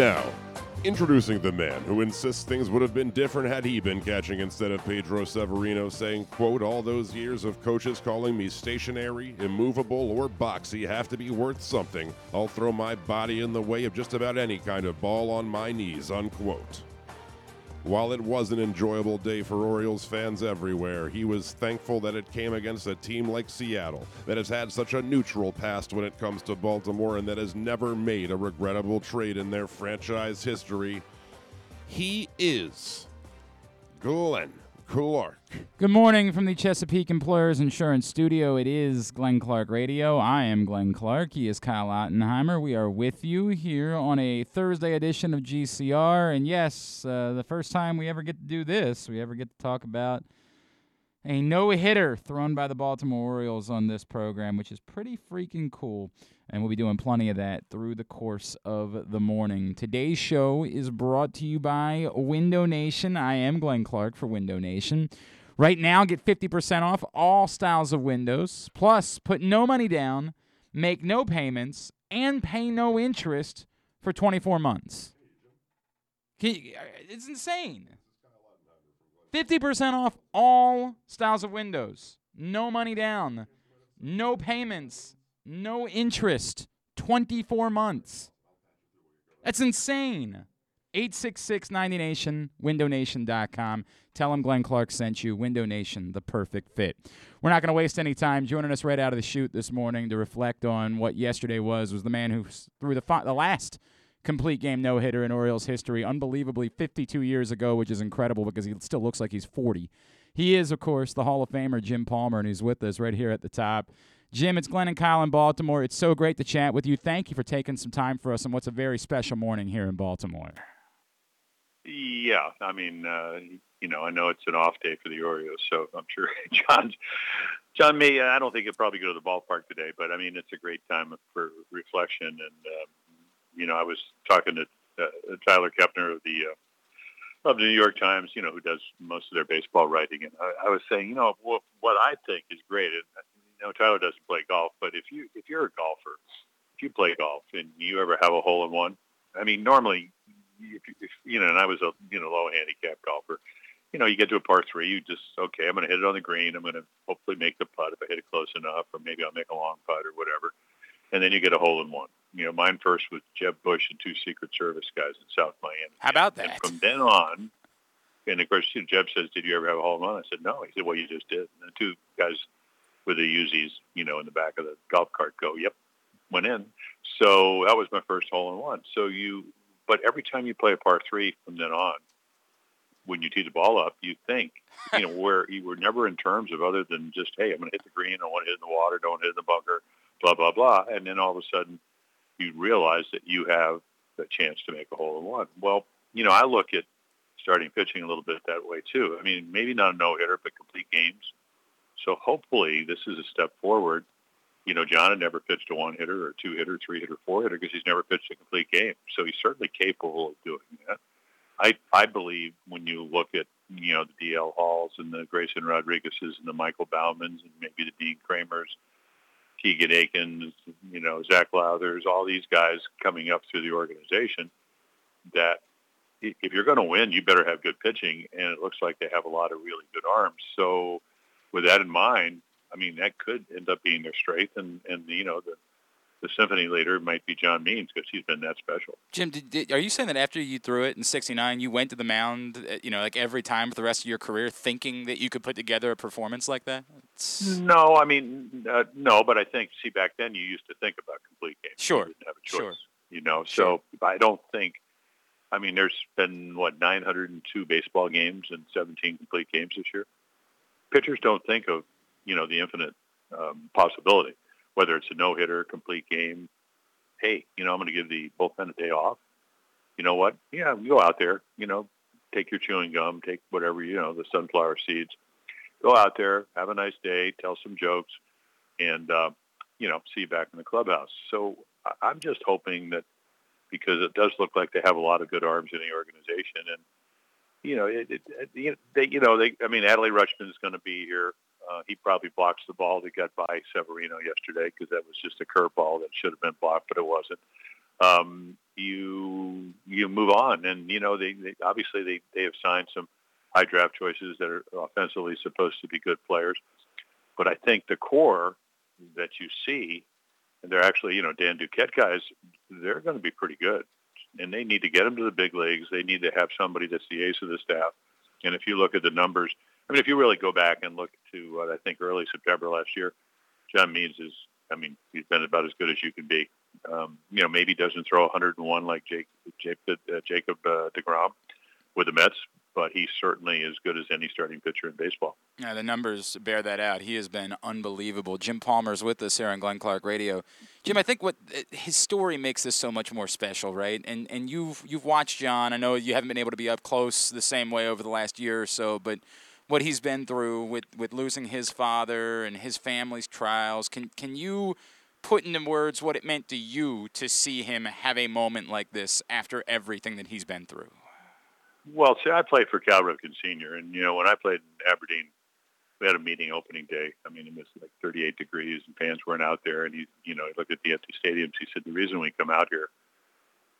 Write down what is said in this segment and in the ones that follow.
Now, introducing the man who insists things would have been different had he been catching instead of Pedro Severino saying, quote, all those years of coaches calling me stationary, immovable, or boxy have to be worth something. I'll throw my body in the way of just about any kind of ball on my knees, unquote. While it was an enjoyable day for Orioles fans everywhere, he was thankful that it came against a team like Seattle that has had such a neutral past when it comes to Baltimore and that has never made a regrettable trade in their franchise history. He is Glenn Clark. Good morning from the Chesapeake Employers Insurance Studio. It is Glenn Clark Radio. I am Glenn Clark. He is Kyle Ottenheimer. We are with you here on a Thursday edition of GCR. And yes, uh, the first time we ever get to do this, we ever get to talk about a no hitter thrown by the Baltimore Orioles on this program, which is pretty freaking cool. And we'll be doing plenty of that through the course of the morning. Today's show is brought to you by Window Nation. I am Glenn Clark for Window Nation. Right now, get 50% off all styles of windows. Plus, put no money down, make no payments, and pay no interest for 24 months. Uh, it's insane. 50% off all styles of windows. No money down. No payments. No interest. 24 months. That's insane. 866 90Nation, windownation.com. Tell them Glenn Clark sent you. Window Nation, the perfect fit. We're not going to waste any time. Joining us right out of the chute this morning to reflect on what yesterday was was the man who threw the, the last complete game no hitter in Orioles history, unbelievably 52 years ago, which is incredible because he still looks like he's 40. He is, of course, the Hall of Famer Jim Palmer, and he's with us right here at the top. Jim, it's Glenn and Kyle in Baltimore. It's so great to chat with you. Thank you for taking some time for us on what's a very special morning here in Baltimore. Yeah, I mean, uh, you know, I know it's an off day for the Orioles, so I'm sure John's John may. I don't think he'll probably go to the ballpark today, but I mean, it's a great time for reflection and. Um, you know, I was talking to uh, Tyler Kepner of the uh, of the New York Times, you know, who does most of their baseball writing, and I, I was saying, you know, what, what I think is great, and you know, Tyler doesn't play golf, but if you if you're a golfer, if you play golf and you ever have a hole in one, I mean, normally, if, if you know, and I was a you know low handicap golfer, you know, you get to a par three, you just okay, I'm going to hit it on the green, I'm going to hopefully make the putt if I hit it close enough, or maybe I'll make a long putt or whatever, and then you get a hole in one you know, mine first was Jeb Bush and two Secret Service guys in South Miami. How about that? And from then on, and of course, you know, Jeb says, "Did you ever have a hole in one?" I said, "No." He said, "Well, you just did." And the two guys with the Uzis, you know, in the back of the golf cart go, "Yep, went in." So that was my first hole in one. So you, but every time you play a par three from then on, when you tee the ball up, you think, you know, where you were never in terms of other than just, hey, I'm going to hit the green, I want to hit in the water, don't hit in the bunker, blah blah blah, and then all of a sudden you realize that you have a chance to make a hole in one. Well, you know, I look at starting pitching a little bit that way too. I mean, maybe not a no hitter, but complete games. So hopefully this is a step forward. You know, John had never pitched a one hitter or two hitter, three hitter, four hitter because he's never pitched a complete game. So he's certainly capable of doing that. I I believe when you look at you know the DL Halls and the Grayson Rodriguez's and the Michael Baumanns and maybe the Dean Kremers Keegan Akins, you know, Zac Lowthers, all these guys coming up through the organization that if you're going to win, you better have good pitching. And it looks like they have a lot of really good arms. So with that in mind, I mean, that could end up being their strength. And, and you know, the, the symphony leader might be John Means because he's been that special. Jim, did, did, are you saying that after you threw it in '69, you went to the mound, uh, you know, like every time for the rest of your career, thinking that you could put together a performance like that? It's... No, I mean, uh, no, but I think, see, back then you used to think about complete games. Sure. You didn't have a choice. Sure. You know, sure. so I don't think. I mean, there's been what 902 baseball games and 17 complete games this year. Pitchers don't think of, you know, the infinite um, possibility whether it's a no hitter, complete game. Hey, you know, I'm going to give the bullpen a day off. You know what? Yeah, go out there. You know, take your chewing gum, take whatever you know, the sunflower seeds. Go out there, have a nice day, tell some jokes, and uh, you know, see you back in the clubhouse. So I'm just hoping that because it does look like they have a lot of good arms in the organization, and you know, it, it, it they, you know, they. I mean, Adley Rutschman is going to be here. Uh, he probably blocks the ball that got by Severino yesterday because that was just a curveball that should have been blocked, but it wasn't. Um, you you move on. And you know, they, they obviously they they have signed some high draft choices that are offensively supposed to be good players, but I think the core that you see, and they're actually you know Dan Duquette guys, they're going to be pretty good, and they need to get them to the big leagues. They need to have somebody that's the ace of the staff. And if you look at the numbers, I mean, if you really go back and look to what I think early September last year, John Means is, I mean, he's been about as good as you can be. Um, you know, maybe doesn't throw 101 like Jake, Jake, uh, Jacob uh, Degrom with the Mets, but he's certainly as good as any starting pitcher in baseball. Yeah, the numbers bear that out. He has been unbelievable. Jim Palmer's with us here on Glenn Clark Radio. Jim, I think what his story makes this so much more special, right? And and you've you've watched John. I know you haven't been able to be up close the same way over the last year or so, but what he's been through with, with losing his father and his family's trials. Can can you put into words what it meant to you to see him have a moment like this after everything that he's been through? Well, see, I played for Cal Ripken Sr., and you know when I played in Aberdeen, we had a meeting opening day. I mean, it was like 38 degrees, and fans weren't out there. And he, you know, he looked at the empty stadiums. He said, "The reason we come out here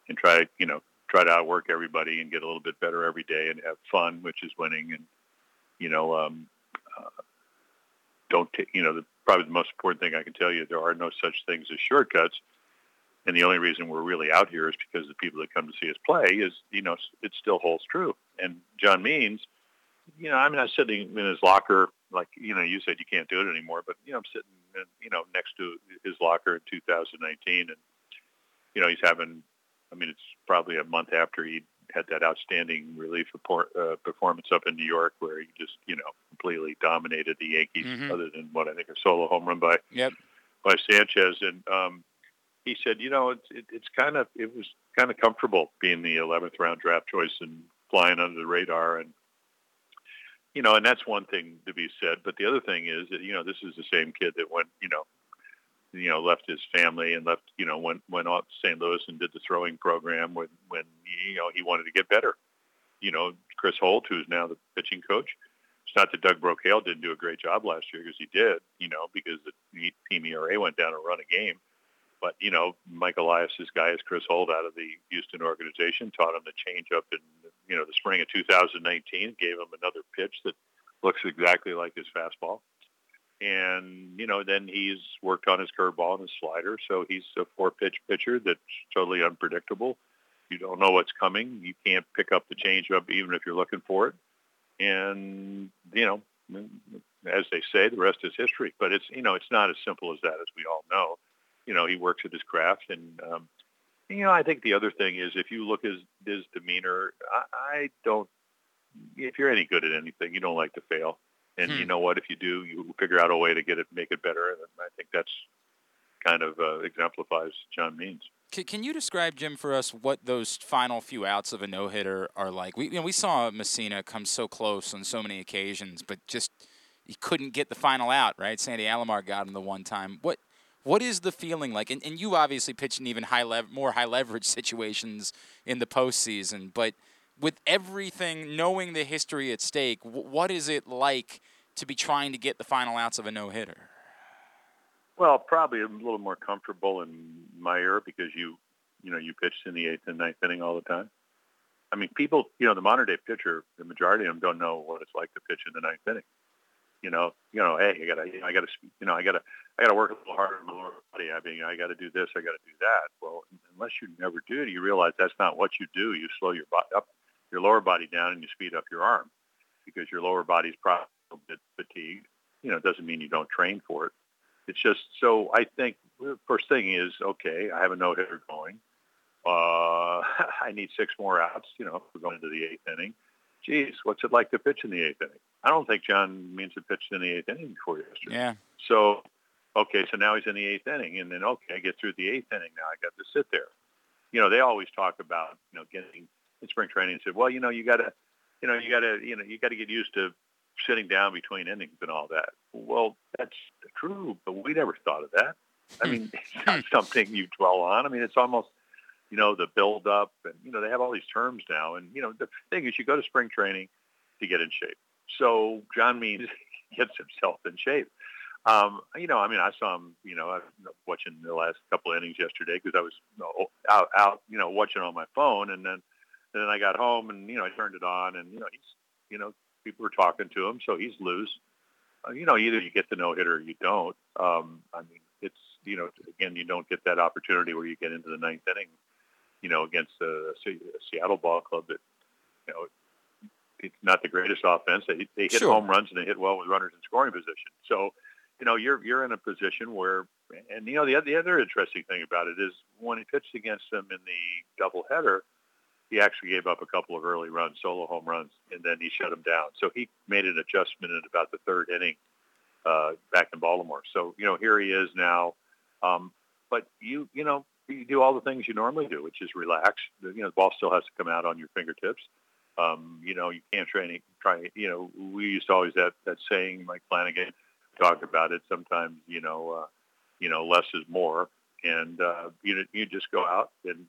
and try, you know, try to outwork everybody and get a little bit better every day and have fun, which is winning, and you know, um, uh, don't you know, the, probably the most important thing I can tell you, there are no such things as shortcuts. And the only reason we're really out here is because the people that come to see us play is, you know, it still holds true. And John Means, you know, I mean, I was sitting in his locker, like, you know, you said you can't do it anymore, but, you know, I'm sitting, in, you know, next to his locker in 2019 and, you know, he's having, I mean, it's probably a month after he had that outstanding relief report, uh, performance up in New York where he just, you know, completely dominated the Yankees mm-hmm. other than what I think a solo home run by, yep. by Sanchez. And, um, he said, you know, it's, it, it's kind of, it was kind of comfortable being the 11th round draft choice and flying under the radar. And, you know, and that's one thing to be said. But the other thing is that, you know, this is the same kid that went, you know, you know, left his family and left, you know, went went off to St. Louis and did the throwing program when when you know he wanted to get better. You know, Chris Holt, who's now the pitching coach. It's not that Doug Brocail didn't do a great job last year because he did, you know, because the team ERA went down a run a game. But you know, Mike Elias's guy is Chris Holt out of the Houston organization. Taught him to change up in you know the spring of 2019. Gave him another pitch that looks exactly like his fastball and you know then he's worked on his curveball and his slider. So he's a four pitch pitcher that's totally unpredictable. You don't know what's coming. You can't pick up the changeup even if you're looking for it. And you know as they say the rest is history. But it's you know it's not as simple as that as we all know. You know he works at his craft. And um you know i think the other thing is if you look at his, his demeanor I, I don't if you're any good at anything you don't like to fail and hmm. you know what? If you do, you figure out a way to get it, make it better. And I think that's kind of uh, exemplifies John Means. Can, can you describe, Jim, for us what those final few outs of a no hitter are like? We you know we saw Mussina come so close on so many occasions, but just he couldn't get the final out. Right? Sandy Alomar got him the one time. What what is the feeling like? And, and you obviously pitched in even high lev- more high leverage situations in the postseason, but with everything, knowing the history at stake, what is it like to be trying to get the final outs of a no hitter? Well, probably a little more comfortable in my era because you, you know, you pitched in the eighth and ninth inning all the time. I mean, people, you know, the modern day pitcher, the majority of them don't know what it's like to pitch in the ninth inning. You know, you know, hey, I gotta, I gotta, you know, I gotta, I gotta work a little harder on my lower body. I mean, I gotta do this, I gotta do that. Well, unless you never do, it, you realize that's not what you do. You slow your body up your lower body down and you speed up your arm because your lower body's probably a bit fatigued. You know, it doesn't mean you don't train for it. It's just so I think the first thing is okay. I have a no hitter going. Uh, I need six more outs. You know, if we're going into the eighth inning. Geez, what's it like to pitch in the eighth inning? I don't think John means to pitch in the eighth inning before yesterday. Yeah. So, okay, so now he's in the eighth inning, and then okay, I get through the eighth inning. Now I got to sit there. You know, they always talk about you know getting in spring training and said, well, you know, you got to, you know, you got to, you know, you got to get used to sitting down between innings and all that. Well, that's true, but we never thought of that. I mean, it's not something you dwell on. I mean, it's almost, you know, the build up and, you know, they have all these terms now. And, you know, the thing is you go to spring training to get in shape. So John Means gets himself in shape. Um, you know, I mean, I saw him. You know, I was watching the last couple of innings yesterday because I was you know, out, out, you know, watching on my phone, and then, and then I got home and you know I turned it on, and you know he's, you know, people were talking to him, so he's loose. Uh, you know, either you get the no hitter or you don't. Um, I mean, it's you know, again, you don't get that opportunity where you get into the ninth inning, you know, against a, a Seattle ball club that, you know, it's not the greatest offense. They they hit Sure. home runs and they hit well with runners in scoring position. So, you know, you're you're in a position where, and you know, the the other interesting thing about it is when he pitched against them in the doubleheader, he actually gave up a couple of early runs, solo home runs, and then he shut them down. So he made an adjustment in about the third inning uh, back in Baltimore. So you know, here he is now. Um, but you you know you do all the things you normally do, which is relax. You know, the ball still has to come out on your fingertips. Um, you know, you can't try any try. You know, we used to always have that saying, Mike Flanagan talked about it. Sometimes you know, uh, you know, less is more, and uh, you you just go out and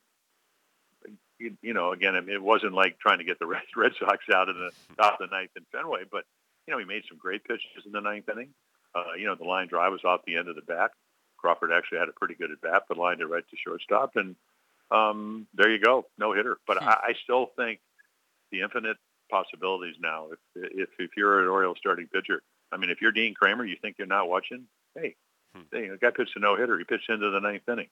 you, you know, again, I mean, it wasn't like trying to get the Red, Red Sox out in the top of the ninth in Fenway, but you know, he made some great pitches in the ninth inning. Uh, you know, the line drive was off the end of the bat. Crawford actually had a pretty good at bat, but lined it right to shortstop, and um, there you go, no hitter. But Hmm. I, I still think the infinite possibilities now. If if if you're an Orioles starting pitcher, I mean, if you're Dean Kremer, you think you're not watching. Hey, Hmm. hey, the guy pitched a no hitter. He pitched into the ninth inning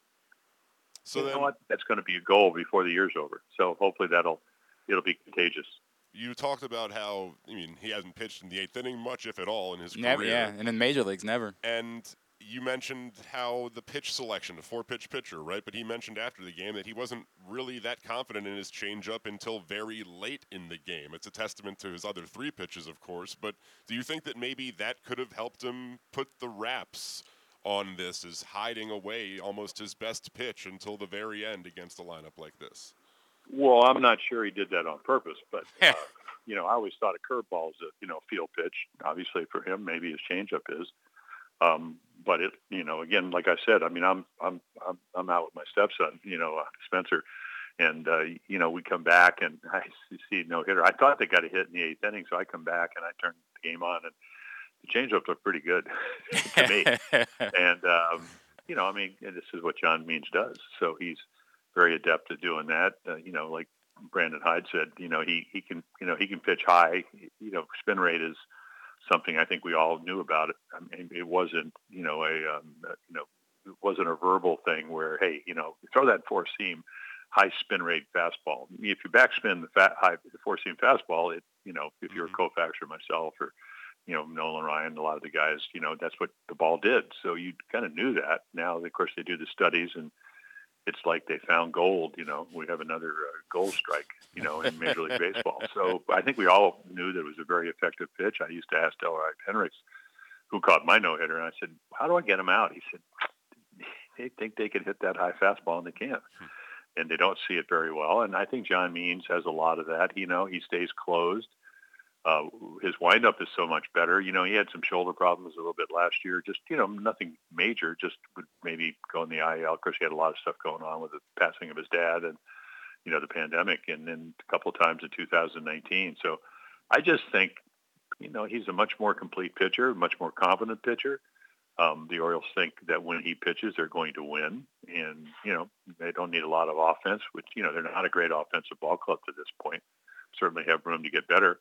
So you then know what? That's going to be a goal before the year's over. So hopefully that'll it'll be contagious. you talked about how I mean he hasn't pitched in the eighth inning much, if at all, in his Never, career. yeah. And in major leagues, never. And you mentioned how the pitch selection, a four pitch pitcher, right? But he mentioned after the game that he wasn't really that confident in his changeup until very late in the game. It's a testament to his other three pitches, of course. But do you think that maybe that could have helped him put the wraps on this is hiding away almost his best pitch until the very end against a lineup like this? Well, I'm not sure he did that on purpose, but uh, you know, I always thought a curveball is a you know field pitch. Obviously, for him, maybe his changeup is. Um, but it, you know, again, like I said, I mean, I'm I'm I'm I'm out with my stepson, you know, uh, Spencer, and uh, you know, we come back and I see no hitter. I thought they got a hit in the eighth inning, so I come back and I turn the game on, and the changeup looked pretty good to me. and um, you know, I mean, and this is what John Means does. So he's very adept at doing that. Uh, you know, like Brandon Hyde said, you know, he he can you know he can pitch high. You know, spin rate is something I think we all knew about it. I mean, it wasn't you know a um, uh, you know it wasn't a verbal thing where hey you know throw that four seam high spin rate fastball. If you backspin the fat, high the four seam fastball, it you know if you're a Koufax or myself or you know, Nolan Ryan, a lot of the guys, you know, that's what the ball did. So you kind of knew that. Now, of course, they do the studies, and it's like they found gold. You know, we have another uh, gold strike, you know, in Major League Baseball. So I think we all knew that it was a very effective pitch. I used to ask Elrod Hendricks, who caught my no hitter, and I said, "How do I get him out?" He said, "They think they can hit that high fastball, and they can't." And they don't see it very well. And I think John Means has a lot of that. You know, he stays closed. Uh, his windup is so much better. You know, he had some shoulder problems a little bit last year. Just you know, nothing major. Just would maybe go in the IL. Of course, he had a lot of stuff going on with the passing of his dad and you know the pandemic, and then a couple of times in 2019. So I just think you know he's a much more complete pitcher, much more confident pitcher. Um, the Orioles think that when he pitches, they're going to win, and you know they don't need a lot of offense. Which you know they're not a great offensive ball club to this point. Certainly have room to get better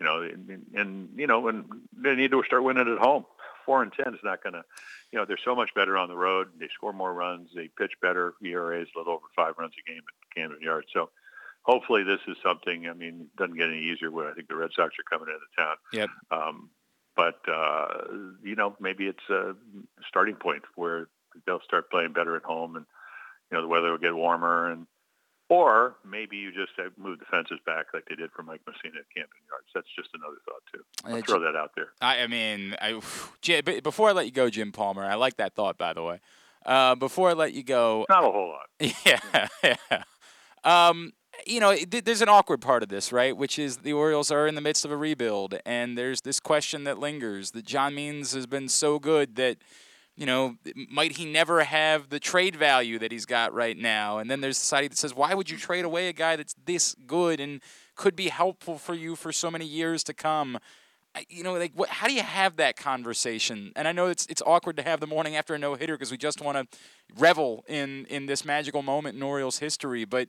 you know, and, and you know, and they need to start winning at home. Four and ten is not going to, you know, they're so much better on the road. They score more runs. They pitch better. ERA is a little over five runs a game at Camden Yards. So hopefully this is something. I mean, it doesn't get any easier when I think the Red Sox are coming into town. Yep. Um, but uh, you know, maybe it's a starting point where they'll start playing better at home, and you know, the weather will get warmer and or maybe you just move the fences back like they did for Mike Mussina at Camden Yards. That's just another thought too. I'll throw that out there. I, I mean, I, before I let you go, Jim Palmer, I like that thought, by the way. Uh, before I let you go, Not a whole lot. yeah, yeah. Um, you know, th- there's an awkward part of this, right? Which is the Orioles are in the midst of a rebuild, and there's this question that lingers that John Means has been so good that, you know, might he never have the trade value that he's got right now? And then there's society that says, why would you trade away a guy that's this good and could be helpful for you for so many years to come? I- you know, like, what, how do you have that conversation? And I know it's it's awkward to have the morning after a no hitter because we just want to revel in in this magical moment in Orioles history. But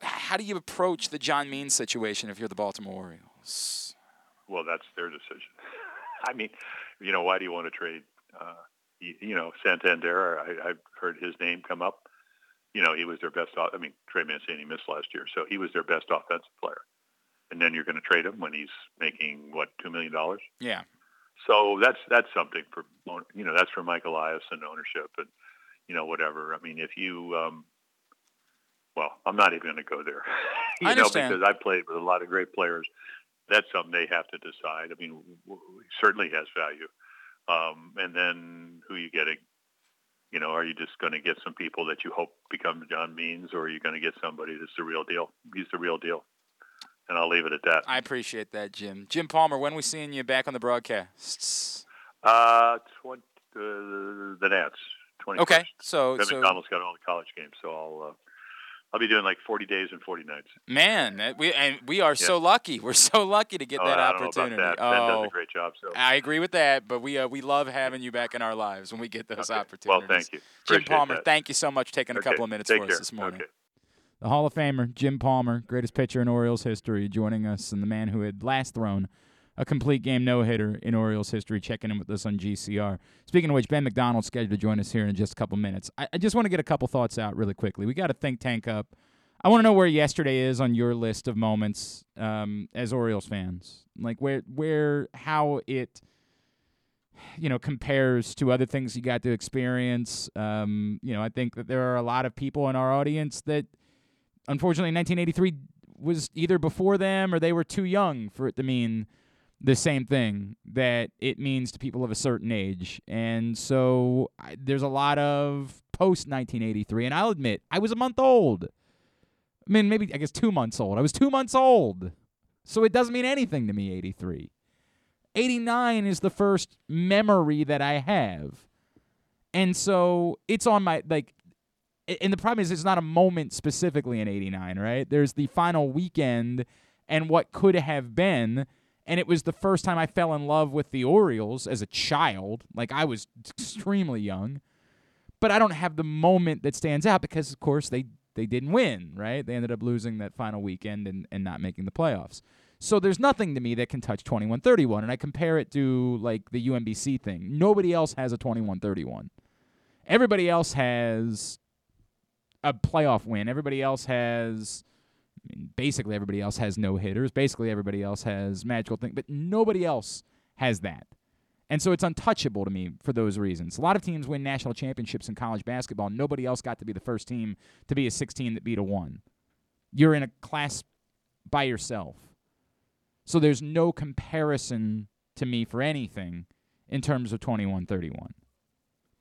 how do you approach the John Means situation if you're the Baltimore Orioles? Well, that's their decision. I mean, you know, why do you want to trade? Uh, you, know, Santander. I, I've heard his name come up. You know, he was their best. off- I mean, Trey Mancini missed last year, so he was their best offensive player. And then you're going to trade him when he's making what two million dollars. Yeah, So that's that's something for you know that's for Mike Elias and ownership and you know whatever. I mean, if you um, well, I'm not even going to go there. you I know, understand. because I played with a lot of great players. That's something they have to decide. I mean, w- w- certainly has value. Um, and then who you getting? You know, are you just going to get some people that you hope become John Means, or are you going to get somebody that's the real deal? He's the real deal. And I'll leave it at that. I appreciate that, Jim. Jim Palmer, when we seeing you back on the broadcasts? Uh, tw- uh, the Nats. 21st. Okay, so Ben so McDonald's got all the college games, so I'll uh, I'll be doing like 40 days and 40 nights. man, that- we and we are so lucky. We're so lucky to get Oh, that I don't opportunity. know about that. Ben Oh, does a great job. So I agree with that, but we uh, we love having you back in our lives when we get those Okay. opportunities. Well, thank you. Jim Palmer, that. thank you so much for taking a couple of minutes take for care. us this morning. Okay. The Hall of Famer, Jim Palmer, greatest pitcher in Orioles history, joining us, and the man who had last thrown a complete game no hitter in Orioles history, checking in with us on GCR. Speaking of which, Ben McDonald's scheduled to join us here in just a couple minutes. I, I just want to get a couple thoughts out really quickly. We got a think tank up. I want to know where yesterday is on your list of moments um, as Orioles fans, like where, where, how it you know compares to other things you got to experience. Um, you know, I think that there are a lot of people in our audience that, unfortunately, 1983 was either before them or they were too young for it to mean the same thing that it means to people of a certain age. And so I, there's a lot of post 1983, and I'll admit I was a month old. I mean, maybe I guess two months old. I was two months old, so it doesn't mean anything to me. 83. 89 is the first memory that I have. And so it's on my like and the problem is it's not a moment specifically in 89, right? There's the final weekend and what could have been and it was the first time I fell in love with the Orioles as a child. Like I was extremely young. But I don't have the moment that stands out because of course they they didn't win, right? They ended up losing that final weekend and, and not making the playoffs. So there's nothing to me that can touch 21-31 and I compare it to like the UMBC thing. Nobody else has a 21-31. Everybody else has a playoff win. Everybody else has I mean, basically everybody else has no hitters. Basically everybody else has magical thing, but nobody else has that. And so it's untouchable to me for those reasons. A lot of teams win national championships in college basketball. Nobody else got to be the first team to be a 16 that beat a 1. You're in a class by yourself. So there's no comparison to me for anything in terms of 21 31.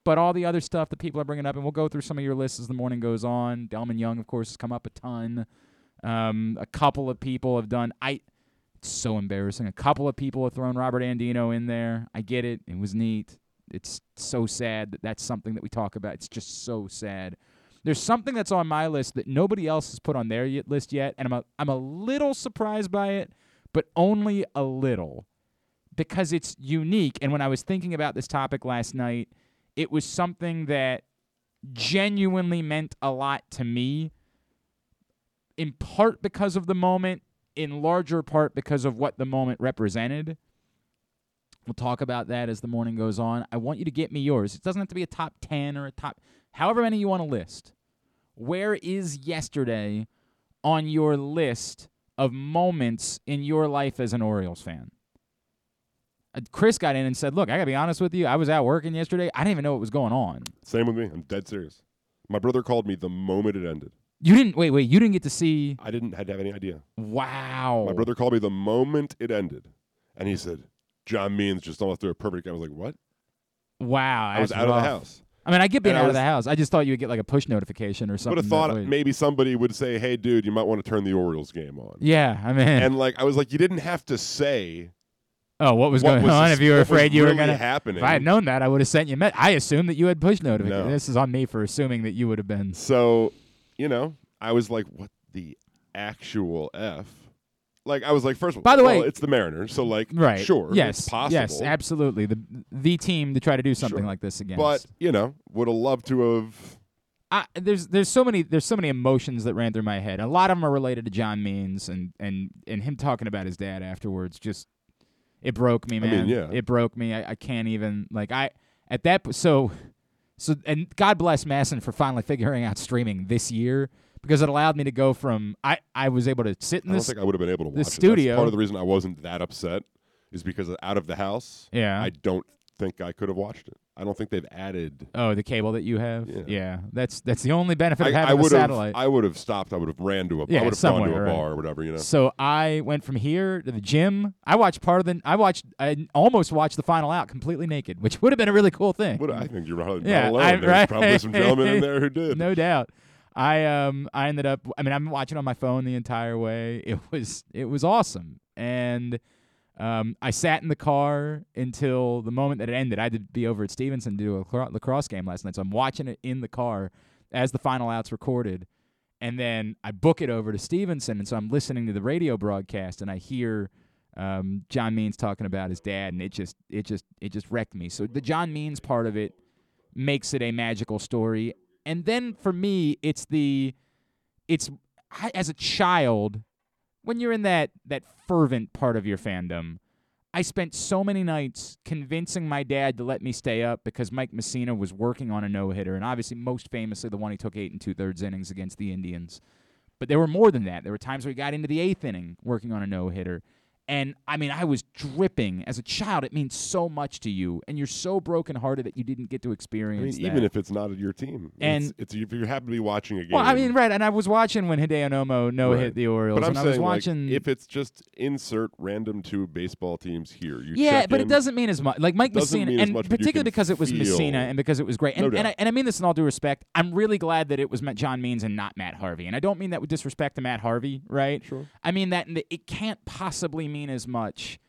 But all the other stuff that people are bringing up, and we'll go through some of your lists as the morning goes on. Delmon Young, of course, has come up a ton. Um, a couple of people have done. I. It's so embarrassing. A couple of people have thrown Robert Andino in there. I get it. It was neat. It's so sad that that's something that we talk about. It's just so sad. There's something that's on my list that nobody else has put on their list yet, and I'm a, I'm a little surprised by it, but only a little because it's unique. And when I was thinking about this topic last night, it was something that genuinely meant a lot to me, in part because of the moment, in larger part because of what the moment represented. We'll talk about that as the morning goes on. I want you to get me yours. It doesn't have to be a top 10 or a top, however many you want to list. Where is yesterday on your list of moments in your life as an Orioles fan? Uh, Chris got in and said, Look, I got to be honest with you. I was out working yesterday. I didn't even know what was going on. Same with me. I'm dead serious. My brother called me the moment it ended. You didn't, wait, wait, you didn't get to see. I didn't had to have any idea. Wow. My brother called me the moment it ended, and he said, "John Means just almost threw a perfect." I was like, "What?" Wow. I was out of the house. I mean, I get being And out of the house. I just thought you would get like a push notification or something. Would have thought would- maybe somebody would say, "Hey, dude, you might want to turn the Orioles game on." Yeah, I mean, And like, I was like, you didn't have to say oh, what was what going was on? this- if you were afraid you were gonna. happen, If I had known that, I would have sent you. Met. I assumed that you had push notification. No. This is on me for assuming that you would have been. So, you know, I was like, "What the actual f?" like I was like, first of all, By the well, way- it's the Mariners, so like, Right. sure, Yes. it's possible. Yes. Absolutely. The the team to try to do something Sure. like this again. But you know, would have loved to have. I, there's there's so many there's so many emotions that ran through my head. A lot of them are related to John Means and and and him talking about his dad afterwards. Just it broke me, mean, man. yeah. It broke me. I, I can't even like I at that p- so so and God bless MASN for finally figuring out streaming this year because it allowed me to go from I I was able to sit in I don't think I would have been able to watch the it. Studio- part of the reason I wasn't that upset is because out of the house, yeah I don't think I could have watched it. I don't think they've added. oh the cable that you have Yeah. that's that's the only benefit of I, having I a would satellite. I would have stopped. I would have ran to a. Yeah, I would have gone to a right. bar or whatever. You know. So I went from here to the gym. I watched part of the. I watched. I almost watched the final out completely naked, which would have been a really cool thing. What, I think you're not, Yeah, alone. I- There's right. probably some gentlemen in there who did. no doubt. I um I ended up. I mean, I'm watching on my phone the entire way. It was it was awesome, and um I sat in the car until the moment that it ended. I had to be over at Stevenson to do a lacro- lacrosse game last night, so I'm watching it in the car as the final out's recorded, and then I book it over to Stevenson, and so I'm listening to the radio broadcast, and I hear um, John Means talking about his dad, and it just it just it just wrecked me. So the John Means part of it makes it a magical story, and then for me, it's the it's as a child when you're in that that fervent part of your fandom. I spent so many nights convincing my dad to let me stay up because Mike Mussina was working on a no hitter, and obviously, most famously, the one he took eight and two thirds innings against the Indians. But there were more than that. There were times where he got into the eighth inning working on a no hitter. And I mean, I was dripping as a child. It means so much to you, and you're so brokenhearted that you didn't get to I experience mean, that. even if it's not your team, And- it's, it's if you happen to be watching a game. well, I mean, right. And I was watching when Hideo Nomo no Right. hit the Orioles, but I'm and I was watching. like, if it's just insert random two baseball teams here, you yeah, but in, it doesn't mean as much. Like Mike Mussina, and much, particularly because it was Mussina and because it was great. And, No and. I, and I mean this in all due respect. I'm really glad that it was Matt- John Means and not Matt Harvey. And I don't mean that with disrespect to Matt Harvey, right? Sure. I mean that the- it can't possibly mean as much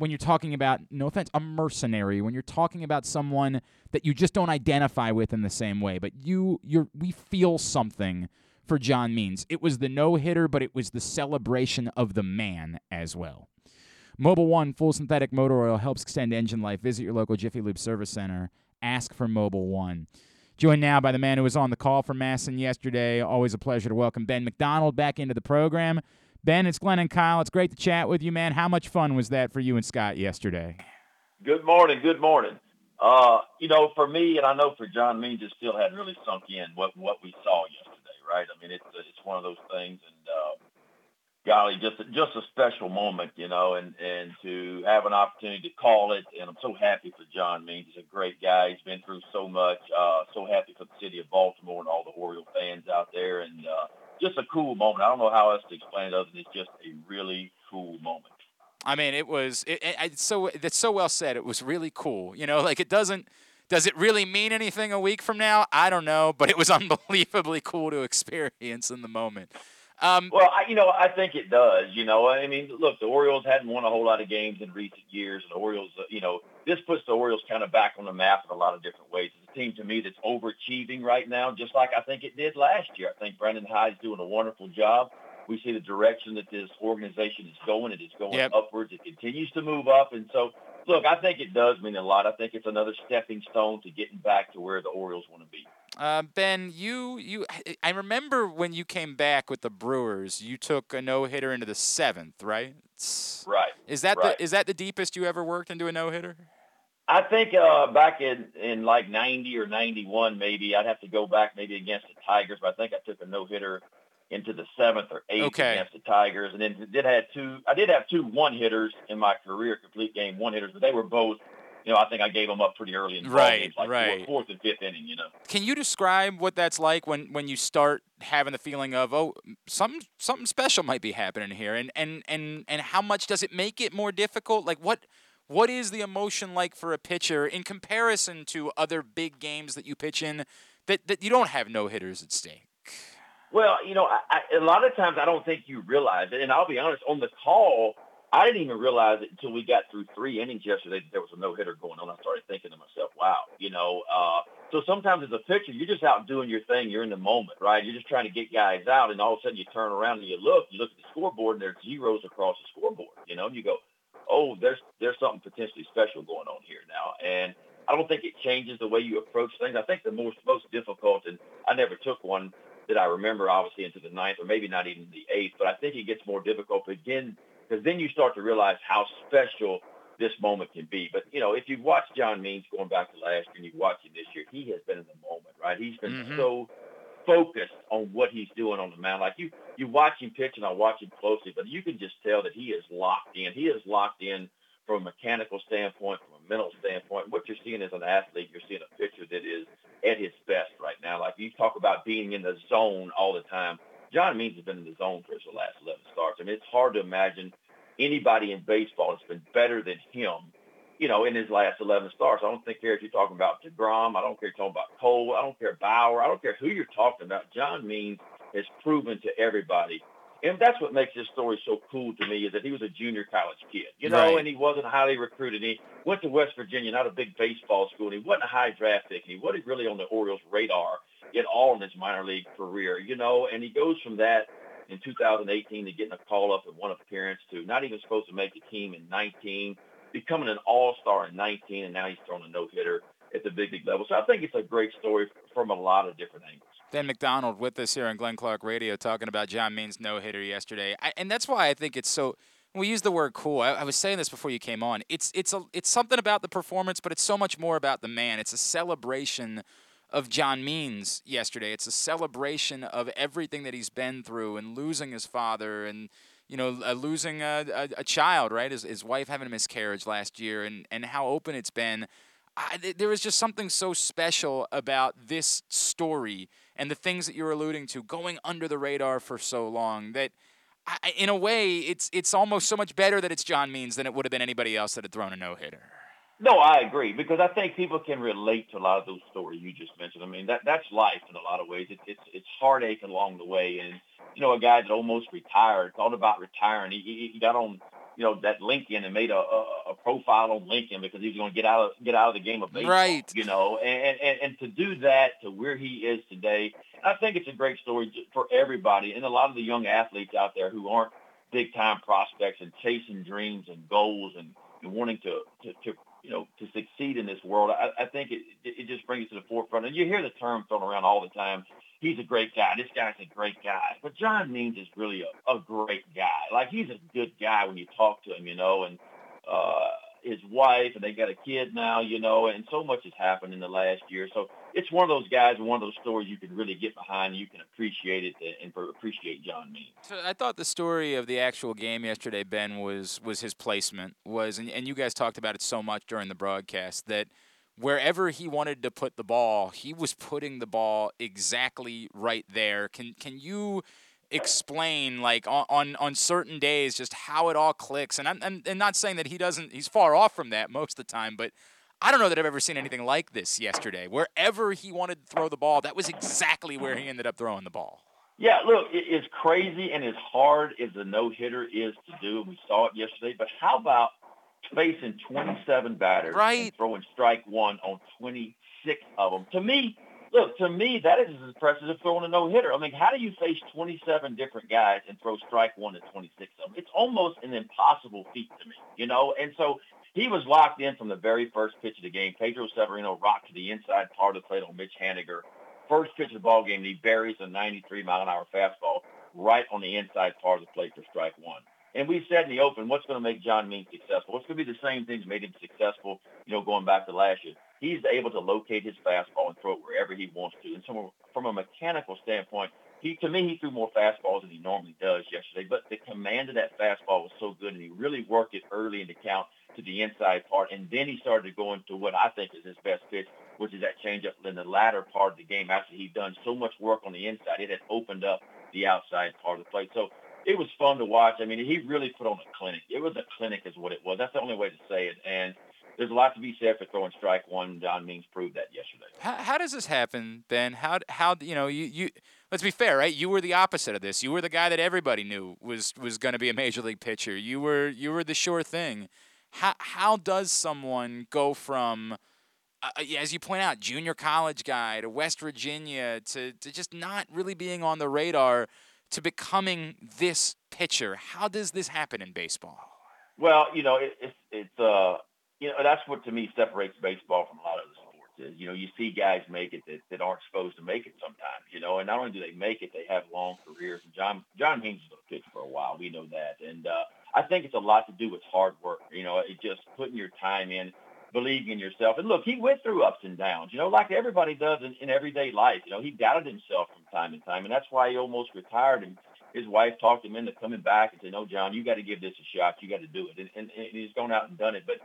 when you're talking about, no offense, a mercenary. When you're talking about someone that you just don't identify with in the same way, but you, you're, we feel something for John Means. It was the no hitter, but it was the celebration of the man as well. Mobil 1 full synthetic motor oil helps extend engine life. Visit your local Jiffy Lube service center. Ask for Mobil 1. Joined now by the man who was on the call from MASN yesterday. Always a pleasure to welcome Ben McDonald back into the program. Ben, it's Glenn and Kyle. It's great to chat with you, man. How much fun was that for you and Scott yesterday? Good morning. Good morning. Uh, you know, for me, and I know for John Means, it still hadn't really sunk in what what we saw yesterday, right? I mean, it's it's one of those things, and uh, golly, just a, just a special moment, you know, and and to have an opportunity to call it, and I'm so happy for John Means. He's a great guy. He's been through so much. Uh, so happy for the city of Baltimore and all the Oriole fans out there, and uh, just a cool moment. I don't know how else to explain it other than it's just a really cool moment. I mean, it was it, it, it's so that's so well said. It was really cool. You know, like it doesn't does it really mean anything a week from now? I don't know, but it was unbelievably cool to experience in the moment. Um, Well, I, you know, I think it does. You know, I mean, look, the Orioles hadn't won a whole lot of games in recent years, and the Orioles, uh, you know, this puts the Orioles kind of back on the map in a lot of different ways. It's a team to me that's overachieving right now, just like I think it did last year. I think Brandon Hyde's doing a wonderful job. We see the direction that this organization is going. It is going Yep. upwards. It continues to move up, and so. Look, I think it does mean a lot. I think it's another stepping stone to getting back to where the Orioles want to be. Uh, ben, you you I- remember when you came back with the Brewers, you took a no hitter into the seventh, right? It's- Right. Is that Right. the is that the deepest you ever worked into a no hitter? I think uh, back in, in like 90 or 91, maybe, I'd have to go back maybe against the Tigers, but I think I took a no-hitter into the seventh or eighth Okay. against the Tigers. And then did have two, I did have two one-hitters in my career, complete game one-hitters, but they were both, you know, I think I gave them up pretty early in the Right, games, like right. fourth, fourth and fifth inning, you know. Can you describe what that's like when, when you start having the feeling of oh something something special might be happening here and, and, and, and how much does it make it more difficult? Like what what is the emotion like for a pitcher in comparison to other big games that you pitch in that, that you don't have no hitters at stake? Well, you know, I, I, a lot of times I don't think you realize it, and I'll be honest. On the call, I didn't even realize it until we got through three innings yesterday that there was a no hitter going on. I started thinking to myself, wow, you know. Uh, so sometimes as a pitcher, you're just out doing your thing. You're in the moment, right? You're just trying to get guys out, and all of a sudden you turn around and you look, you look at the scoreboard, and there's zeros across the scoreboard. You know, and you go, oh, there's there's something potentially special going on here now, and I don't think it changes the way you approach things. I think the most most difficult, and I never took one that I remember, obviously into the ninth or maybe not even the eighth, but I think it gets more difficult But again because then you start to realize how special this moment can be. But you know, if you've watched John Means going back to last year and you've watched him this year, he has been in the moment, right? He's been mm-hmm. so focused on what he's doing on the mound. Like you, you watch him pitch, and I watch him closely, but you can just tell that he is locked in. He is locked in from a mechanical standpoint, from a mental standpoint. What you're seeing as an athlete, you're seeing a pitcher that is at his best right now. Like you talk about being in the zone all the time. John Means has been in the zone for his last 11 starts. I mean, it's hard to imagine anybody in baseball has been better than him, you know, in his last 11 starts. I don't think care if you're talking about DeGrom. I don't care if you're talking about Cole. I don't care Bauer. I don't care who you're talking about. John Means has proven to everybody and that's what makes this story so cool to me is that he was a junior college kid, you know, right. and he wasn't highly recruited. He went to West Virginia, not a big baseball school, and he wasn't a high draft pick, and he wasn't really on the Orioles' radar at all in his minor league career, you know, and he goes from that in 2018 to getting a call up in one appearance to not even supposed to make the team in 19, becoming an all-star in 19, and now he's throwing a no-hitter at the big league level. So I think it's a great story from a lot of different angles. Dan McDonald with us here on Glenn Clark Radio talking about John Means no hitter yesterday, I, and that's why I think it's so. We use the word cool. I, I, was saying this before you came on. It's it's a it's something about the performance, but it's so much more about the man. It's a celebration of John Means yesterday. It's a celebration of everything that he's been through and losing his father and you know uh, losing a, a, a, child, right? His, his wife having a miscarriage last year, and and how open it's been. I, there was just something so special about this story and the things that you're alluding to going under the radar for so long that I, in a way it's it's almost so much better that it's John Means than it would have been anybody else that had thrown a no hitter. No, I agree because I think people can relate to a lot of those stories you just mentioned. I mean that that's life in a lot of ways. It, it's it's heartache along the way, and you know a guy that almost retired thought about retiring. He, he got on you know that LinkedIn and made a, a, a profile on LinkedIn because he was going to get out of get out of the game of baseball. Right. You know, and, and and to do that to where he is today, I think it's a great story for everybody and a lot of the young athletes out there who aren't big time prospects and chasing dreams and goals and, and wanting to, to to you know to succeed in this world. I, I think it it just brings to the forefront. And you hear the term thrown around all the time he's a great guy. This guy's a great guy. But John Means is really a, a great guy. Like he's a good guy when you talk to him, you know, and uh his wife and they got a kid now, you know, and so much has happened in the last year. So it's one of those guys one of those stories you can really get behind. You can appreciate it and appreciate John Means. So I thought the story of the actual game yesterday, Ben, was was his placement was, and, and you guys talked about it so much during the broadcast that – wherever he wanted to put the ball, he was putting the ball exactly right there. Can can you explain like on on, on certain days just how it all clicks? And I'm, I'm and not saying that he doesn't. He's far off from that most of the time, but. I don't know that I've ever seen anything like this yesterday. Wherever he wanted to throw the ball, that was exactly where he ended up throwing the ball. Yeah, look, it's crazy and as hard as a no hitter is to do. We saw it yesterday, but how about facing 27 batters right. and throwing strike one on 26 of them. To me, look, to me, that is as impressive as throwing a no-hitter. I mean, how do you face 27 different guys and throw strike one to 26 of them? It's almost an impossible feat to me, you know? And so he was locked in from the very first pitch of the game. Pedro Severino rocked to the inside part of the plate on Mitch Haniger. First pitch of the ball game, he buries a 93 mile an hour fastball right on the inside part of the plate for strike one. And we said in the open, what's going to make John Means successful? What's going to be the same things made him successful, you know, going back to last year? He's able to locate his fastball and throw it wherever he wants to. And so from a mechanical standpoint, he to me he threw more fastballs than he normally does yesterday. But the command of that fastball was so good, and he really worked it early in the count to the inside part, and then he started to go into what I think is his best pitch, which is that changeup in the latter part of the game. After he'd done so much work on the inside, it had opened up the outside part of the plate. So it was fun to watch. I mean, he really put on a clinic. It was a clinic, is what it was. That's the only way to say it. And there's a lot to be said for throwing strike one. John Means proved that yesterday. How, how does this happen, Ben? How how you know you you let's be fair, right? You were the opposite of this. You were the guy that everybody knew was was going to be a major league pitcher. You were you were the sure thing. How how does someone go from uh, uh as you point out, junior college guy to West Virginia to, to just not really being on the radar to becoming this pitcher? How does this happen in baseball? Well, you know, it, it's it's uh, you know, that's what to me separates baseball from a lot of the. You know, you see guys make it that, that aren't supposed to make it sometimes. You know, and not only do they make it, they have long careers. And John John Means is going to pitch for a while. We know that, and uh, I think it's a lot to do with hard work. You know, it just putting your time in believing in yourself. And look, he went through ups and downs, you know, like everybody does in, in everyday life. You know, he doubted himself from time to time, and that's why he almost retired. And his wife talked him into coming back and said, "No, John, you got to give this a shot. You got to do it." And, and, and he's gone out and done it. But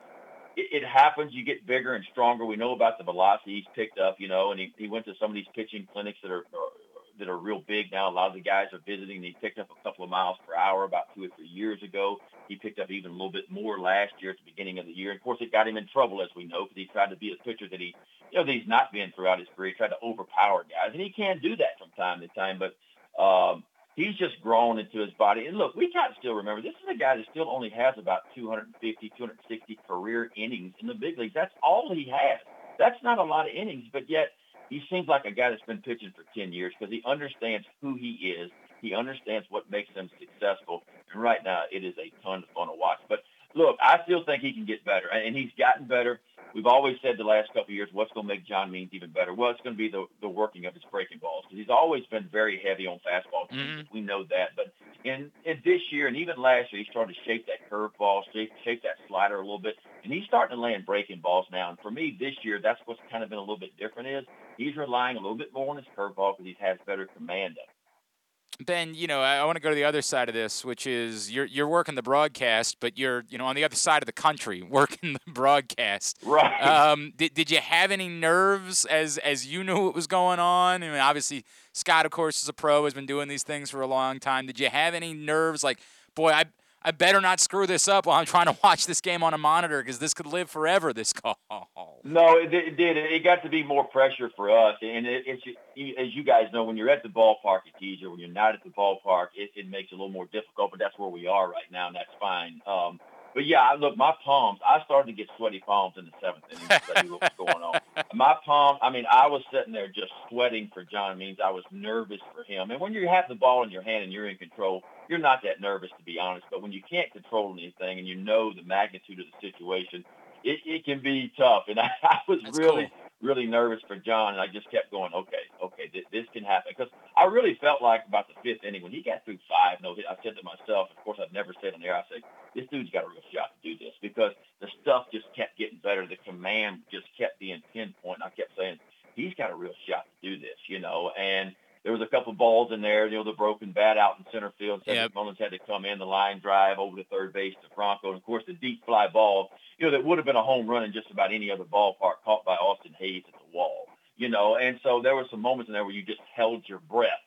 it, it happens. You get bigger and stronger. We know about the velocity he's picked up, you know, and he, he went to some of these pitching clinics that are, are that are real big now. A lot of the guys are visiting. And he picked up a couple of miles per hour about two or three years ago. He picked up even a little bit more last year at the beginning of the year. And of course, it got him in trouble, as we know, because he tried to be a pitcher that he, you know, that he's not been throughout his career. He tried to overpower guys, and he can do that from time to time. But um, he's just grown into his body. And look, we got to still remember this is a guy that still only has about 250, 260 career innings in the big leagues. That's all he has. That's not a lot of innings, but yet he seems like a guy that's been pitching for 10 years because he understands who he is. He understands what makes him successful. And right now, it is a ton of fun to watch. But look, I still think he can get better, and he's gotten better. We've always said the last couple of years, what's going to make John Means even better? Well, it's going to be the, the working of his breaking balls because he's always been very heavy on fastballs. Mm-hmm. We know that. But in, in this year and even last year, he started to shape that curveball, shape, shape that slider a little bit, and he's starting to land breaking balls now. And for me, this year, that's what's kind of been a little bit different is he's relying a little bit more on his curveball because he has better command of it. Ben, you know, I, I want to go to the other side of this, which is you're you're working the broadcast, but you're you know on the other side of the country working the broadcast. Right. Um, did, did you have any nerves as as you knew what was going on? I mean, obviously Scott, of course, is a pro, has been doing these things for a long time. Did you have any nerves? Like, boy, I I better not screw this up while I'm trying to watch this game on a monitor because this could live forever. This call. No, it, it, did. It got to be more pressure for us, and it, it's as you guys know, when you're at the ballpark, it's easier. When you're not at the ballpark, it, it makes it a little more difficult. But that's where we are right now, and that's fine. Um, but yeah, look, my palms. I started to get sweaty palms in the seventh inning was going on. My palm. I mean, I was sitting there just sweating for John Means. I was nervous for him. And when you have the ball in your hand and you're in control, you're not that nervous to be honest. But when you can't control anything and you know the magnitude of the situation, it, it can be tough. And I, I was That's really. Cool really nervous for John, and I just kept going, okay, okay, this, this can happen. Because I really felt like about the fifth inning when he got through five no I said to myself, of course I've never said on there, I said, this dude's got a real shot to do this because the stuff just kept getting better. The command just kept being pinpoint. I kept saying, he's got a real shot to do this, you know, and there was a couple of balls in there, you know, the broken bat out in center field. Cedric yep. Mullins had to come in, the line drive over to third base to Franco. And, of course, the deep fly ball, you know, that would have been a home run in just about any other ballpark caught by Austin Hays at the wall, you know. And so there were some moments in there where you just held your breath.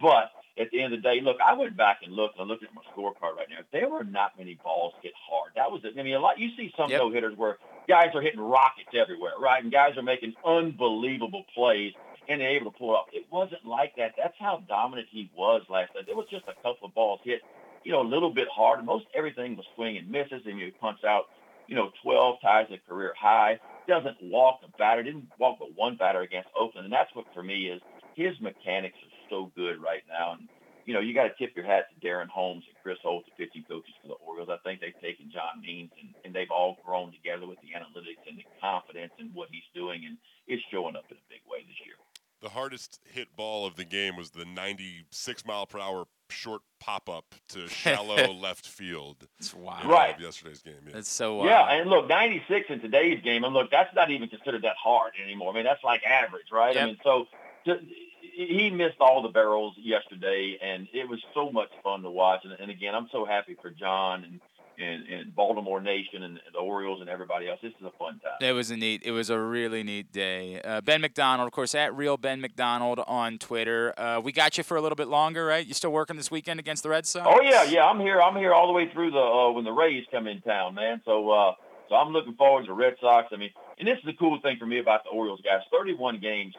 But at the end of the day, look, I went back and looked, and I looked at my scorecard right now. There were not many balls hit hard. That was it. I mean, a lot. You see some yep. no-hitters where guys are hitting rockets everywhere, right? And guys are making unbelievable plays and they're able to pull up. It wasn't like that. That's how dominant he was last night. There was just a couple of balls hit, you know, a little bit hard. Most everything was swing and misses, and you punch out, you know, 12 ties a career high. Doesn't walk a batter. Didn't walk but one batter against Oakland, and that's what for me is his mechanics are so good right now. And you know, you got to tip your hat to Darren Holmes and Chris Holt, the pitching coaches for the Orioles. I think they've taken John Means and, and they've all grown together with the analytics and the confidence in what he's doing, and it's showing up in a big way this year the hardest hit ball of the game was the 96 mile per hour short pop up to shallow left field. That's wild. Right. Yesterday's game. Yeah. That's so wild. Yeah, and look, 96 in today's game, and look, that's not even considered that hard anymore. I mean, that's like average, right? Yep. I mean, so to, he missed all the barrels yesterday, and it was so much fun to watch. And, and again, I'm so happy for John and and, and Baltimore Nation and the Orioles and everybody else. This is a fun time. It was a neat. It was a really neat day. Uh, ben McDonald, of course, at Real Ben McDonald on Twitter. Uh, we got you for a little bit longer, right? You still working this weekend against the Red Sox? Oh yeah, yeah. I'm here. I'm here all the way through the uh, when the Rays come in town, man. So uh, so I'm looking forward to the Red Sox. I mean, and this is the cool thing for me about the Orioles guys. 31 games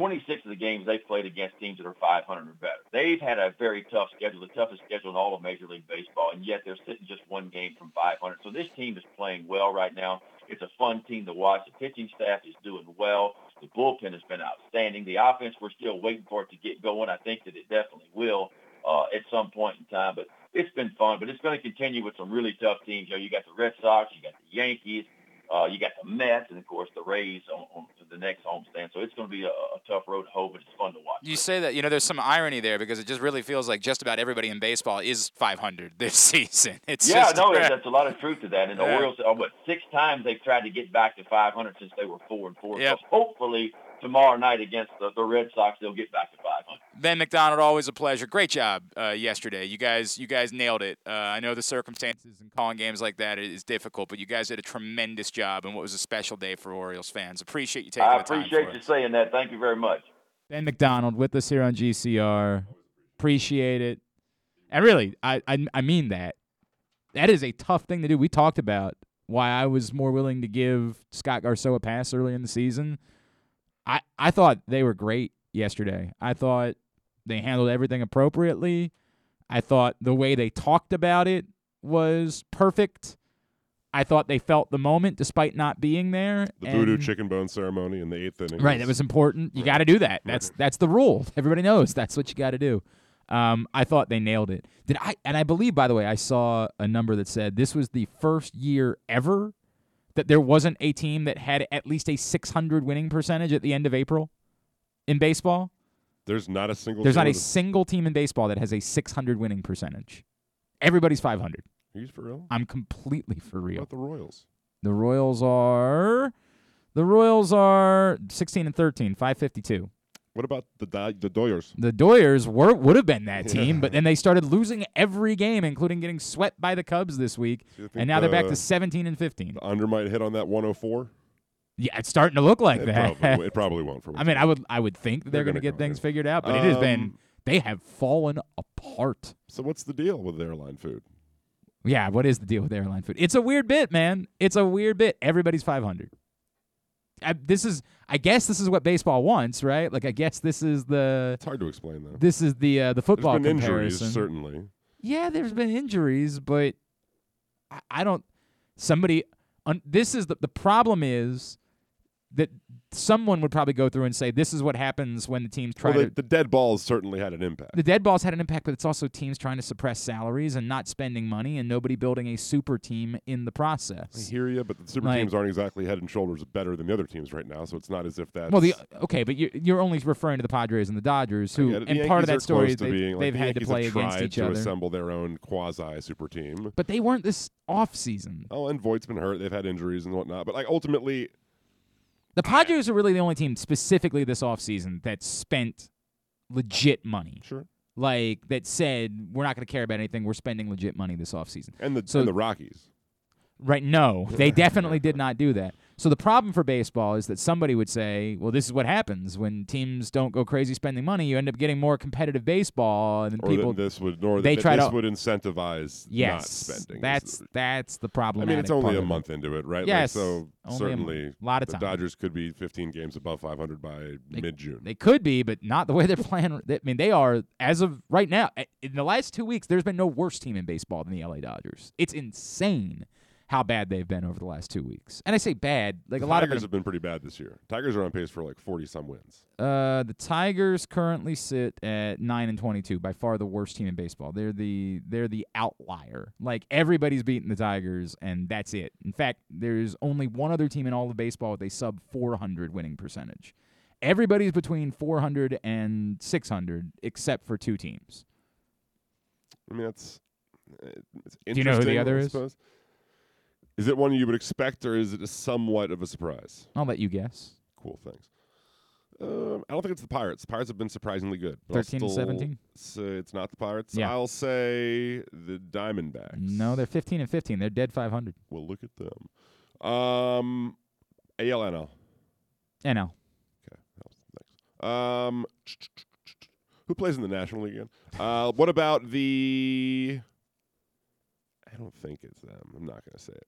26 of the games they've played against teams that are 500 or better. They've had a very tough schedule, the toughest schedule in all of Major League Baseball, and yet they're sitting just one game from 500. So this team is playing well right now. It's a fun team to watch. The pitching staff is doing well. The bullpen has been outstanding. The offense, we're still waiting for it to get going. I think that it definitely will uh, at some point in time. But it's been fun. But it's going to continue with some really tough teams. You know, you got the Red Sox, you got the Yankees, uh, you got the Mets, and of course the Rays on, on the next homestand. So it's going to be a, a tough road to hoe, but it's fun to watch. You say that, you know, there's some irony there because it just really feels like just about everybody in baseball is 500 this season. It's yeah, just, no, there's a lot of truth to that. And the Yeah. Orioles, uh, what six times they've tried to get back to 500 since they were four and four. Yep. So hopefully tomorrow night against the, the Red Sox, they'll get back to 500. Ben McDonald, always a pleasure. Great job uh, yesterday. You guys, you guys nailed it. Uh, I know the circumstances and calling games like that is difficult, but you guys did a tremendous job, and what was a special day for Orioles fans. Appreciate you taking I the time appreciate you us. saying that. Thank you very much. Ben McDonald with us here on GCR. Appreciate it. And really, I, I I mean that. That is a tough thing to do. We talked about why I was more willing to give Scott Garceau a pass early in the season. I I thought they were great yesterday. I thought they handled everything appropriately. I thought the way they talked about it was perfect. I thought they felt the moment despite not being there. The voodoo chicken bone ceremony in the eighth inning. Right, that was important. You got to do that. That's that's the rule. Everybody knows that's what you got to do. Um, I thought they nailed it. Did I? And I believe, by the way, I saw a number that said this was the first year ever that there wasn't a team that had at least a 600 winning percentage at the end of April in baseball. There's not a single. There's team not a single team in baseball that has a 600 winning percentage. Everybody's 500. Are you for real? I'm completely for What real. about the Royals? The Royals are the Royals are 16 and 13, 552. What about the the Doyers? The Doyers were would have been that team, Yeah. but then they started losing every game, including getting swept by the Cubs this week, and now they're back to 17 and 15. The under might hit on that 104. Yeah, it's starting to look like It that. probably, it probably won't. For I mean, I would I would think that they're, They're going to get things figured out, but it has been Um, they have fallen apart. So what's the deal with airline food? Yeah, what is the deal with airline food? It's a weird bit, man. It's a weird bit. Everybody's 500. I, this is, I guess, this is what baseball wants, right? Like, I guess this is the, It's hard to explain though. this is the uh, the There's football been comparison. injuries, certainly. Yeah, there's been injuries, but I, I don't. Somebody, un, this is the the problem is that someone would probably go through and say this is what happens when the teams try Well, the, to. the dead balls certainly had an impact. The dead balls had an impact, but it's also teams trying to suppress salaries and not spending money, and nobody building a super team in the process. I hear you, but the super Like- teams aren't exactly head and shoulders better than the other teams right now. So it's not as if that. Well, the okay, but you're you're only referring to the Padres and the Dodgers, who and The part of that story to they, being, like, the had to play have against each to other. assemble their own quasi super team. But they weren't this off season. Oh, and Voigt's been hurt. They've had injuries and whatnot. But like ultimately, The Padres are really the only team specifically this offseason that spent legit money. sure. Like that said, we're not going to care about anything. We're spending legit money this offseason. And the So- and the Rockies. Right? No, they definitely did not do that. So the problem for baseball is that somebody would say, "Well, this is what happens when teams don't go crazy spending money. You end up getting more competitive baseball, and Or people." this would nor they try this to- would incentivize not yes, spending. that's that's the problem. I mean, it's only a month into it, right? Like, Yes, so certainly a lot of the time. Dodgers could be 15 games above 500 by mid June. They could be, but not the way they're playing. I mean, they are as of right now. In the last two weeks, there's been no worse team in baseball than the LA Dodgers. It's insane how bad they've been over the last two weeks. And I say bad, like the a lot Tigers of have been pretty bad this year. Tigers are on pace for like 40 some wins. Uh, the Tigers currently sit at nine and twenty-two, by far the worst team in baseball. They're the they're the outlier. Like everybody's beating the Tigers, and that's it. In fact, there's only one other team in all of baseball with a sub 400 winning percentage. Everybody's between 400 and 600, except for two teams. I mean, that's uh, it's Do you know who the other I is? suppose. Is it one you would expect, or is it a somewhat of a surprise? I'll let you guess. Cool, thanks. Um, I don't think it's the Pirates. The Pirates have been surprisingly good. but I'll 13 to still 17? Say it's not the Pirates. Yeah. I'll say the Diamondbacks. No, they're 15 and 15. They're dead 500. Well, look at them. Um, ALNL. NL. Okay. Thanks. Um, who plays in the National League again? Uh, what about the? I don't think it's them. I'm not going to say it.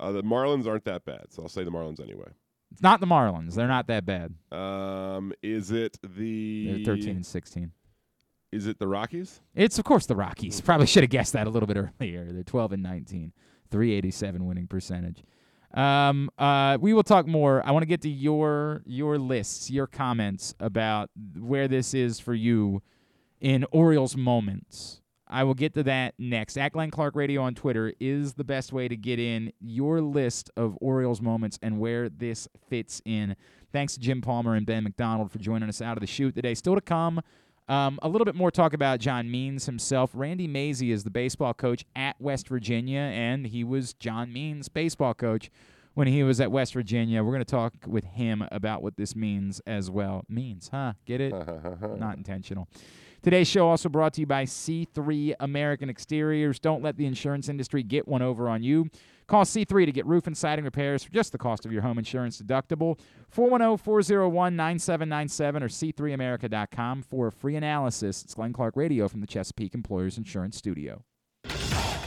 Uh, the Marlins aren't that bad, so I'll say the Marlins anyway. It's not the Marlins. They're not that bad. Um, is it the They're 13 and 16. Is it the Rockies? It's of course the Rockies. Probably should have guessed that a little bit earlier. They're 12 and 19, 387 winning percentage. Um, uh, we will talk more. I want to get to your your lists, your comments about where this is for you in Orioles moments. I will get to that next. At Glenn Clark Radio on Twitter is the best way to get in your list of Orioles moments and where this fits in. Thanks to Jim Palmer and Ben McDonald for joining us out of the shoot today. Still to come. Um, a little bit more talk about John Means himself. Randy Mazey is the baseball coach at West Virginia, and he was John Means' baseball coach when he was at West Virginia. We're going to talk with him about what this means as well. Means, huh? Get it? Not intentional. Today's show also brought to you by C3 American Exteriors. Don't let the insurance industry get one over on you. Call C3 to get roof and siding repairs for just the cost of your home insurance deductible. 410-401-9797 or c3america.com for a free analysis. It's Glenn Clark Radio from the Chesapeake Employers Insurance Studio.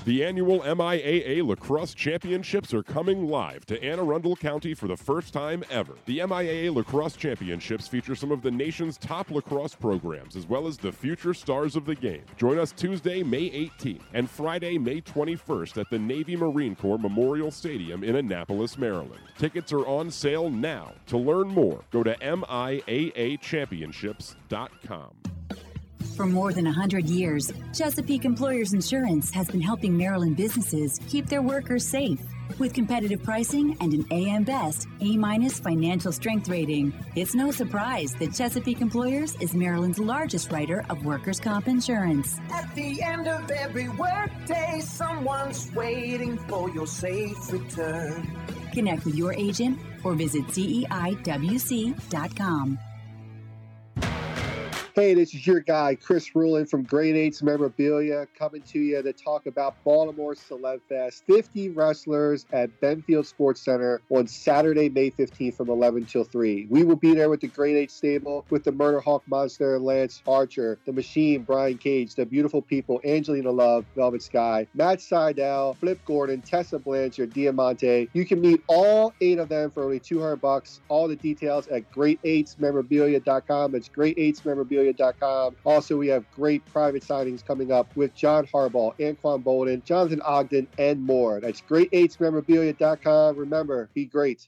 The annual MIAA Lacrosse Championships are coming live to Anne Arundel County for the first time ever. The MIAA Lacrosse Championships feature some of the nation's top lacrosse programs, as well as the future stars of the game. Join us Tuesday, May 18th, and Friday, May 21st at the Navy Marine Corps Memorial Stadium in Annapolis, Maryland. Tickets are on sale now. To learn more, go to MIAAChampionships.com. For more than 100 years, Chesapeake Employers Insurance has been helping Maryland businesses keep their workers safe. With competitive pricing and an AM Best A minus financial strength rating, it's no surprise that Chesapeake Employers is Maryland's largest writer of workers' comp insurance. At the end of every workday, someone's waiting for your safe return. Connect with your agent or visit CEIWC.com. Hey, this is your guy, Chris Rulin from Great 8's Memorabilia, coming to you to talk about Baltimore Celeb Fest. 50 wrestlers at Benfield Sports Center on Saturday, May 15th from 11 till 3. We will be there with the Grade 8 stable, with the Murder Hawk Monster, Lance Archer, the Machine, Brian Cage, the beautiful people, Angelina Love, Velvet Sky, Matt Sydal, Flip Gordon, Tessa Blanchard, Diamante. You can meet all eight of them for only 200 bucks. All the details at great8smemorabilia.com. It's great8smemorabilia.com. Also, we have great private signings coming up with John Harbaugh, Anquan Boldin, Jonathan Ogden, and more. That's great8smemorabilia.com. Remember, be great.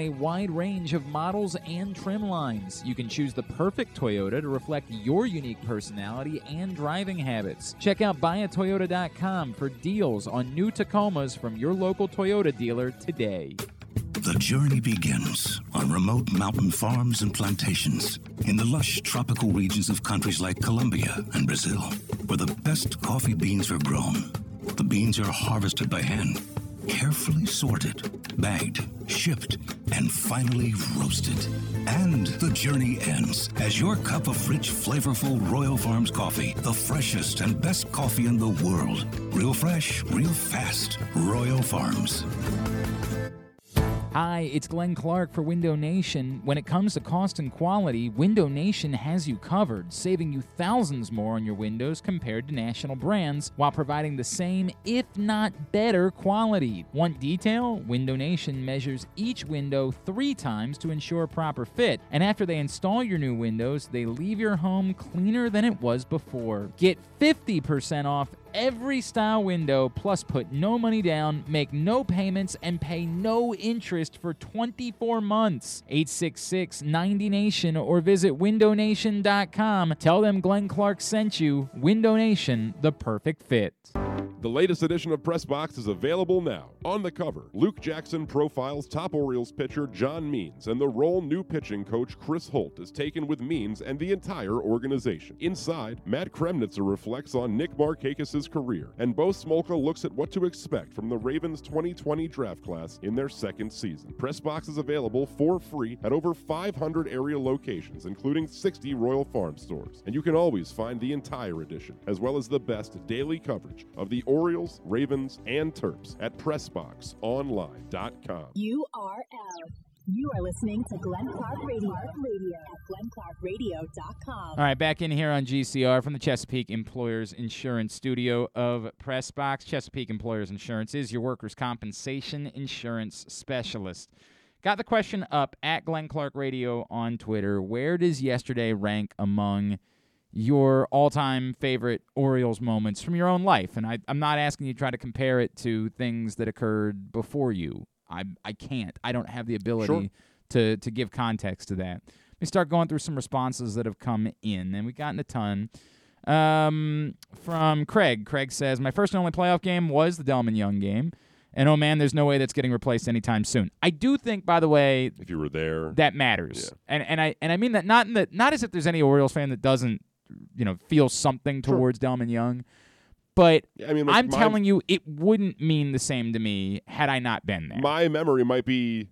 a wide range of models and trim lines. You can choose the perfect Toyota to reflect your unique personality and driving habits. Check out buyatoyota.com for deals on new Tacomas from your local Toyota dealer today. The journey begins on remote mountain farms and plantations in the lush tropical regions of countries like Colombia and Brazil, where the best coffee beans are grown. The beans are harvested by hand, carefully sorted, bagged, shipped, and finally roasted. And the journey ends as your cup of rich, flavorful Royal Farms coffee, the freshest and best coffee in the world. Real fresh, real fast. Royal Farms. Hi, it's Glenn Clark for Window Nation. When it comes to cost and quality, Window Nation has you covered, saving you thousands more on your windows compared to national brands while providing the same, if not better, quality. Want detail? Window Nation measures each window three times to ensure proper fit, and after they install your new windows, they leave your home cleaner than it was before. Get 50% off every style window, plus put no money down, make no payments, and pay no interest for 24 months. 866 90 Nation or visit windownation.com. Tell them Glenn Clark sent you. Window Nation, the perfect fit. The latest edition of Press Box is available now. On the cover, Luke Jackson profiles top Orioles pitcher John Means, and the role new pitching coach Chris Holt is taken with Means and the entire organization. Inside, Matt Kremnitzer reflects on Nick Markakis' career, and Bo Smolka looks at what to expect from the Ravens 2020 draft class in their second season. Press Box is available for free at over 500 area locations, including 60 Royal Farm stores, and you can always find the entire edition, as well as the best daily coverage of the Orioles, Ravens, and Terps at PressBoxOnline.com. URL. You are listening to Glenn Clark Radio, Radio at glennclarkradio.com. All right, back in here on GCR from the Chesapeake Employers Insurance Studio of Pressbox. Chesapeake Employers Insurance is your workers' compensation insurance specialist. Got the question up at Glenn Clark Radio on Twitter. Where does yesterday rank among your all-time favorite Orioles moments from your own life? And I, I'm not asking you to try to compare it to things that occurred before you. I I can't. I don't have the ability Sure. to to give context to that. Let me start going through some responses that have come in, and we've gotten a ton. Um, from Craig. Craig says, My first and only playoff game was the Delmon Young game. And oh man, there's no way that's getting replaced anytime soon. I do think, by the way, If you were there, that matters. And and I and I mean that not in the not as if there's any Orioles fan that doesn't, you know, feel something Sure. towards Delmon Young. But I mean, like, I'm my- telling you, it wouldn't mean the same to me had I not been there. my memory might be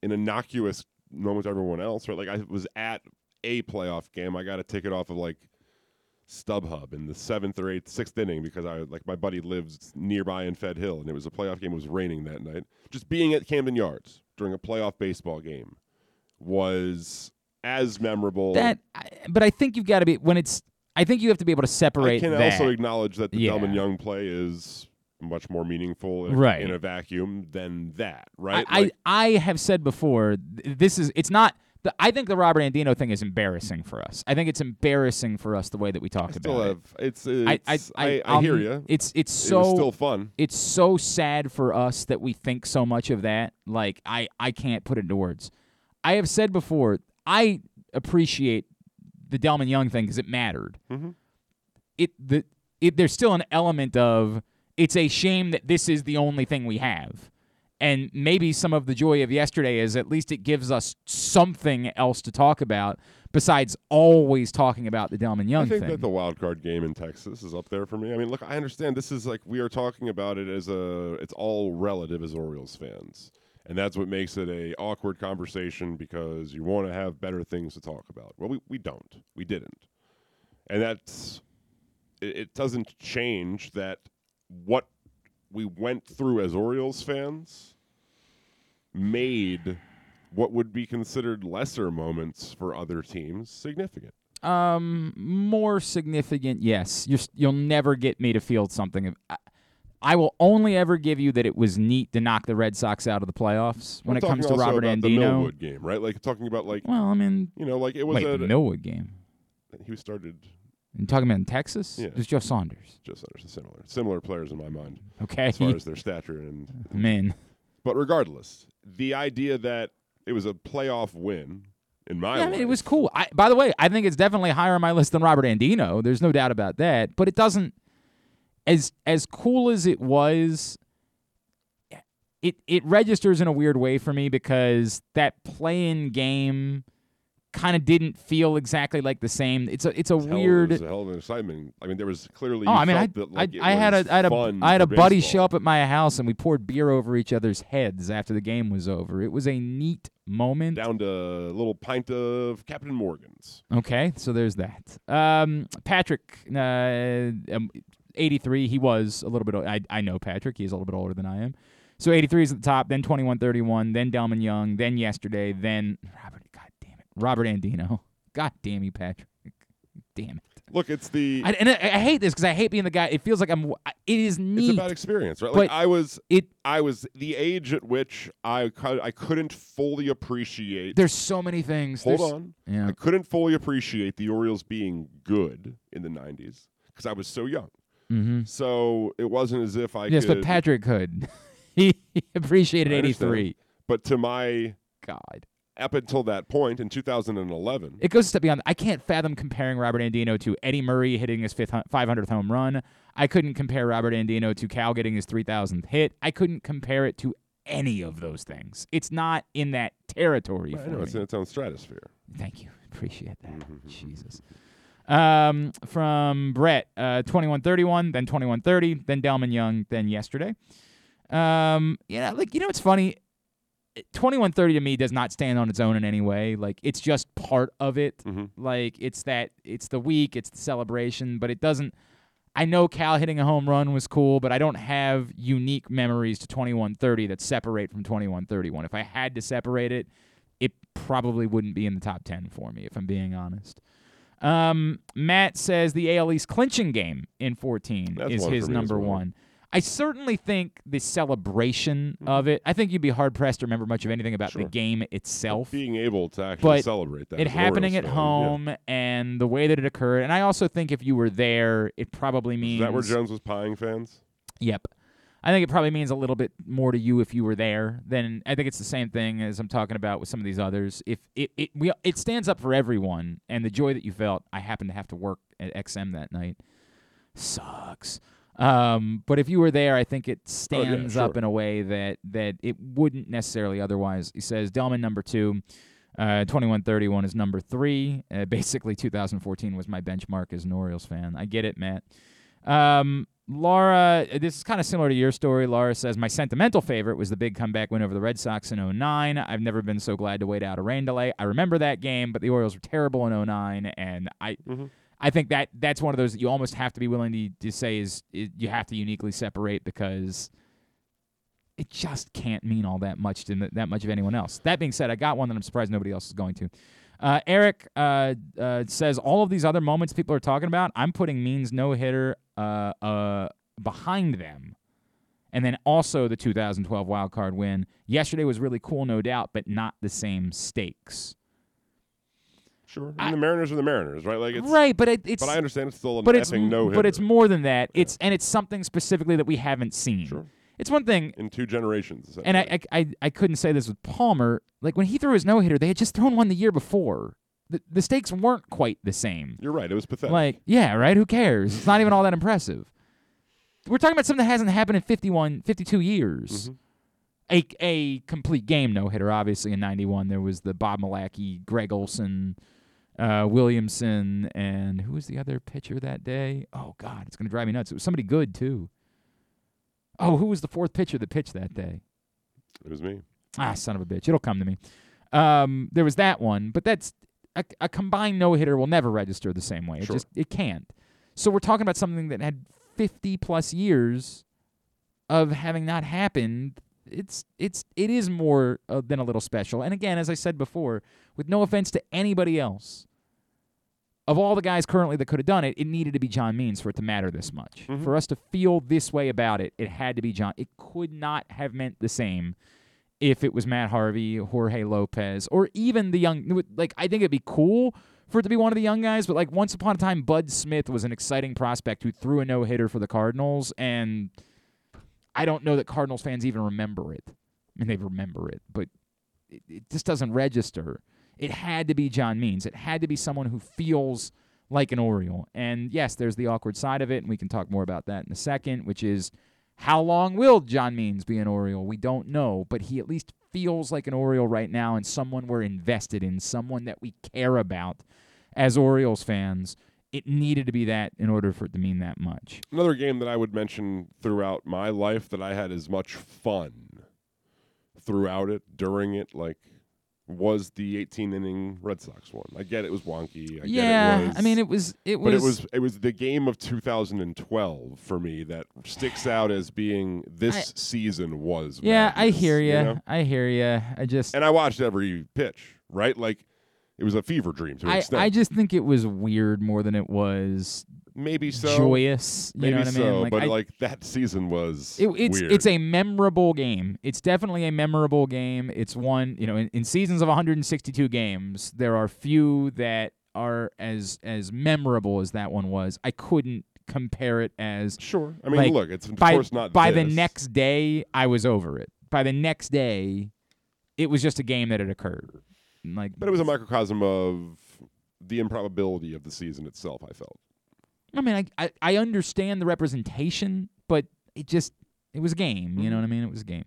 an innocuous moment to everyone else, right? Like I was at a playoff game. I got a ticket off of like StubHub in the seventh or eighth, sixth inning because I like my buddy lives nearby in Fed Hill, and it was a playoff game. It was raining that night. Just being at Camden Yards during a playoff baseball game was as memorable. that, but I think you've got to be when it's. I think you have to be able to separate. I can that. also acknowledge that the Yeah. Delmon Young play is much more meaningful in, Right. in a vacuum than that, right? I, Like, I I have said before, this is it's not. The, I think the Robert Andino thing is embarrassing for us. I think it's embarrassing for us the way that we talk about it. have it's, I I it's I, I, um, hear you. It's it's so was still fun. it's so sad for us that we think so much of that. Like I I can't put it into words. I have said before, I appreciate the Delmon Young thing because it mattered. Mhm. It the it there's still an element of it's a shame that this is the only thing we have. And maybe some of the joy of yesterday is at least it gives us something else to talk about besides always talking about the Delmon Young I think thing. that the wild card game in Texas is up there for me. I mean, look, I understand this is like we are talking about it as a it's all relative as Orioles fans. And that's what makes it a awkward conversation because you want to have better things to talk about. Well, we, we don't. We didn't. And that's it, it doesn't change that what we went through as Orioles fans made what would be considered lesser moments for other teams significant. Um, more significant, yes. You're, you'll never get me to feel something. I, will only ever give you that it was neat to knock the Red Sox out of the playoffs when I'm it comes to Robert about The Andino. Millwood game, right? Like talking about like Well, I mean, you know, like it was wait, a the Millwood game. he was started You talking about in Texas? Yeah. It was Joe Saunders. just under similar similar players in my mind Okay. as far as their stature and Man. but regardless, the idea that it was a playoff win in my Yeah, I mean, it was cool. I, by the way, I think it's definitely higher on my list than Robert Andino. There's no doubt about that. But it doesn't as as cool as it was. It it registers in a weird way for me because that play-in game kind of didn't feel exactly like the same. It's a it's a weird. It was a hell of an excitement. I mean, there was clearly. Oh, I mean, I, that, like, I, I had a I had a had a buddy baseball. show up at my house and we poured beer over each other's heads after the game was over. It was a neat moment. down to a little pint of Captain Morgan's. Okay, so there's that. Um, Patrick, uh, um, 83. He was a little bit. I I know Patrick. He's a little bit older than I am. So 83 is at the top. Then 21, 31. Then Delmon Young. Then yesterday. Then Robert. God damn it, Robert Andino. God damn you, Patrick. Damn it. Look, it's the I, and I, I hate this because I hate being the guy. It feels like I'm. It is neat. it's a bad experience, right? Like I was, it. I was the age at which I I couldn't fully appreciate. There's so many things. Hold There's- on, Yeah. I couldn't fully appreciate the Orioles being good in the '90s because I was so young. Mm-hmm. So it wasn't as if I Yes, could. but Patrick could. he appreciated 83. But to my God. up until that point in 2011. It goes a step beyond. I can't fathom comparing Robert Andino to Eddie Murray hitting his fifth, 500th home run. I couldn't compare Robert Andino to Cal getting his 3,000th hit. I couldn't compare it to any of those things. It's not in that territory I for know me. it's in its own stratosphere. Thank you. Appreciate that. Jesus. Um, from Brett, uh, 2131, then 2130, then Delmon Young, then yesterday. Um, you know, like, you know, it's funny. 2130 to me does not stand on its own in any way. Like, it's just part of it. Like, it's that, it's the week, it's the celebration, but it doesn't. I know Cal hitting a home run was cool, but I don't have unique memories to 2130 that separate from 2131. If I had to separate it, it probably wouldn't be in the top 10 for me, if I'm being honest. Um, Matt says the AL East clinching game in 14 That's is one his for me as number well. one. I certainly think the celebration of it, I think you'd be hard pressed to remember much of anything about the Mm-hmm. Game itself. Being able to actually But celebrate that. it happening at fan, yeah. home and the way that it occurred. And I also think if you were there, it probably means Is that where Jones was pieing fans? Yep. I think it probably means a little bit more to you if you were there than I think it's the same thing as I'm talking about with some of these others. If it it we it stands up for everyone and the joy that you felt. I happened to have to work at XM that night. Sucks. Um, but if you were there, I think it stands up Oh, sure. in a way that that it wouldn't necessarily otherwise. He says Delmon number two, uh, 2131 is number three. Uh, basically, 2014 was my benchmark as an Orioles fan. I get it, Matt. Um, Laura, this is kind of similar to your story. Laura says, My sentimental favorite was the big comeback win over the Red Sox in 09. I've never been so glad to wait out a rain delay. I remember that game, but the Orioles were terrible in 09, and I. Mm-hmm. I think that that's one of those that you almost have to be willing to, to say is, is you have to uniquely separate because it just can't mean all that much to that much of anyone else. That being said, I got one that I'm surprised nobody else is going to. Uh, Eric uh, uh, says all of these other moments people are talking about, I'm putting Means no hitter uh, uh, behind them. And then also the 2012 wild card win. Yesterday was really cool, no doubt, but not the same stakes. Sure. I the Mariners are the Mariners, right? Like it's right, but it, it's But I understand it's still an but effing no hitter. but it's more than that. It's and it's something specifically that we haven't seen. Sure. It's one thing in two generations. and I, I, I, couldn't say this with Palmer. Like when he threw his no hitter, they had just thrown one the year before. The, the stakes weren't quite the same. You're right. It was pathetic. Like, yeah, right? Who cares? It's not even all that impressive. We're talking about something that hasn't happened in 51, 52 years. A, a complete game no hitter, obviously, in 91. There was the Bob Milacki, Greg Olson, uh, Williamson, and who was the other pitcher that day? Oh, God, it's going to drive me nuts. It was somebody good, too. Oh, who was the fourth pitcher that pitched that day? it was me. Ah, son of a bitch. It'll come to me. Um, there was that one, but that's a, a combined no hitter will never register the same way. It Sure. just it can't. So we're talking about something that had 50 plus years of having not happened. It's it's it is more uh, than a little special. And again, as I said before, with no offense to anybody else, of all the guys currently that could have done it, it needed to be John Means for it to matter this much. Mm-hmm. For us to feel this way about it, it had to be John. It could not have meant the same if it was Matt Harvey, Jorge Lopez, or even the young. Like, I think it'd be cool for it to be one of the young guys, but like once upon a time, Bud Smith was an exciting prospect who threw a no hitter for the Cardinals, and I don't know that Cardinals fans even remember it. I mean, they remember it, but it, it just doesn't register. It had to be John Means. It had to be someone who feels like an Oriole. And yes, there's the awkward side of it, and we can talk more about that in a second, which is how long will John Means be an Oriole? We don't know, but he at least feels like an Oriole right now and someone we're invested in, someone that we care about as Orioles fans. It needed to be that in order for it to mean that much. Another game that I would mention throughout my life that I had as much fun throughout it, during it, like was the 18 inning Red Sox one. I get it was wonky. I yeah, get it was, I mean it was it was but it was it was the game of 2012 for me that sticks out as being this I- season was. Yeah, I madness, hear you know? I hear you. I just And I watched every pitch, right? Like it was a fever dream to an I, extent. I just think it was weird more than it was maybe so joyous. You Maybe know what so, I mean? Like, but I- like that season was It, it's weird. it's a memorable game. It's definitely a memorable game. It's one you know in, in seasons of 162 games, there are few that are as as memorable as that one was. I couldn't compare it as sure. I mean, like, look, it's of by, course not by the next day. I was over it. By the next day, it was just a game that had occurred. Like, But it was a microcosm of the improbability of the season itself. I felt. I mean, I, I I understand the representation, but it just it was a game. You know what I mean? It was a game.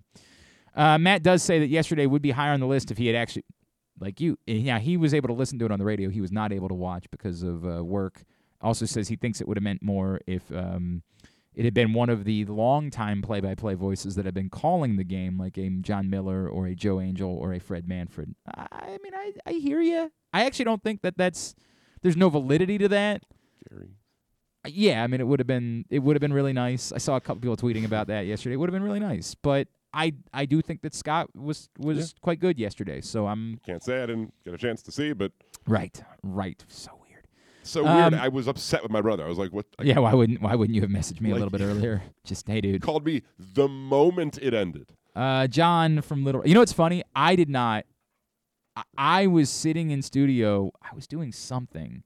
Uh, Matt does say that yesterday would be higher on the list if he had actually, like you, yeah, he was able to listen to it on the radio. He was not able to watch because of uh, work. Also says he thinks it would have meant more if um, it had been one of the longtime play-by-play voices that have been calling the game, like a Jon Miller or a Joe Angel or a Fred Manfra. I, I mean, I, I hear you. I actually don't think that that's there's no validity to that. Gary. Yeah, I mean, it would have been it would have been really nice. I saw a couple people tweeting about that yesterday. It would have been really nice, but I I do think that Scott was was quite good yesterday. So I'm Can't say I didn't get a chance to see, but right, right. So weird. so weird. Um, I was upset with my brother. I was like, "What?" I Yeah, why wouldn't why wouldn't you have messaged me a little bit earlier? Just hey, dude. called me the moment it ended. Uh, John from Little. You know what's funny? I did not. I, I was sitting in studio. I was doing something.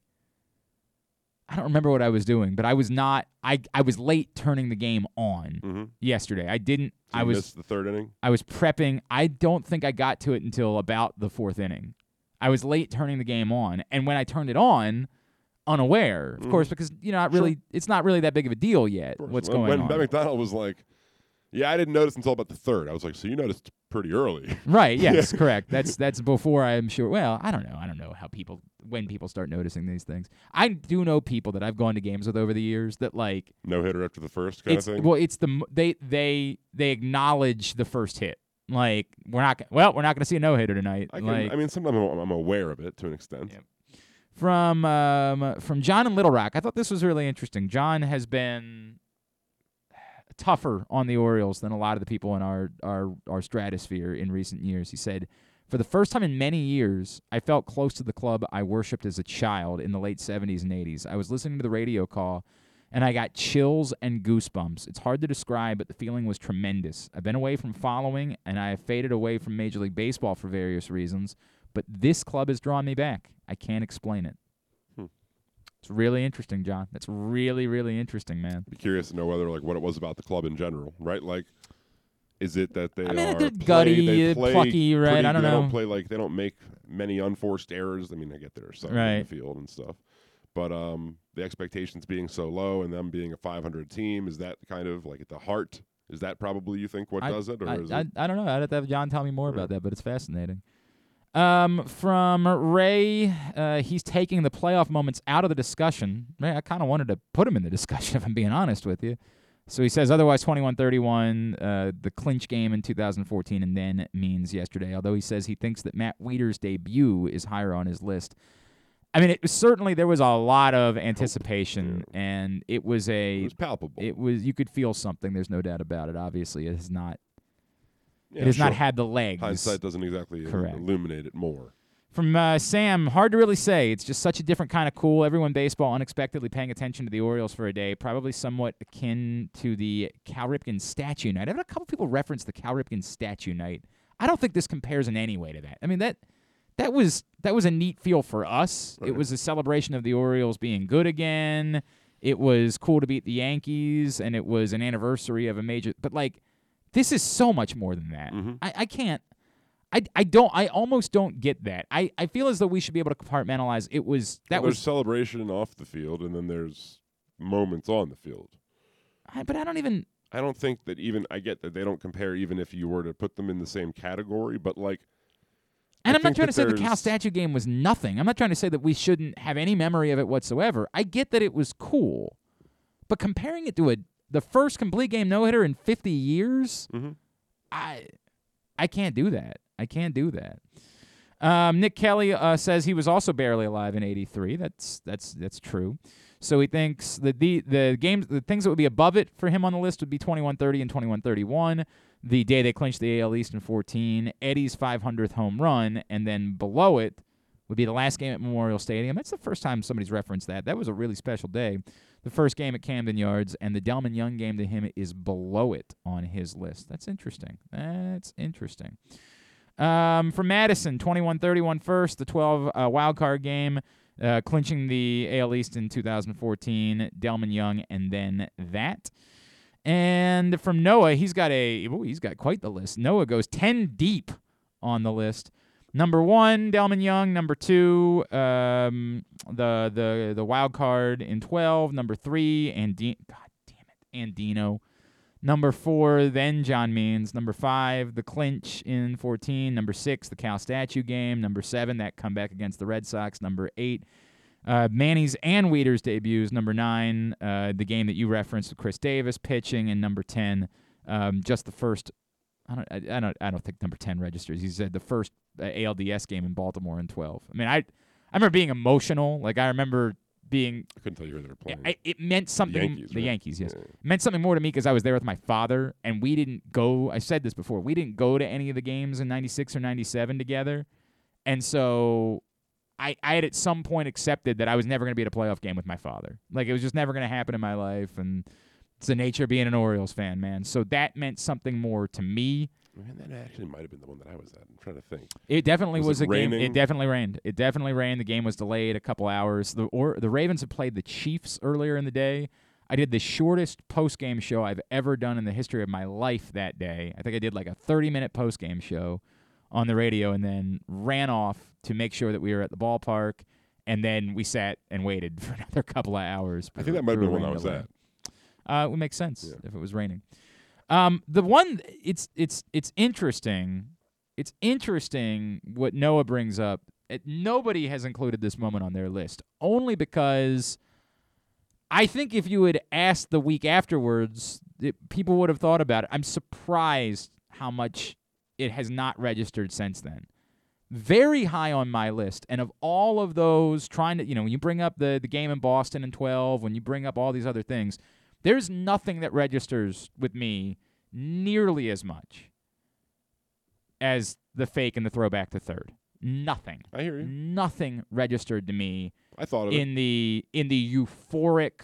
I don't remember what I was doing, but I was not. I I was late turning the game on Mhm. yesterday. I didn't. So I was. the third inning. I was prepping. I don't think I got to it until about the fourth inning. I was late turning the game on, and when I turned it on, unaware, of Mhm. course, because you know, not Sure. really, it's not really that big of a deal yet. What's when, going when on? Ben McDonald was like, "Yeah, I didn't notice until about the third. I was like, "So you noticed pretty early." Right. Yes. correct. That's that's before I'm sure. Well, I don't know. I don't know how people when people start noticing these things. I do know people that I've gone to games with over the years that like no hitter after the first kind it's of thing. well, it's the they they they acknowledge the first hit. Like we're not well, we're not going to see a no hitter tonight. I, can, like I mean, sometimes I'm, I'm aware of it to an extent. from um, from John and Little Rock. I thought this was really interesting. John has been tougher on the Orioles than a lot of the people in our our our stratosphere in recent years. He said, "For the first time in many years, I felt close to the club I worshipped as a child in the late 70s and 80s. I was listening to the radio call." And I got chills and goosebumps. It's hard to describe, but the feeling was tremendous. I've been away from following, and I have faded away from Major League Baseball for various reasons, but this club has drawn me back. I can't explain it. It's really interesting, John. That's really, really interesting, man. Be curious to know whether like what it was about the club in general, right? Like, is it that they I mean, are play- gutty, they play plucky, right? pretty- I don't they know. don't play like they don't make many unforced errors. I mean, I get there are some in Right. the field and stuff, but um, the expectations being so low and them being a 500 team is that kind of like at the heart? Is that probably you think what I, does it, or I, is I, it? I don't know. I'd have to have John tell me more about that, but it's fascinating. Um, from Ray, uh, he's taking the playoff moments out of the discussion. Ray, I kind of wanted to put him in the discussion, if I'm being honest with you. So he says, otherwise, 21 31, uh, the clinch game in 2014, and then means yesterday. Although he says he thinks that Matt Wieters' debut is higher on his list. I mean, it was certainly there was a lot of anticipation, and it was a It was palpable. it was you could feel something. There's no doubt about it. Obviously, it has not. Yeah, it has not had the legs. Hindsight doesn't exactly Correct. illuminate it more. From uh, Sam, hard to really say. It's just such a different kind of cool. Everyone baseball unexpectedly paying attention to the Orioles for a day, probably somewhat akin to the Cal Ripken statue night. I've had a couple people reference the Cal Ripken statue night. I don't think this compares in any way to that. I mean that that was that was a neat feel for us. It was a celebration of the Orioles being good again. It was cool to beat the Yankees, and it was an anniversary of a major. But like, this is so much more than that. Mm-hmm. I, I can't. I, I don't. I almost don't get that. I, I feel as though we should be able to compartmentalize. It was that Well, there's was. celebration off the field, and then there's moments on the field. I, but I don't even. I don't think that even I get that they don't compare even if you were to put them in the same category, but like And I I'm not trying to say the Cal statue game was nothing. I'm not trying to say that we shouldn't have any memory of it whatsoever. I get that it was cool, but comparing it to a the first complete game no hitter in 50 years, Mhm. I I can't do that. I can't do that. Um, Nick Kelly uh, says he was also barely alive in '83. That's that's that's true. So he thinks that the the games the things that would be above it for him on the list would be 21-30 and 21-31. The day they clinched the AL East in 14, Eddie's 500th home run, and then below it would be the last game at Memorial Stadium. That's the first time somebody's referenced that. That was a really special day. The first game at Camden Yards, and the Delmon Young game to him is below it on his list. That's interesting. That's interesting. Um, for Madison, 21-31 first, the 12 uh, wild card game, uh, clinching the AL East in 2014. Delmon Young, and then that. And from Noah, he's got a ooh, he's got quite the list. Noah goes 10 deep on the list. Number one, Delmon Young. Number two, um, the the the wild card in twelve. Number three, and God damn it, Andino. Number four, then John Means. Number five, the clinch in 14. Number six, the Cal statue game. Number seven, that comeback against the Red Sox. Number eight, uh, Manny's and Wieters debuts. Number nine, uh, the game that you referenced with Chris Davis pitching. And number 10, um, just the first. I don't, I, I don't. I don't think number ten registers. He said the first ALDS game in Baltimore in twelve. I mean, I, I remember being emotional. Like I remember being. I couldn't tell you who they were playing. I, it meant something. Yankees, the right? Yankees, yes, Yeah. It meant something more to me because I was there with my father, and we didn't go. I said this before. We didn't go to any of the games in '96 or '97 together, and so I, I had at some point accepted that I was never going to be at a playoff game with my father. Like it was just never going to happen in my life, and it's the nature of being an Orioles fan, man. So that meant something more to me. Man, that actually might have been the one that I was at. I'm trying to think. It definitely Was was, it a game. It definitely rained. It definitely rained. The game was delayed a couple hours. The or the Ravens had played the Chiefs earlier in the day. I did the shortest post game show I've ever done in the history of my life that day. I think I did like a 30 minute post game show on the radio and then ran off to make sure that we were at the ballpark. And then we sat and waited for another couple of hours. I think that might have been when I was delay. at. Uh, it would make sense Yeah. if it was raining. Um, the one it's it's it's interesting. It's interesting what Noah brings up. It, nobody has included this moment on their list, only because I think if you had asked the week afterwards, it, people would have thought about it. I'm surprised how much it has not registered since then. Very high on my list, and of all of those, trying to you know, when you bring up the the game in Boston in 12, when you bring up all these other things, there's nothing that registers with me nearly as much as the fake and the throwback to third. Nothing. I hear you. Nothing registered to me I thought of it. in the in the euphoric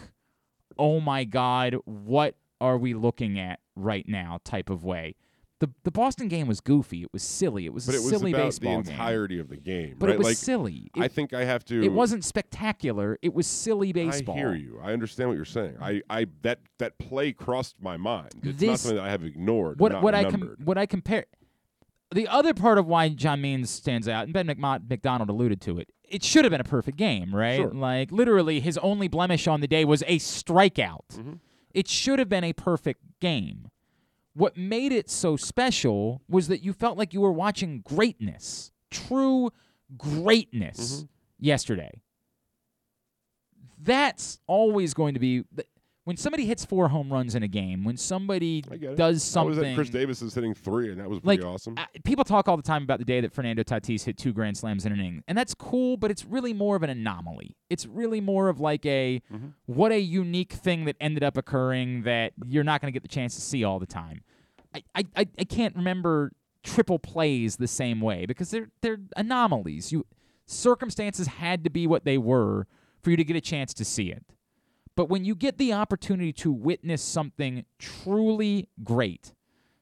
oh my god what are we looking at right now type of way the the boston game was goofy it was silly it was But a it was silly about baseball the game entirety of the game. but right? it was like, silly it, I think I have to. it wasn't spectacular it was silly baseball I hear you. I understand what you're saying. I, I that that play crossed my mind. It's not something that I have ignored. what what I com- what I compare the other part of why John Means stands out, and Ben McMo- McDonald alluded to it. It should have been a perfect game, right? Sure. Like literally, his only blemish on the day was a strikeout. Mm-hmm. It should have been a perfect game. What made it so special was that you felt like you were watching greatness, true greatness, Mm-hmm. yesterday. That's always going to be when somebody hits four home runs in a game. When somebody I does I something, was at Chris Davis is hitting three, and that was like pretty awesome. uh, people talk all the time about the day that Fernando Tatis hit two grand slams in an inning, and that's cool, but it's really more of an anomaly. It's really more of like a Mm-hmm. what a unique thing that ended up occurring that you're not going to get the chance to see all the time. I, I, I, I can't remember triple plays the same way because they're they're anomalies. You circumstances had to be what they were for you to get a chance to see it. But when you get the opportunity to witness something truly great,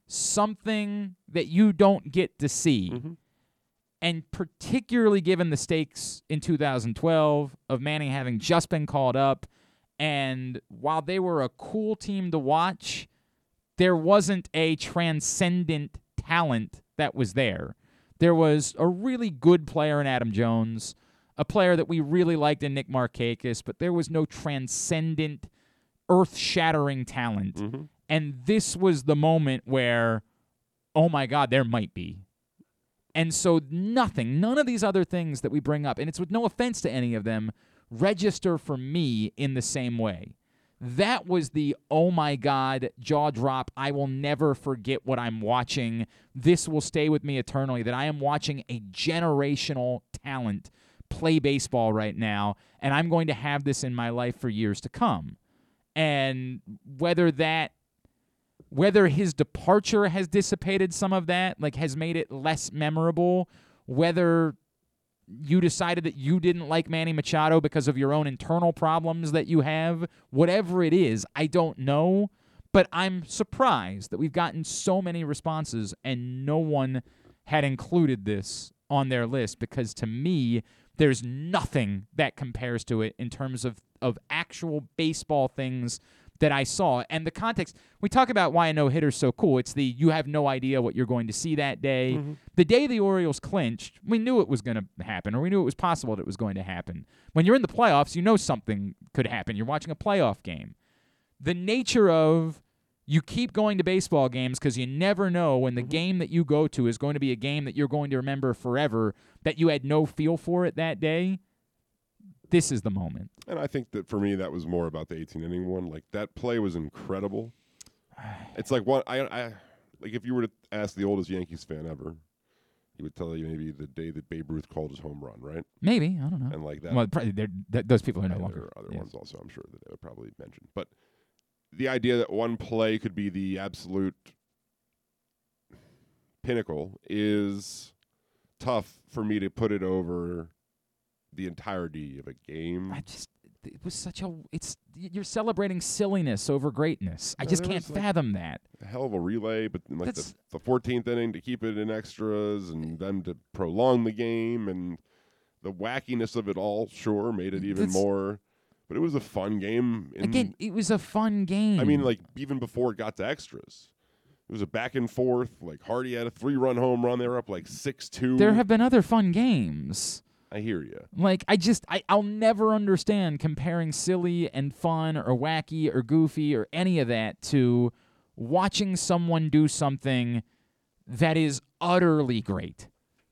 something that you don't get to see, mm-hmm. and particularly given the stakes in 2012 of Manny having just been called up, and while they were a cool team to watch, there wasn't a transcendent talent that was there. There was a really good player in Adam Jones, a player that we really liked in Nick Markakis, but there was no transcendent, earth shattering talent. Mm-hmm. And this was the moment where, oh my God, there might be. And so nothing, none of these other things that we bring up, and it's with no offense to any of them, register for me in the same way. That was the oh my god jaw drop. I will never forget what I'm watching. This will stay with me eternally. That I am watching a generational talent play baseball right now, and I'm going to have this in my life for years to come. And whether that whether his departure has dissipated some of that, like has made it less memorable, whether you decided that you didn't like Manny Machado because of your own internal problems that you have, whatever it is, I don't know. But I'm surprised that we've gotten so many responses and no one had included this on their list because to me, there's nothing that compares to it in terms of, of actual baseball things that I saw. And the context, we talk about why a no hitter's so cool. It's the you have no idea what you're going to see that day. Mm-hmm. The day the Orioles clinched, we knew it was going to happen, or we knew it was possible that it was going to happen. When you're in the playoffs, you know something could happen. You're watching a playoff game. The nature of you keep going to baseball games because you never know when the mm-hmm. game that you go to is going to be a game that you're going to remember forever that you had no feel for it that day. This is the moment. And I think that for me, that was more about the 18 inning one. Like that play was incredible. It's like what I, I like if you were to ask the oldest Yankees fan ever, he would tell you maybe the day that Babe Ruth called his home run, right? Maybe I don't know. And like that. well, probably th- those people are no longer. There are other ones also, I'm sure that they would probably mention. But the idea that one play could be the absolute pinnacle is tough for me to put it over the entirety of a game. I just it was such a it's you're celebrating silliness over greatness. I No, just can't like, fathom that. a hell of a relay, but like the, the 14th inning to keep it in extras and them to prolong the game and the wackiness of it all, sure, made it even more. But it was a fun game. In, Again, it was a fun game. I mean, like even before it got to extras, it was a back and forth. Like Hardy had a three-run home run. They were up like six-two. there have been other fun games. I hear you. Like I just I, I'll never understand comparing silly and fun or wacky or goofy or any of that to watching someone do something that is utterly great.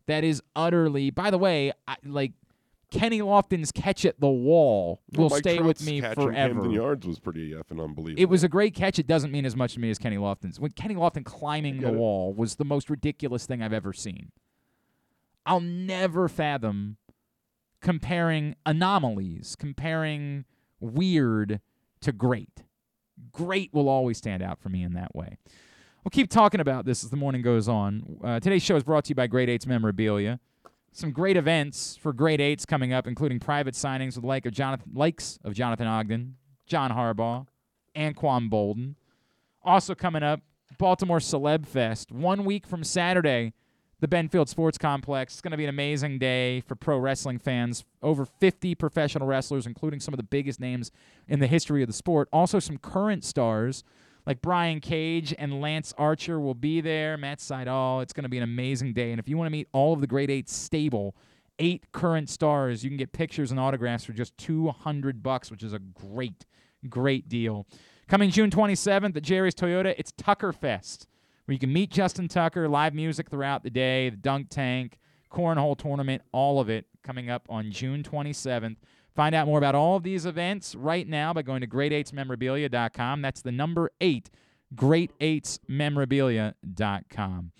That is utterly by the way, I, like Kenny Lofton's catch at the wall will Mike stay with me forever. Camden Yards was pretty effing unbelievable. It was a great catch. It doesn't mean as much to me as Kenny Lofton's. When Kenny Lofton climbing the it. wall was the most ridiculous thing I've ever seen. I'll never fathom comparing anomalies, comparing weird to great. Great will always stand out for me in that way. We'll keep talking about this as the morning goes on. Uh, today's show is brought to you by Great 8's Memorabilia. Some great events for Great 8's coming up, including private signings with the like of Jonathan, likes of Jonathan Ogden, John Harbaugh, Anquan Boldin. Also coming up, Baltimore Celeb Fest. One week from Saturday, the Benfield Sports Complex. It's going to be an amazing day for pro wrestling fans. Over 50 professional wrestlers, including some of the biggest names in the history of the sport. Also, some current stars like Brian Cage and Lance Archer will be there. Matt Sydal. It's going to be an amazing day. And if you want to meet all of the Great 8 stable, eight current stars, you can get pictures and autographs for just 200 bucks, which is a great, great deal. Coming June 27th at Jerry's Toyota, it's Tucker Fest, where you can meet Justin Tucker, live music throughout the day, the dunk tank, cornhole tournament, all of it coming up on June 27th. Find out more about all of these events right now by going to great8smemorabilia.com. That's the number eight, great8smemorabilia.com.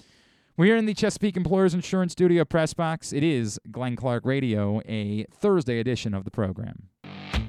We're in the Chesapeake Employers Insurance Studio Press Box. It is Glenn Clark Radio, a Thursday edition of the program.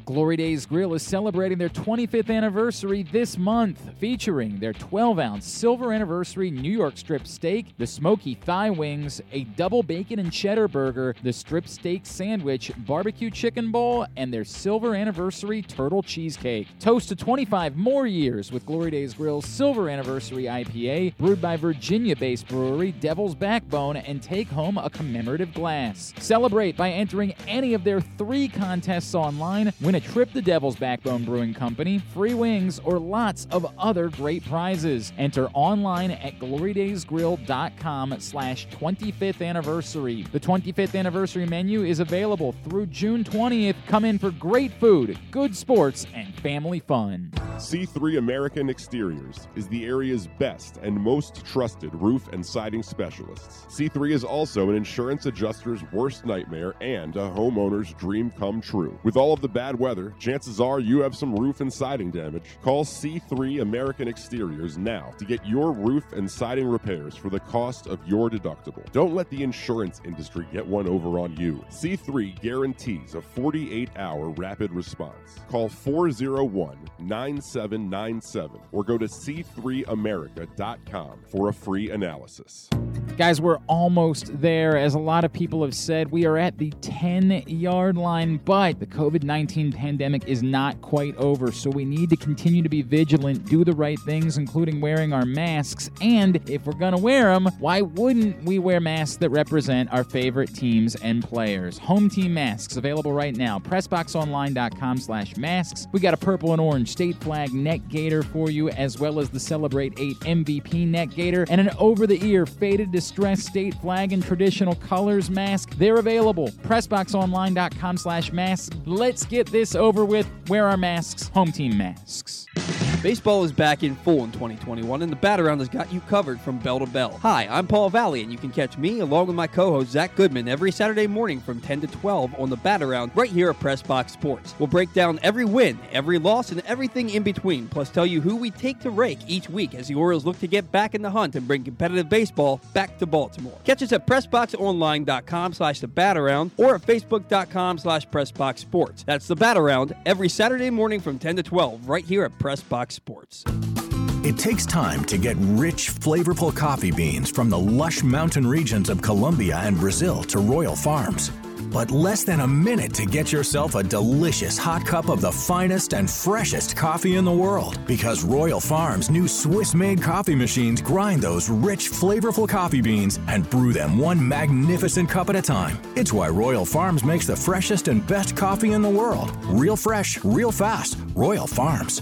Glory Days Grill is celebrating their 25th anniversary this month, featuring their 12 ounce silver anniversary New York strip steak, the smoky thigh wings, a double bacon and cheddar burger, the strip steak sandwich, barbecue chicken bowl, and their silver anniversary turtle cheesecake. Toast to 25 more years with Glory Days Grill's silver anniversary IPA, brewed by Virginia based brewery Devil's Backbone, and take home a commemorative glass. Celebrate by entering any of their three contests online. Win a trip to Devil's Backbone Brewing Company, free wings, or lots of other great prizes. Enter online at glorydaysgrill.com slash 25th anniversary. The 25th anniversary menu is available through June 20th. Come in for great food, good sports, and family fun. C3 American Exteriors is the area's best and most trusted roof and siding specialists. C3 is also an insurance adjuster's worst nightmare and a homeowner's dream come true. With all of the bad weather, chances are you have some roof and siding damage. Call C3 American Exteriors now to get your roof and siding repairs for the cost of your deductible. Don't let the insurance industry get one over on you. C3 guarantees a 48 hour rapid response. Call 401 9797 or go to c3america.com for a free analysis. Guys, we're almost there. As a lot of people have said, we are at the 10 yard line, but the COVID 19 pandemic is not quite over, so we need to continue to be vigilant, do the right things, including wearing our masks. And if we're going to wear them, why wouldn't we wear masks that represent our favorite teams and players? Home team masks available right now. PressBoxOnline.com slash masks. We got a purple and orange state flag neck gaiter for you, as well as the Celebrate 8 MVP neck gaiter and an over the ear faded distress state flag and traditional colors mask. They're available. PressBoxOnline.com slash masks. Let's get this over with. Wear our masks. Home team masks. Baseball is back in full in 2021, and the Bat Around has got you covered from bell to bell. Hi, I'm Paul Valley, and you can catch me along with my co-host Zach Goodman every Saturday morning from 10 to 12 on the Bat Around right here at Press Box Sports. We'll break down every win, every loss, and everything in between, plus tell you who we take to rake each week as the Orioles look to get back in the hunt and bring competitive baseball back to Baltimore. Catch us at PressBoxOnline.com slash the Bat Around or at Facebook.com slash PressBoxSports. That's the Bat Around every Saturday morning from 10 to 12 right here at Press Box Sports. It takes time to get rich, flavorful coffee beans from the lush mountain regions of Colombia and Brazil to Royal Farms. But less than a minute to get yourself a delicious hot cup of the finest and freshest coffee in the world. Because Royal Farms' new Swiss made coffee machines grind those rich, flavorful coffee beans and brew them one magnificent cup at a time. It's why Royal Farms makes the freshest and best coffee in the world. Real fresh, real fast. Royal Farms.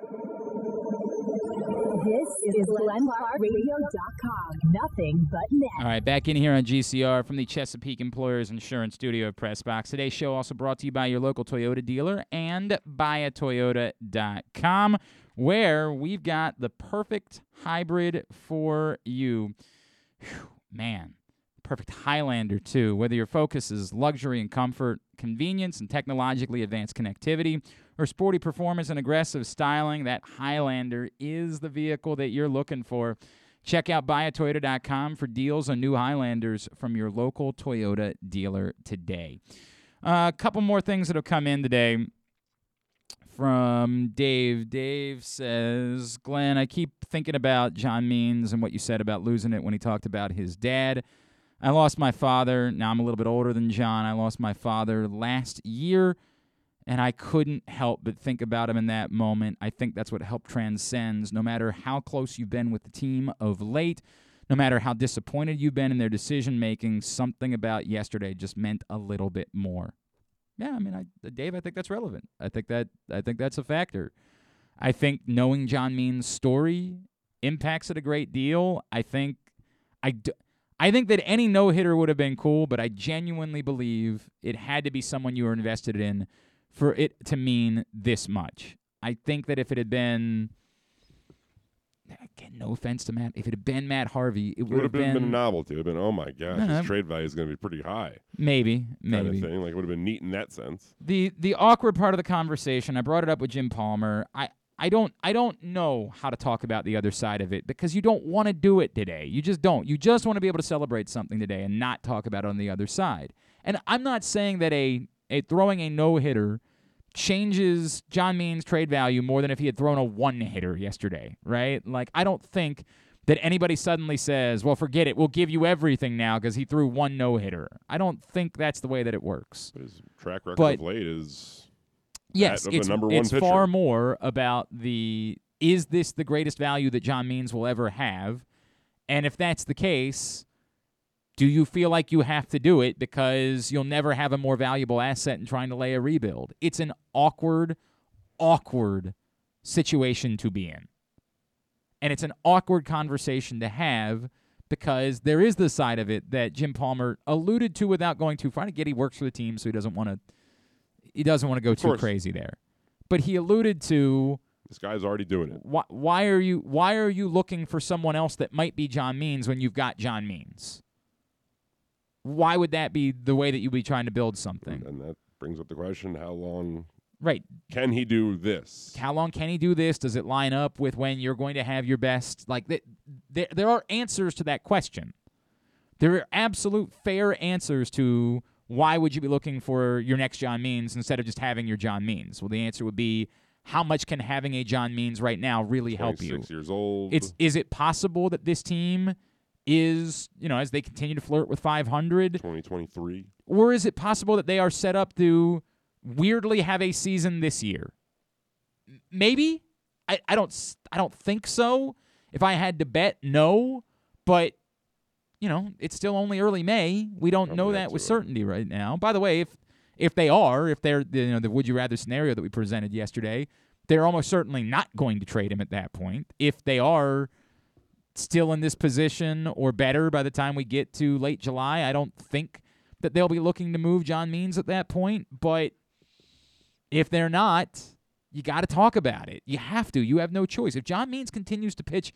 This is GlenClarkRadio.com. Nothing but net. All right, back in here on GCR from the Chesapeake Employers Insurance Studio Press Box. Today's show also brought to you by your local Toyota dealer and buyatoyota.com, where we've got the perfect hybrid for you. Whew, man, perfect Highlander, too. Whether your focus is luxury and comfort, convenience and technologically advanced connectivity, or sporty performance and aggressive styling, that Highlander is the vehicle that you're looking for. Check out buyatoyota.com for deals on new Highlanders from your local Toyota dealer today. Uh, a couple more things that have come in today from Dave. Dave says, Glenn, I keep thinking about John Means and what you said about losing it when he talked about his dad. I lost my father. Now I'm a little bit older than John. I lost my father last year, and I couldn't help but think about him in that moment. I think that's what help transcends. No matter how close you've been with the team of late, no matter how disappointed you've been in their decision making, something about yesterday just meant a little bit more. Yeah, I mean, I, uh, Dave, I think that's relevant. I think that I think that's a factor. I think knowing John Means' story impacts it a great deal. I think I. D- I think that any no hitter would have been cool, but I genuinely believe it had to be someone you were invested in for it to mean this much. I think that if it had been, again, no offense to Matt, if it had been Matt Harvey, it It would have been, been, been a novelty. It would have been, oh my gosh, No, no. his trade value is going to be pretty high. maybe, maybe Kind of thing. Like, it would have been neat in that sense. the the awkward part of the conversation i brought it up with jim palmer i i don't i don't know how to talk about the other side of it because you don't want to do it today you just don't you just want to be able to celebrate something today and not talk about it on the other side and i'm not saying that a, a throwing a no-hitter changes john means trade value more than if he had thrown a one-hitter yesterday right? Like i don't think that anybody suddenly says well forget it. We'll give you everything now because he threw one no-hitter. I don't think that's the way that it works. His track record But- of late is Yes, that of a it's, one it's far more about the is this the greatest value that John Means will ever have? And if that's the case, do you feel like you have to do it because you'll never have a more valuable asset in trying to lay a rebuild? It's an awkward, awkward situation to be in. And it's an awkward conversation to have because there is the side of it that Jim Palmer alluded to without going too far. I get he works for the team, so he doesn't want to he doesn't want to go too crazy there. But he alluded to this guy's already doing it. why, why are you why are you looking for someone else that might be John Means when you've got John Means? Why would that be the way that you'd be trying to build something? And that brings up the question: How long right. Can he do this? How long can he do this? Does it line up with when you're going to have your best? Like th- there, there are answers to that question. There are absolute fair answers to why would you be looking for your next John Means instead of just having your John Means. Well, the answer would be how much can having a John Means right now really help you? 26 years old. It's is it possible that this team is, you know, as they continue to flirt with 500, 2023. or is it possible that they are set up to weirdly have a season this year? Maybe. I, I don't I don't think so. If I had to bet, no. But you know, it's still only early May. We don't know that with certainty right now. By the way, if if they are, if they're you know the would you rather scenario that we presented yesterday, they're almost certainly not going to trade him at that point. If they are still in this position or better by the time we get to late July, I don't think that they'll be looking to move John Means at that point. But if they're not, you got to talk about it. You have to. You have no choice. If John Means continues to pitch,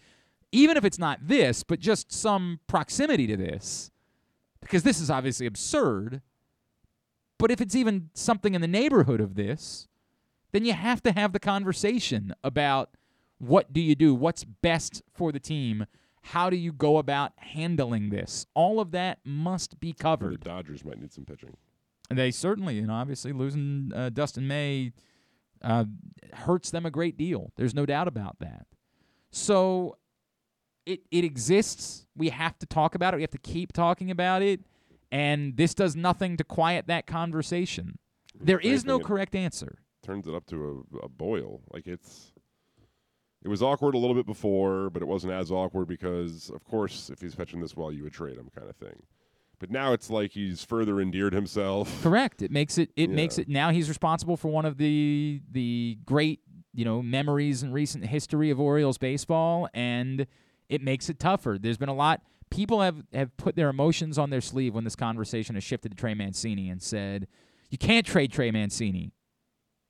even if it's not this, but just some proximity to this, because this is obviously absurd. But if it's even something in the neighborhood of this, then you have to have the conversation about what do you do? What's best for the team? How do you go about handling this? All of that must be covered. The. Dodgers might need some pitching. They certainly, and obviously, losing uh, Dustin May uh, hurts them a great deal. There's no doubt about that. So it it exists. We have to talk about it. We have to keep talking about it. And this does nothing to quiet that conversation. There is no correct answer. Turns it up to a, a boil. Like it's. It was awkward a little bit before, but it wasn't as awkward because, of course, if he's fetching this well, you would trade him, kind of thing. But now it's like he's further endeared himself. Correct. It makes it it makes it now he's responsible for one of the the great, you know, memories in recent history of Orioles baseball and it makes it tougher. There's been a lot people have have put their emotions on their sleeve when this conversation has shifted to Trey Mancini and said, "You can't trade Trey Mancini."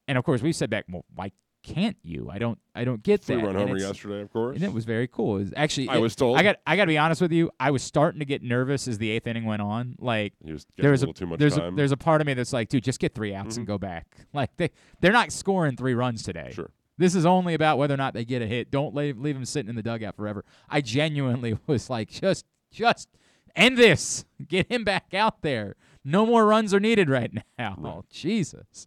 And of course, we've said back, "Well, why can't you? I don't I don't get Three that." run And homer it's- yesterday, of course. and it was very cool. It was actually, I it- was told. I got. I got to be honest with you. I was starting to get nervous as the eighth inning went on. Like He was there a little too much there's time. A, there's a part of me that's like, dude, just get three outs and Mhm. go back. Like they they're not scoring three runs today. Sure. This is only about whether or not they get a hit. Don't leave leave them sitting in the dugout forever. I genuinely was like, just just end this. Get him back out there. No more runs are needed right now. Jesus.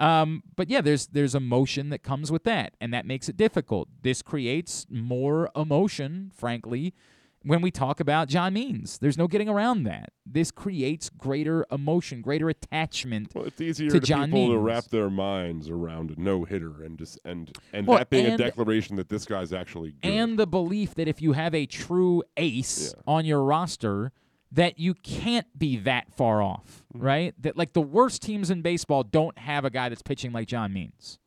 Um, but yeah, there's there's emotion that comes with that, and that makes it difficult. This creates more emotion, frankly, when we talk about John Means. There's no getting around that. This creates greater emotion, greater attachment Well, it's easier to to John people Means. to wrap their minds around a no hitter and just and and Well, that being and- a declaration that this guy's actually good. and the belief that if you have a true ace on your roster, that you can't be that far off, Mm-hmm. right? That like the worst teams in baseball don't have a guy that's pitching like John Means.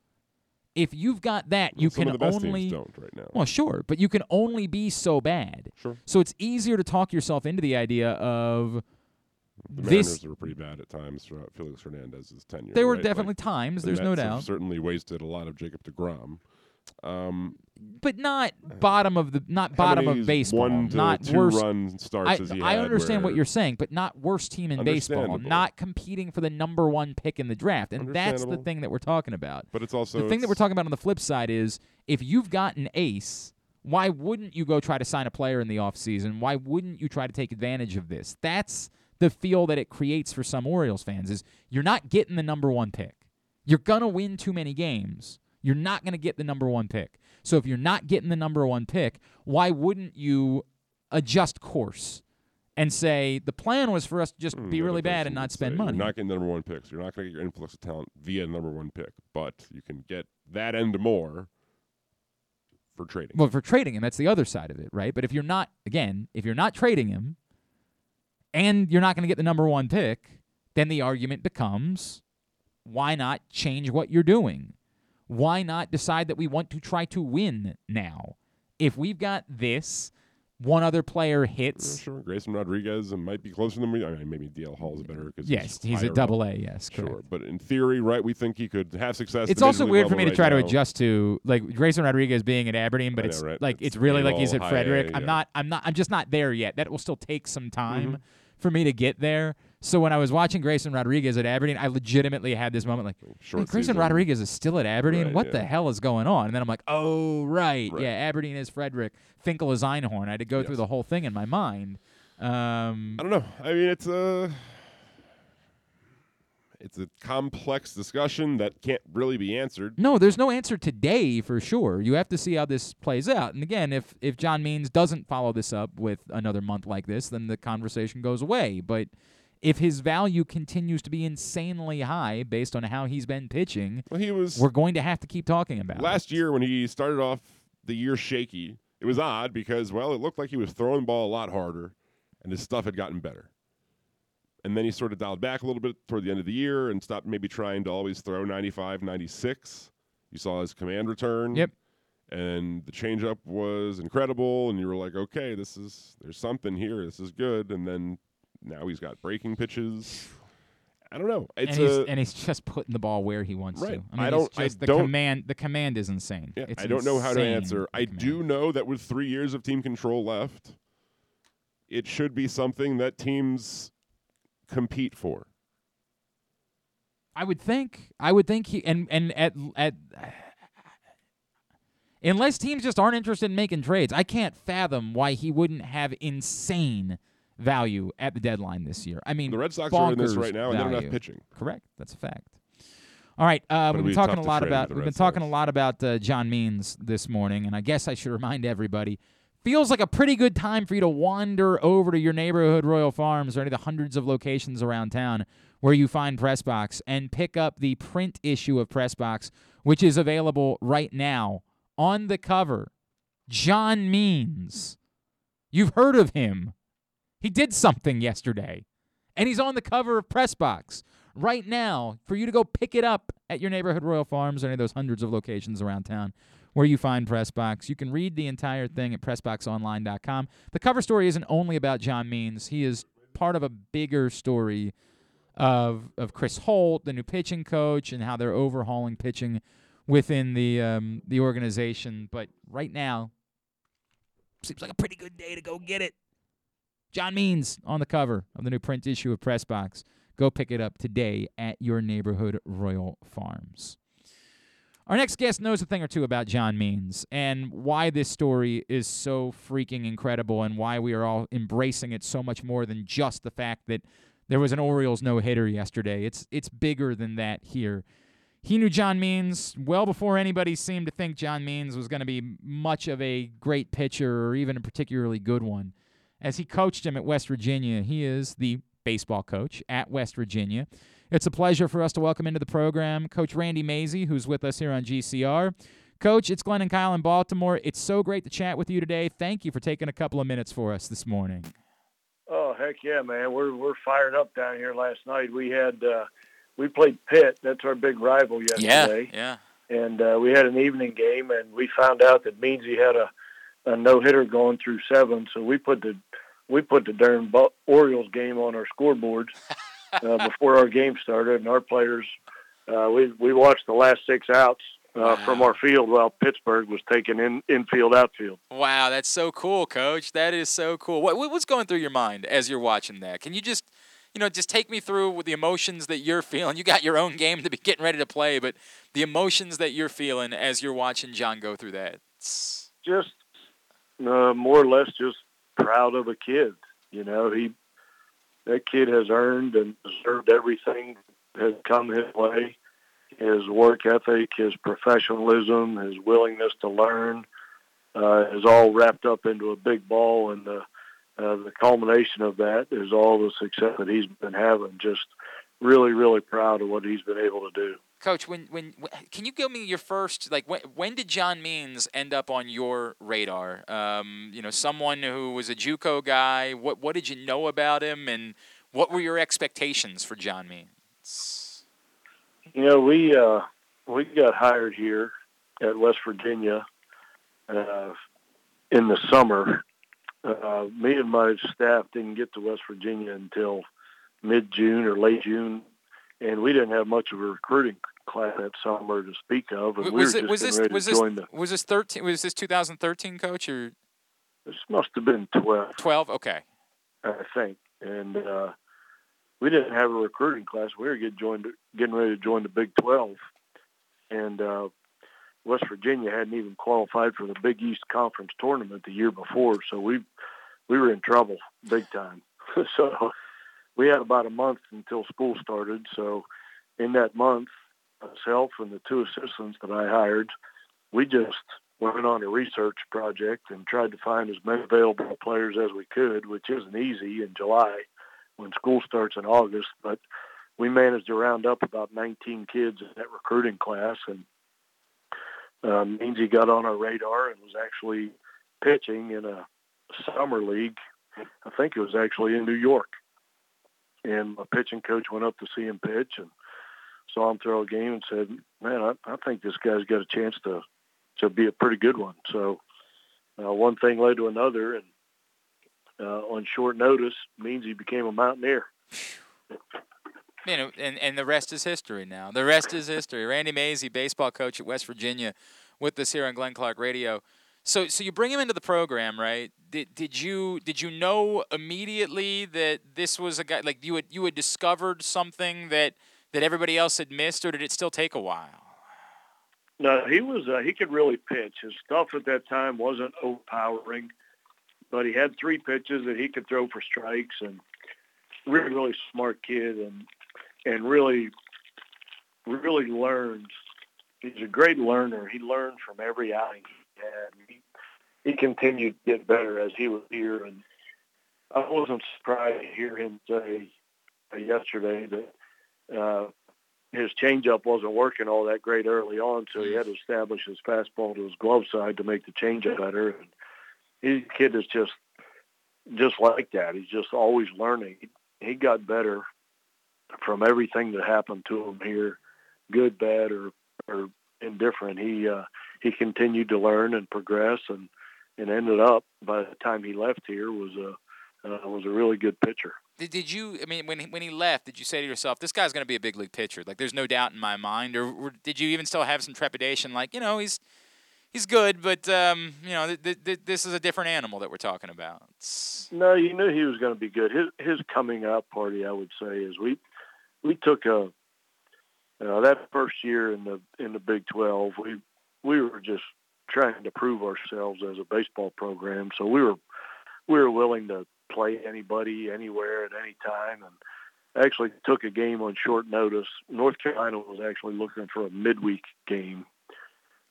If you've got that, you Well, some can of the best teams only don't right now. Well, sure, but you can only be so bad. Sure. So it's easier to talk yourself into the idea of the this were pretty bad at times throughout Felix Hernandez's tenure. There were right? definitely Like, times, the there's no Mets have doubt. Certainly wasted a lot of Jacob deGrom. Um, but not uh, bottom of the not bottom of baseball, one to not two worst. run starts I, I understand what you're saying, but not worst team in baseball, not competing for the number one pick in the draft, and that's the thing that we're talking about. But it's also the thing that we're talking about on the flip side is if you've got an ace, why wouldn't you go try to sign a player in the offseason? Why wouldn't you try to take advantage of this? That's the feel that it creates for some Orioles fans is you're not getting the number one pick. You're gonna win too many games. You're not gonna get the number one pick. So if you're not getting the number one pick, why wouldn't you adjust course and say the plan was for us to just Hmm, be really bad and not spend uh, money? You're not getting the number one picks. You're not going to get your influx of talent via the number one pick, but you can get that and more for trading. Well, for trading him, that's the other side of it, right? But if you're not, again, if you're not trading him and you're not going to get the number one pick, then the argument becomes why not change what you're doing? Why not decide that we want to try to win now? If we've got this, one other player hits. sure, Grayson Rodriguez might be closer than we. I mean, maybe DL is better because Yes, he's a double up. A, yes, sure. But in theory, right, we think he could have success. It's also weird for me to right try to adjust to like Grayson Rodriguez being at Aberdeen, but know, it's right? like It's it's, really like he's at Frederick. A, I'm yeah. not I'm not I'm just not there yet. That will still take some time Mhm. for me to get there. So when I was watching Grayson Rodriguez at Aberdeen, I legitimately had this moment like, Short "Man, Grayson season. Rodriguez is still at Aberdeen. Right, what yeah. the hell is going on? And then I'm like, oh right, Right. yeah, Aberdeen is Frederick, Finkel is Einhorn. I had to go through the whole thing in my mind. Um, I don't know. I mean, it's a it's a complex discussion that can't really be answered. No, there's no answer today for sure. You have to see how this plays out. And again, if if John Means doesn't follow this up with another month like this, then the conversation goes away. But if his value continues to be insanely high based on how he's been pitching, Well, he was we're going to have to keep talking about it. last year when he started off the year shaky. It was odd because well, it looked like he was throwing the ball a lot harder, and his stuff had gotten better. And then he sort of dialed back a little bit toward the end of the year and stopped maybe trying to always throw 95, 96. You saw his command return. Yep. And the changeup was incredible, and you were like, okay, this is there's something here. This is good. And then now he's got breaking pitches. I don't know. It's and he's, a, and he's just putting the ball where he wants Right. to. I I mean, don't- It's I the don't- command. The command is insane. Yeah, It's I don't know how to answer. I command. do know that with three years of team control left, it should be something that teams compete for. I would think. I would think he and and at at unless teams just aren't interested in making trades, I can't fathom why he wouldn't have insane value at the deadline this year. I mean, The Red Sox are in this right now, and they don't have pitching. Correct. That's a fact. All right, uh, we've been be talking a lot about we've been talking a lot about uh, John Means this morning, and I guess I should remind everybody. Feels like a pretty good time for you to wander over to your neighborhood Royal Farms or any of the hundreds of locations around town where you find Pressbox and pick up the print issue of Pressbox, which is available right now on the cover. John Means. You've heard of him. He did something yesterday, and he's on the cover of Pressbox right now for you to go pick it up at your neighborhood Royal Farms or any of those hundreds of locations around town where you find Pressbox. You can read the entire thing at PressBoxOnline.com. The cover story isn't only about John Means, he is part of a bigger story of of Chris Holt, the new pitching coach, and how they're overhauling pitching within the um, the organization. But right now, seems like a pretty good day to go get it. John Means on the cover of the new print issue of Pressbox. Go pick it up today at your neighborhood Royal Farms. Our next guest knows a thing or two about John Means and why this story is so freaking incredible and why we are all embracing it so much more than just the fact that there was an Orioles no hitter yesterday. It's it's bigger than that here. He knew John Means well before anybody seemed to think John Means was going to be much of a great pitcher or even a particularly good one. As he coached him at West Virginia, he is the baseball coach at West Virginia. It's a pleasure for us to welcome into the program Coach Randy Mazey, who's with us here on GCR. Coach, it's Glenn and Kyle in Baltimore. It's so great to chat with you today. Thank you for taking a couple of minutes for us this morning. Oh heck yeah, man! We're we're fired up down here. Last night we had uh, we played Pitt. That's our big rival yesterday. Yeah. And uh, we had an evening game, and we found out that Meansy had a, a no hitter going through seven. So we put the we put the darn Orioles game on our scoreboards uh, before our game started, and our players uh, we we watched the last six outs uh, from our field while Pittsburgh was taking in infield outfield. Wow, that's so cool, Coach. That is so cool. What what- what's going through your mind as you're watching that? Can you just, you know, just take me through with the emotions that you're feeling? You got your own game to be getting ready to play, but the emotions that you're feeling as you're watching John go through that. Just uh, more or less just proud of a kid. You know, he that kid has earned and deserved everything has come his way. His work ethic, his professionalism, his willingness to learn uh, is all wrapped up into a big ball, and the uh, the culmination of that is all the success that he's been having. Just really, really proud of what he's been able to do. Coach, when, when wh- can you give me your first like when when did John Means end up on your radar? Um, you know, someone who was a JUCO guy. What what did you know about him, and what were your expectations for John Means? You know, we uh, we got hired here at West Virginia uh, in the summer. Uh, me and my staff didn't get to West Virginia until mid June or late June, and we didn't have much of a recruiting class that summer to speak of. And W- we was were it just was this ready was to this join the. was this thirteen was this 2013 coach or This must have been twelve. 12? Okay. I think. And uh, we didn't have a recruiting class. We were getting joined, getting ready to join the Big 12, and uh, West Virginia hadn't even qualified for the Big East Conference tournament the year before, so we we were in trouble big time. so we had about a month until school started. So in that month, myself and the two assistants that I hired, we just went on a research project and tried to find as many available players as we could, which isn't easy in July when school starts in August. But we managed to round up about 19 kids in that recruiting class, and um, got on our radar and was actually pitching in a summer league. I think it was actually in New York. And my pitching coach went up to see him pitch and saw him throw a game and said, "Man, I, I think this guy's got a chance to to be a pretty good one." So uh, one thing led to another, and uh, on short notice, Meansy became a Mountaineer. Know, and, and the rest is history now. The rest is history. Randy Mazey, baseball coach at West Virginia, with us here on Glenn Clark Radio. So, so you bring him into the program, right? Did, did you did you know immediately that this was a guy like you had you had discovered something that that everybody else had missed, or did it still take a while? No, he was uh, he could really pitch. His stuff at that time wasn't overpowering, but he had three pitches that he could throw for strikes, and really really smart kid, and and really really learned. He's a great learner. He learned from every outing he had. He, he continued to get better as he was here, and I wasn't surprised to hear him say uh, yesterday that uh, his changeup wasn't working all that great early on, so he had to establish his fastball to his glove side to make the changeup better. And his kid is just just like that. He's just always learning. He got better from everything that happened to him here, good, bad, or or indifferent. He uh, he continued to learn and progress, and and ended up by the time he left here was a uh, was a really good pitcher. Did, did you? I mean, when he, when he left, did you say to yourself, "This guy's going to be a big league pitcher"? Like, there's no doubt in my mind, or, or, did you even still have some trepidation? Like, you know, he's he's good, but um, you know, th- th- this is a different animal that we're talking about. No, you knew he was going to be good. His his coming out party, I would say, is we we took a uh, that first year in the in the Big Twelve. We we were just trying to prove ourselves as a baseball program, so we were we were willing to play anybody anywhere at any time and actually took a game on short notice. North Carolina was actually looking for a midweek game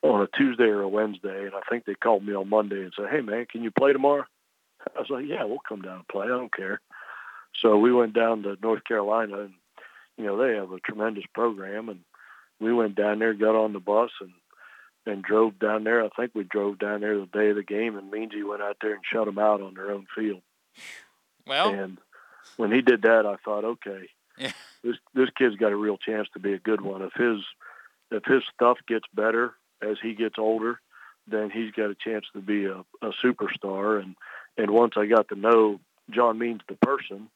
on a Tuesday or a Wednesday, and I think they called me on Monday and said, "Hey man, can you play tomorrow?" I was like, "Yeah, we'll come down and play. I don't care." So we went down to North Carolina, and you know they have a tremendous program, and we went down there, got on the bus, and and drove down there. I think we drove down there the day of the game, and Meansy went out there and shut them out on their own field. Well, and when he did that, I thought, okay, yeah. this this kid's got a real chance to be a good one. If his if his stuff gets better as he gets older, then he's got a chance to be a, a superstar. And and once I got to know John Means the person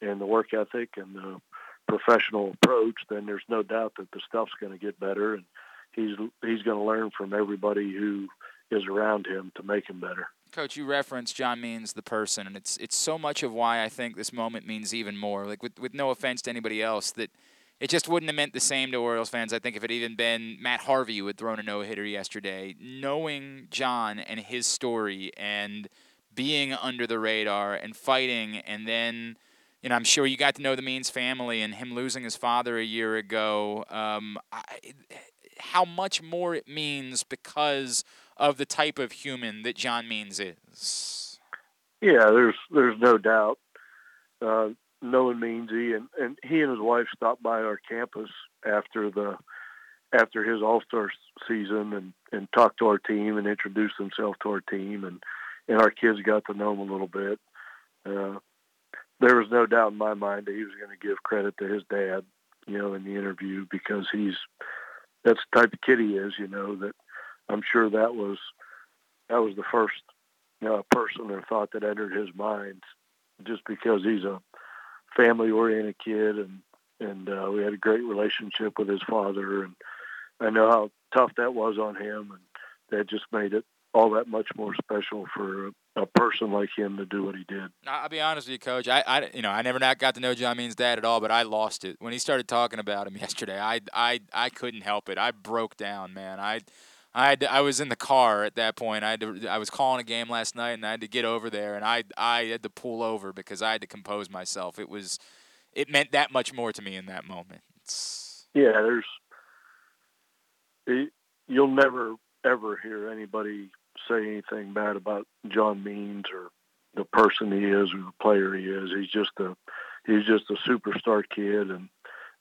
and the work ethic and the professional approach, then there's no doubt that the stuff's going to get better, and he's he's going to learn from everybody who is around him to make him better. Coach, you referenced John Means the person, and it's it's so much of why I think this moment means even more. Like with with no offense to anybody else, that it just wouldn't have meant the same to Orioles fans. I think if it even been Matt Harvey who had thrown a no hitter yesterday, knowing John and his story and being under the radar and fighting, and then you know I'm sure you got to know the Means family and him losing his father a year ago. Um, I, how much more it means because of the type of human that John Means is. Yeah, there's there's no doubt. Uh, knowing Meansy and, and he and his wife stopped by our campus after the after his All Star season and and talked to our team and introduced himself to our team and and our kids got to know him a little bit. Uh, there was no doubt in my mind that he was going to give credit to his dad, you know, in the interview because he's that's the type of kid he is, you know, that I'm sure that was that was the first uh, person or thought that entered his mind, just because he's a family-oriented kid, and and uh, we had a great relationship with his father, and I know how tough that was on him, and that just made it all that much more special for a person like him to do what he did. I'll be honest with you, Coach. I, I, you know, I never not got to know John Means' dad at all, but I lost it when he started talking about him yesterday. I, I, I couldn't help it. I broke down, man. I, I, had to, I was in the car at that point. I had to, I was calling a game last night, and I had to get over there, and I, I had to pull over because I had to compose myself. It was, it meant that much more to me in that moment. Yeah, there's, it, you'll never ever hear anybody say anything bad about John Means or the person he is or the player he is. He's just a he's just a superstar kid and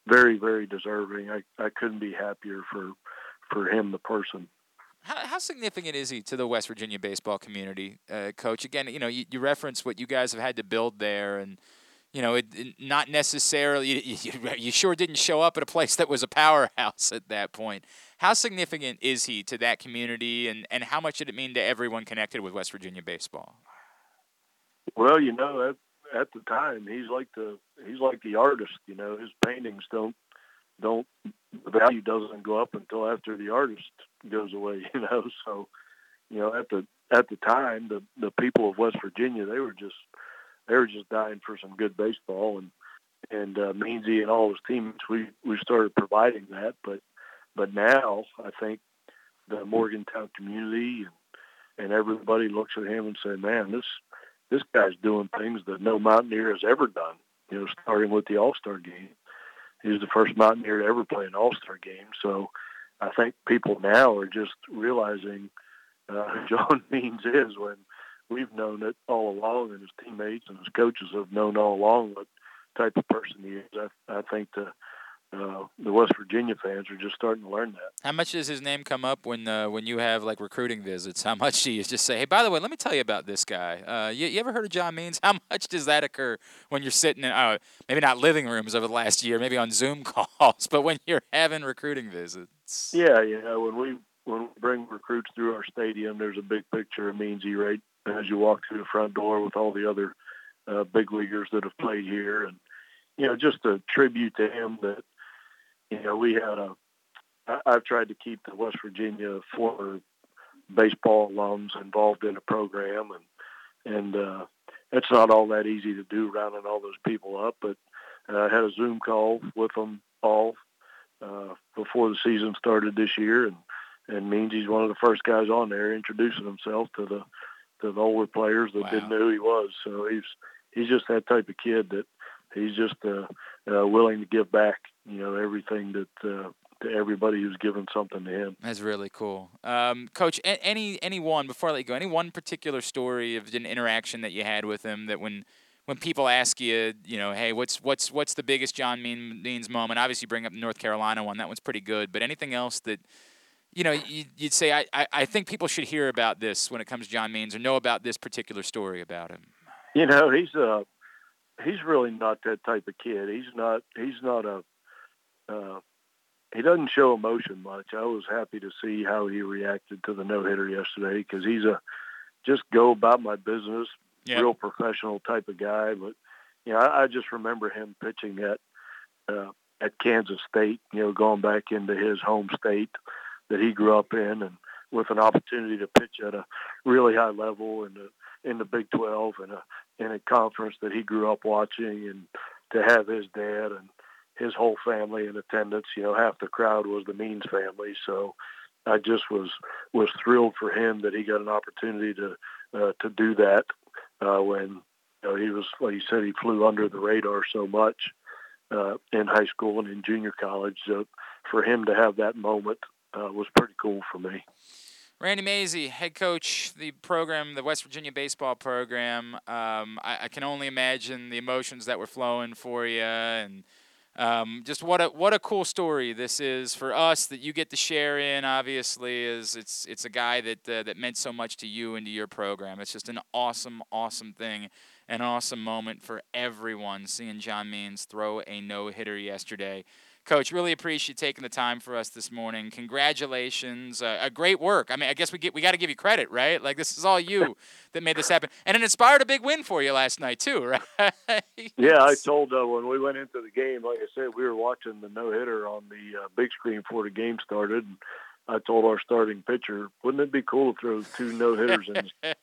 very very deserving. I I couldn't be happier for for him the person. How, how significant is he to the West Virginia baseball community, uh, Coach? Again, you know, you, you reference what you guys have had to build there, and you know, it, it not necessarily. You, you, you, sure didn't show up at a place that was a powerhouse at that point. How significant is he to that community, and, and how much did it mean to everyone connected with West Virginia baseball? Well, you know, at, at the time, he's like the he's like the artist. You know, his paintings don't don't the value doesn't go up until after the artist goes away. You know, so you know at the at the time, the the people of West Virginia they were just they were just dying for some good baseball, and and uh, Meansy and all his teammates we we started providing that, but but now I think the Morgantown community and, and everybody looks at him and say, man, this this guy's doing things that no Mountaineer has ever done. You know, starting with the All Star game, he was the first Mountaineer to ever play an All Star game. So I think people now are just realizing uh, who John Means is when we've known it all along, and his teammates and his coaches have known all along what type of person he is. I, I think the uh, the West Virginia fans are just starting to learn that. How much does his name come up when uh, when you have like recruiting visits? How much do you just say, "Hey, by the way, let me tell you about this guy"? Uh, you, you, ever heard of John Means? How much does that occur when you're sitting in uh, maybe not living rooms over the last year, maybe on Zoom calls, but when you're having recruiting visits? Yeah, you know, when we when we bring recruits through our stadium, there's a big picture of Meansy right as you walk through the front door with all the other uh, big leaguers that have played here, and you know, just a tribute to him that you know, we had a. I've tried to keep the West Virginia former baseball alums involved in the program, and and uh, it's not all that easy to do rounding all those people up. But uh, I had a Zoom call with them all uh, before the season started this year, and and means he's one of the first guys on there introducing himself to the to the older players that wow. didn't know who he was. So he's he's just that type of kid that he's just uh, uh, willing to give back, you know, everything that uh, to everybody who's given something to him. That's really cool, um, Coach. Any any one before I let you go, any one particular story of an interaction that you had with him that when when people ask you, you know, hey, what's what's what's the biggest John Means moment? Obviously, you bring up the North Carolina one. That one's pretty good. But anything else that you know, you'd say, I, I, I think people should hear about this when it comes to John Means or know about this particular story about him. You know, he's a he's really not that type of kid. He's not. He's not a. Uh, he doesn't show emotion much. I was happy to see how he reacted to the no hitter yesterday because he's a just go about my business, yep. real professional type of guy. But you know, I, I just remember him pitching at uh, at Kansas State. You know, going back into his home state that he grew up in, and with an opportunity to pitch at a really high level and in the Big 12 and a in a conference that he grew up watching, and to have his dad and his whole family in attendance. You know, half the crowd was the Means family, so I just was was thrilled for him that he got an opportunity to uh, to do that uh, when you know, he was like you said he flew under the radar so much uh, in high school and in junior college. So for him to have that moment uh, was pretty cool for me. Randy Mazey, head coach, the program, the West Virginia baseball program. Um, I, I, can only imagine the emotions that were flowing for you, and um, just what a what a cool story this is for us that you get to share in. Obviously, is it's it's a guy that uh, that meant so much to you and to your program. It's just an awesome, awesome thing, an awesome moment for everyone. Seeing John Means throw a no hitter yesterday. Coach, really appreciate you taking the time for us this morning. Congratulations, uh, a great work. I mean, I guess we get we got to give you credit, right? Like this is all you that made this happen, and it inspired a big win for you last night too, right? yeah, I told uh, when we went into the game, like I said, we were watching the no hitter on the uh, big screen before the game started. And I told our starting pitcher, "Wouldn't it be cool to throw two no hitters in this day?"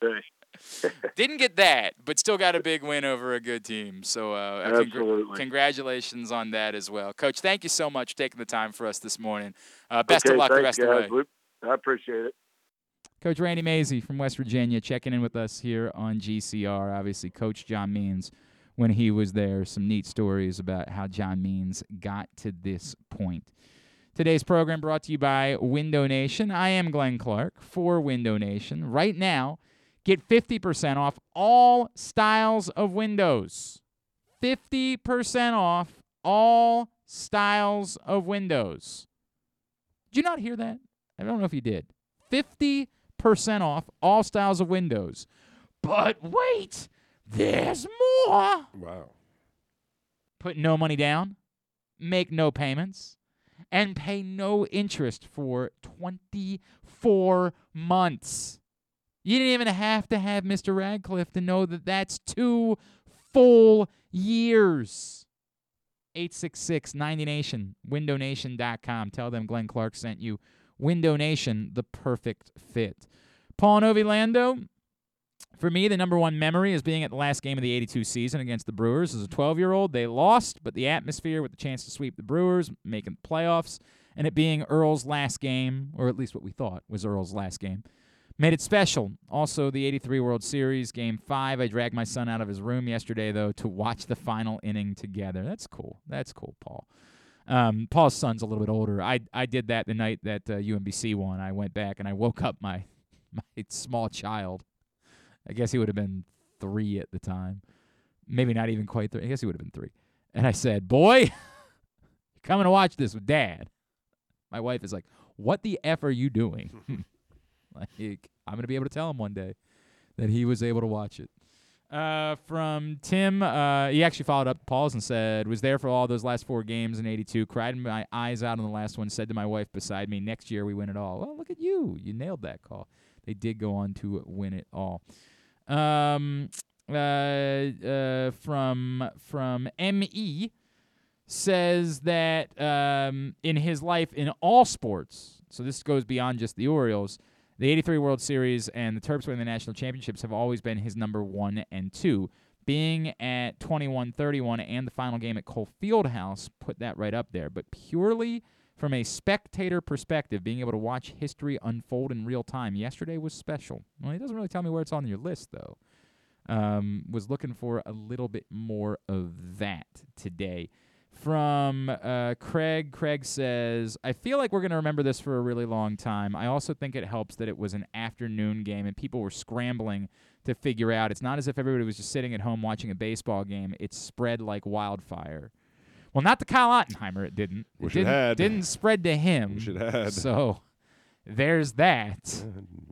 Didn't get that, but still got a big win over a good team. So uh, congr- Absolutely. congratulations on that as well, Coach. Thank you so much for taking the time for us this morning. Uh, best okay, of luck the thanks, rest of the way. I appreciate it. Coach Randy Mazey from West Virginia checking in with us here on GCR. Obviously, Coach John Means when he was there. Some neat stories about how John Means got to this point. Today's program brought to you by Window Nation. I am Glenn Clark for Window Nation. Right now, get 50% off all styles of windows. 50% off all styles of windows. Did you not hear that? I don't know if you did. 50% off all styles of windows. But wait, there's more. Wow. Put no money down, make no payments, and pay no interest for 24 months. You didn't even have to have Mr. Radcliffe to know that that's two full years. 866 90 Nation, windownation.com. Tell them Glenn Clark sent you. Window Nation, the perfect fit. Paul Novi Lando, for me, the number one memory is being at the last game of the 82 season against the Brewers. As a 12 year old, they lost, but the atmosphere with the chance to sweep the Brewers, making the playoffs, and it being Earl's last game, or at least what we thought was Earl's last game, made it special. Also, the 83 World Series, Game 5. I dragged my son out of his room yesterday, though, to watch the final inning together. That's cool. That's cool, Paul. Um, Paul's son's a little bit older. I I did that the night that uh, UMBC won. I went back and I woke up my my small child. I guess he would have been three at the time, maybe not even quite three. I guess he would have been three. And I said, "Boy, coming to watch this with Dad." My wife is like, "What the f are you doing?" like, I'm gonna be able to tell him one day that he was able to watch it. Uh, from Tim, uh, he actually followed up Paul's and said, was there for all those last four games in 82, cried my eyes out on the last one, said to my wife beside me, next year we win it all. Well, look at you. You nailed that call. They did go on to win it all. Um, uh, uh, from, from ME says that um, in his life in all sports, so this goes beyond just the Orioles, the 83 World Series and the Terps winning the national championships have always been his number one and two. Being at 21 31 and the final game at Cole Fieldhouse put that right up there. But purely from a spectator perspective, being able to watch history unfold in real time, yesterday was special. Well, he doesn't really tell me where it's on your list, though. Um, was looking for a little bit more of that today. From uh, Craig, Craig says, I feel like we're going to remember this for a really long time. I also think it helps that it was an afternoon game and people were scrambling to figure out. It's not as if everybody was just sitting at home watching a baseball game, it spread like wildfire. Well, not to Kyle Ottenheimer, it didn't. It Wish it didn't, had. didn't spread to him. Wish it had. So there's that.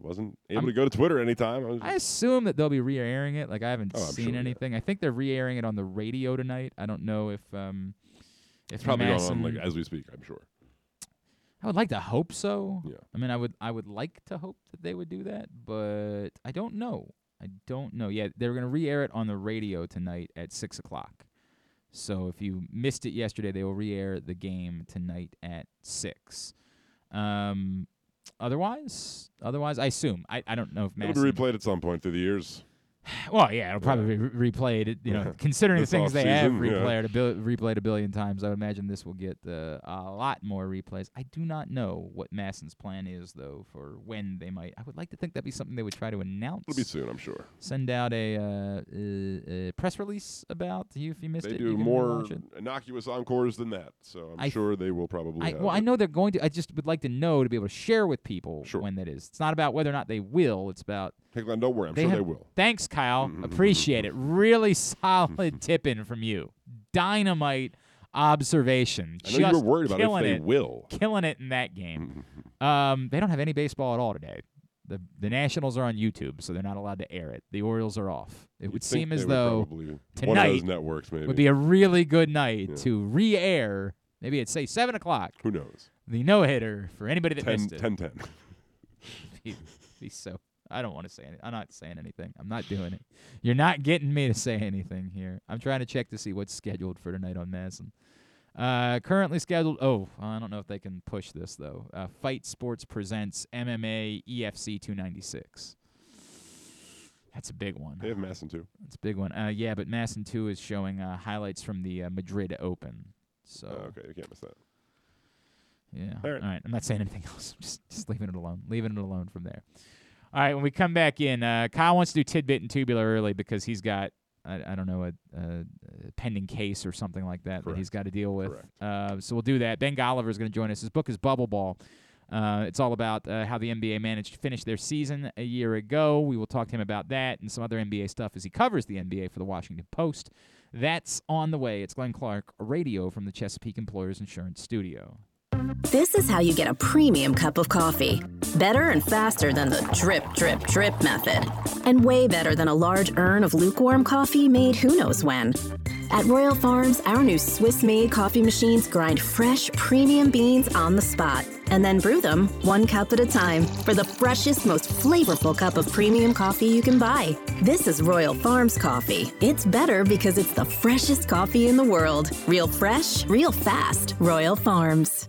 Wasn't able I'm- to go to Twitter anytime. I I assume that they'll be re-airing it. Like I haven't Oh, seen sure, anything. I think they're re-airing it on the radio tonight. I don't know if um it's probably going on like as we speak. I'm sure. I would like to hope so. Yeah. I mean, I would I would like to hope that they would do that, but I don't know. I don't know. Yeah, they're gonna re-air it on the radio tonight at six o'clock. So if you missed it yesterday, they will re-air the game tonight at six. Um, otherwise, otherwise, I assume I, I don't know if It'll be replayed at some point through the years. Well, yeah, it'll probably be re- replayed. You know, Yeah. considering the things they have offseason, yeah. replayed a, bil- replayed a billion times, I would imagine this will get uh, a lot more replays. I do not know what MASN's plan is, though, for when they might. I would like to think that'd be something they would try to announce. It'll be soon, I'm sure. Send out a, uh, uh, a press release about you if you missed They it. do more it. innocuous encores than that, so I'm I- sure they will probably. I, have well, I know they're going to. I just would like to know to be able to share with people Sure. when that is. It's not about whether or not they will. It's about Don't worry. I'm They sure have- they will. Thanks, Kyle. Mhm. Appreciate mm-hmm. it. Really solid tip in from you. Dynamite observation. I know you were Just worried about if killing they it. will. Killing it in that game. um, they don't have any baseball at all today. The the Nationals are on YouTube, so they're not allowed to air it. The Orioles are off. It You'd would seem as though probably- one of tonight those networks, maybe. would be a really good night Yeah. to re-air. Maybe at say seven o'clock. Who knows? The no hitter for anybody that 10, missed it. 10 10. be, be so. I don't want to say anything. I'm not saying anything. I'm not doing it. You're not getting me to say anything here. I'm trying to check to see what's scheduled for tonight on MASN. Uh, currently scheduled. Oh, I don't know if they can push this though. Uh, Fight Sports presents MMA EFC 296. That's a big one. They have MASN too. That's a big one. Uh, yeah, but MASN two is showing uh, highlights from the uh, Madrid Open. So Oh, okay, you can't miss that. yeah. All right. All right. I'm not saying anything else. Just just leaving it alone. Leaving it alone from there. All right. When we come back in, uh, Kyle wants to do tidbit and tubular early because he's got I, I don't know a, a, a pending case or something like that that he's got to deal with. Uh, so we'll do that. Ben Golliver is going to join us. His book is Bubble Ball. Uh, it's all about uh, how the NBA managed to finish their season a year ago. We will talk to him about that and some other NBA stuff as he covers the NBA for the Washington Post. That's on the way. It's Glenn Clark Radio from the Chesapeake Employers Insurance Studio. This is how you get a premium cup of coffee. Better and faster than the drip, drip, drip method. And way better than a large urn of lukewarm coffee made who knows when. At Royal Farms, our new Swiss made coffee machines grind fresh, premium beans on the spot and then brew them one cup at a time for the freshest, most flavorful cup of premium coffee you can buy. This is Royal Farms coffee. It's better because it's the freshest coffee in the world. Real fresh, real fast. Royal Farms.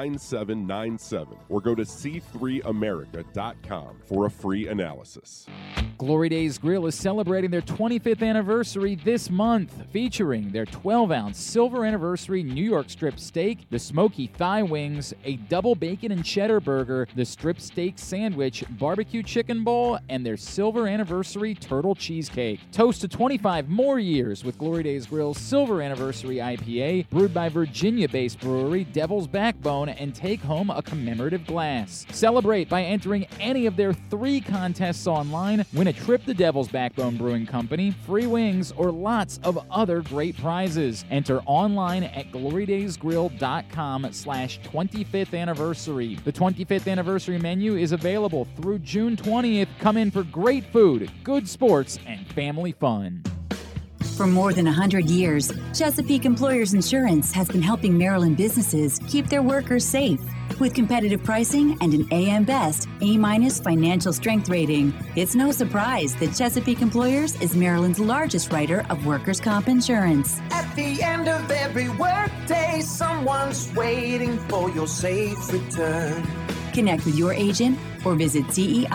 9797 or go to c3america.com for a free analysis. Glory Days Grill is celebrating their 25th anniversary this month, featuring their 12 ounce silver anniversary New York strip steak, the smoky thigh wings, a double bacon and cheddar burger, the strip steak sandwich, barbecue chicken bowl, and their silver anniversary turtle cheesecake. Toast to 25 more years with Glory Days Grill's silver anniversary IPA, brewed by Virginia based brewery Devil's Backbone, and take home a commemorative glass. Celebrate by entering any of their three contests online. Win a trip to Devil's Backbone Brewing Company, free wings, or lots of other great prizes. Enter online at glorydaysgrill.com slash 25th anniversary. The 25th anniversary menu is available through June 20th. Come in for great food, good sports, and family fun. For more than 100 years, Chesapeake Employers Insurance has been helping Maryland businesses keep their workers safe. With competitive pricing and an AM Best A minus financial strength rating, it's no surprise that Chesapeake Employers is Maryland's largest writer of workers' comp insurance. At the end of every workday, someone's waiting for your safe return. Connect with your agent or visit CEIWC.com.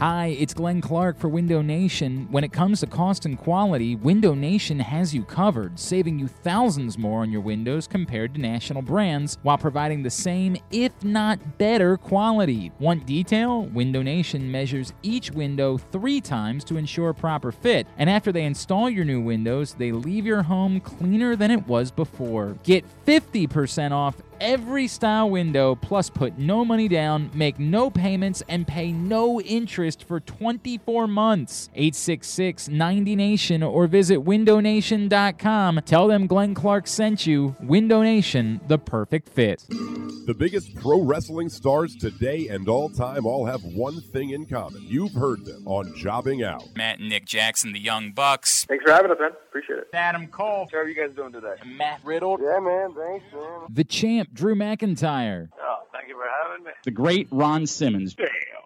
Hi, it's Glenn Clark for Window Nation. When it comes to cost and quality, Window Nation has you covered, saving you thousands more on your windows compared to national brands while providing the same, if not better, quality. Want detail? Window Nation measures each window three times to ensure proper fit, and after they install your new windows, they leave your home cleaner than it was before. Get 50% off every style window, plus put no money down, make no payments, and pay no interest for 24 months. 866 90 Nation or visit windownation.com. Tell them Glenn Clark sent you. Window Nation, the perfect fit. The biggest pro wrestling stars today and all time all have one thing in common. You've heard them on Jobbing Out. Matt and Nick Jackson, the Young Bucks. Thanks for having us, man. Appreciate it. Adam Cole. How are you guys doing today? Matt Riddle. Yeah, man. Thanks, man. The champ, Drew McIntyre. Oh, thank you for having me. The great Ron Simmons.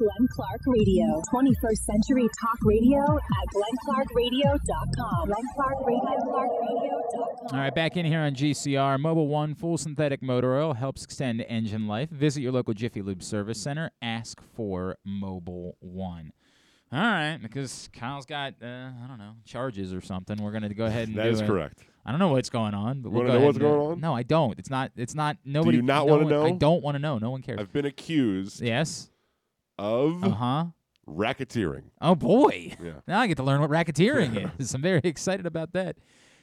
Glenn Clark Radio. 21st Century Talk Radio at glennclarkradio.com. glennclarkradio.com. All right, back in here on GCR. Mobil 1 Full Synthetic Motor Oil helps extend engine life. Visit your local Jiffy Lube service center. Ask for Mobil 1. All right, because Kyle's got uh, I don't know charges or something. We're gonna go ahead and That do is it. correct. I don't know what's going on, but You we'll wanna go know ahead what's and going on? No, I don't. It's not. It's not. Nobody. Do you not no want to know? I don't want to know. No one cares. I've been accused yes. Of Uh huh. racketeering. Oh boy. Yeah. Now I get to learn what racketeering is. I'm very excited about that.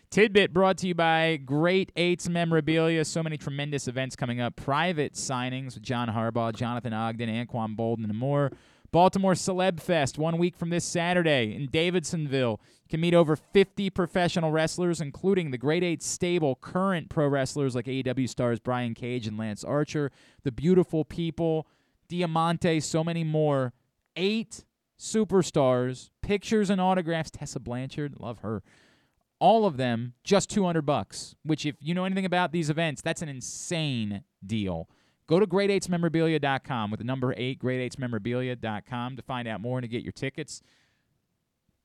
Tidbit brought to you by Great 8's Memorabilia. So many tremendous events coming up. Private signings with John Harbaugh, Jonathan Ogden, Anquan Boldin, and more. Baltimore Celeb Fest, one week from this Saturday in Davidsonville. You can meet over 50 professional wrestlers, including the Great 8 stable, current pro wrestlers like AEW stars Brian Cage and Lance Archer, the beautiful people, Diamante, so many more. Eight superstars, pictures and autographs. Tessa Blanchard, love her all of them just 200 bucks which if you know anything about these events that's an insane deal go to great8smemorabilia.com with the number 8 great8smemorabilia.com to find out more and to get your tickets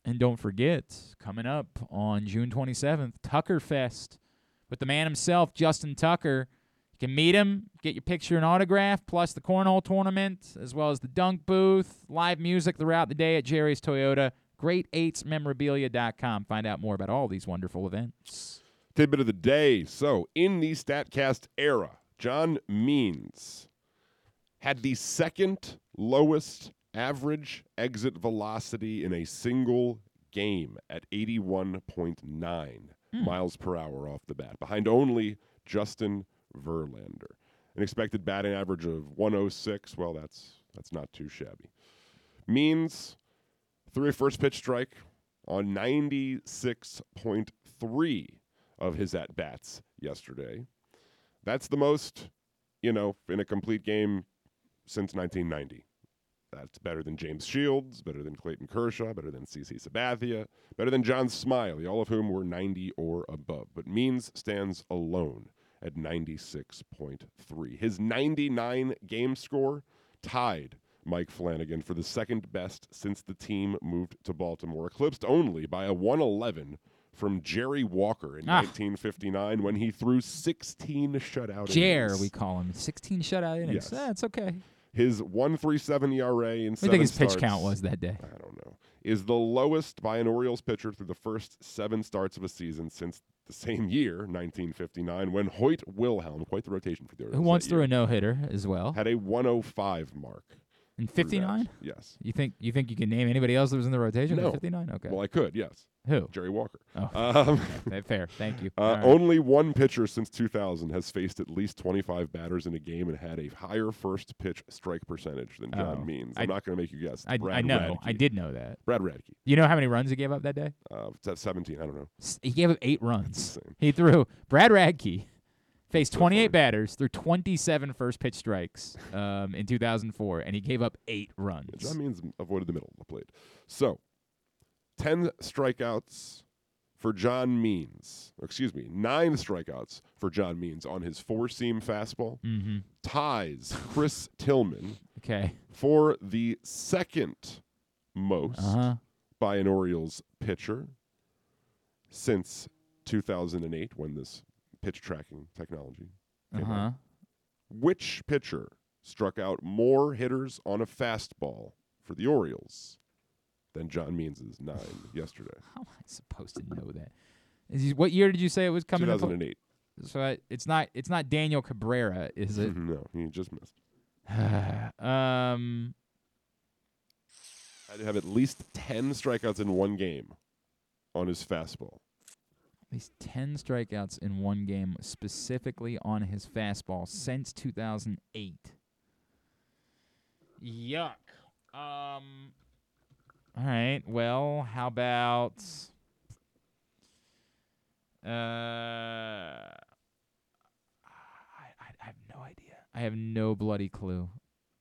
and don't forget coming up on june 27th tucker fest with the man himself justin tucker can meet him get your picture and autograph plus the cornhole tournament as well as the dunk booth live music throughout the day at jerry's toyota great8smemorabilia.com. Find out more about all these wonderful events. Tidbit of the day. So, in the StatCast era, John Means had the second lowest average exit velocity in a single game at 81.9 Hmm. miles per hour off the bat, behind only Justin Verlander. An expected batting average of 106. Well, that's that's not too shabby. Means threw a first pitch strike on 96.3 of his at bats yesterday. That's the most, you know, in a complete game since 1990. That's better than James Shields, better than Clayton Kershaw, better than CC Sabathia, better than John Smiley, all of whom were 90 or above. But Means stands alone at 96.3. His 99 game score tied Mike Flanagan for the second best since the team moved to Baltimore, eclipsed only by a 111 from Jerry Walker in Ah. 1959 when he threw 16 shutout Jer, innings. we call him. 16 shutout innings. Yes. That's okay. His 137 ERA in What do you think his pitch count was that day? I don't know. Is the lowest by an Orioles pitcher through the first seven starts of a season since the same year, 1959, when Hoyt Wilhelm, quite the rotation for the Orioles. Who once threw year, a no hitter as well. had a 105 mark. In 59? Yes. You think you think you can name anybody else that was in the rotation No. in 59? Okay. Well, I could, yes. Who? Jerry Walker. Oh, Um, okay, fair. Thank you. Uh, right. Only one pitcher since 2000 has faced at least 25 batters in a game and had a higher first pitch strike percentage than John Oh. Means. I- I'm not going to make you guess. I, I know. I did know that. Brad Radke. You know how many runs he gave up that day? Uh, 17. I don't know. He gave up eight runs. He threw Brad Radke faced 28 batters, through 27 first pitch strikes um, in 2004, and he gave up eight runs. John Means avoided the middle of the plate. So, 10 strikeouts for John Means. Excuse me, nine strikeouts for John Means on his four seam fastball. Mhm. Ties Chris Tillman Okay. for the second most Uh-huh. by an Orioles pitcher since 2008 when this pitch tracking technology came Uh-huh. out. Which pitcher struck out more hitters on a fastball for the Orioles than John Means' nine yesterday? How am I supposed to know that? Is he, what year did you say it was coming? play? 2008. So I, it's not it's not Daniel Cabrera, is it? no, he just missed. um, Had to have at least 10 strikeouts in one game on his fastball. At least ten strikeouts in one game, specifically on his fastball since 2008. Yuck. Um. All right. Well, how about? Uh, I, I, I have no idea. I have no bloody clue.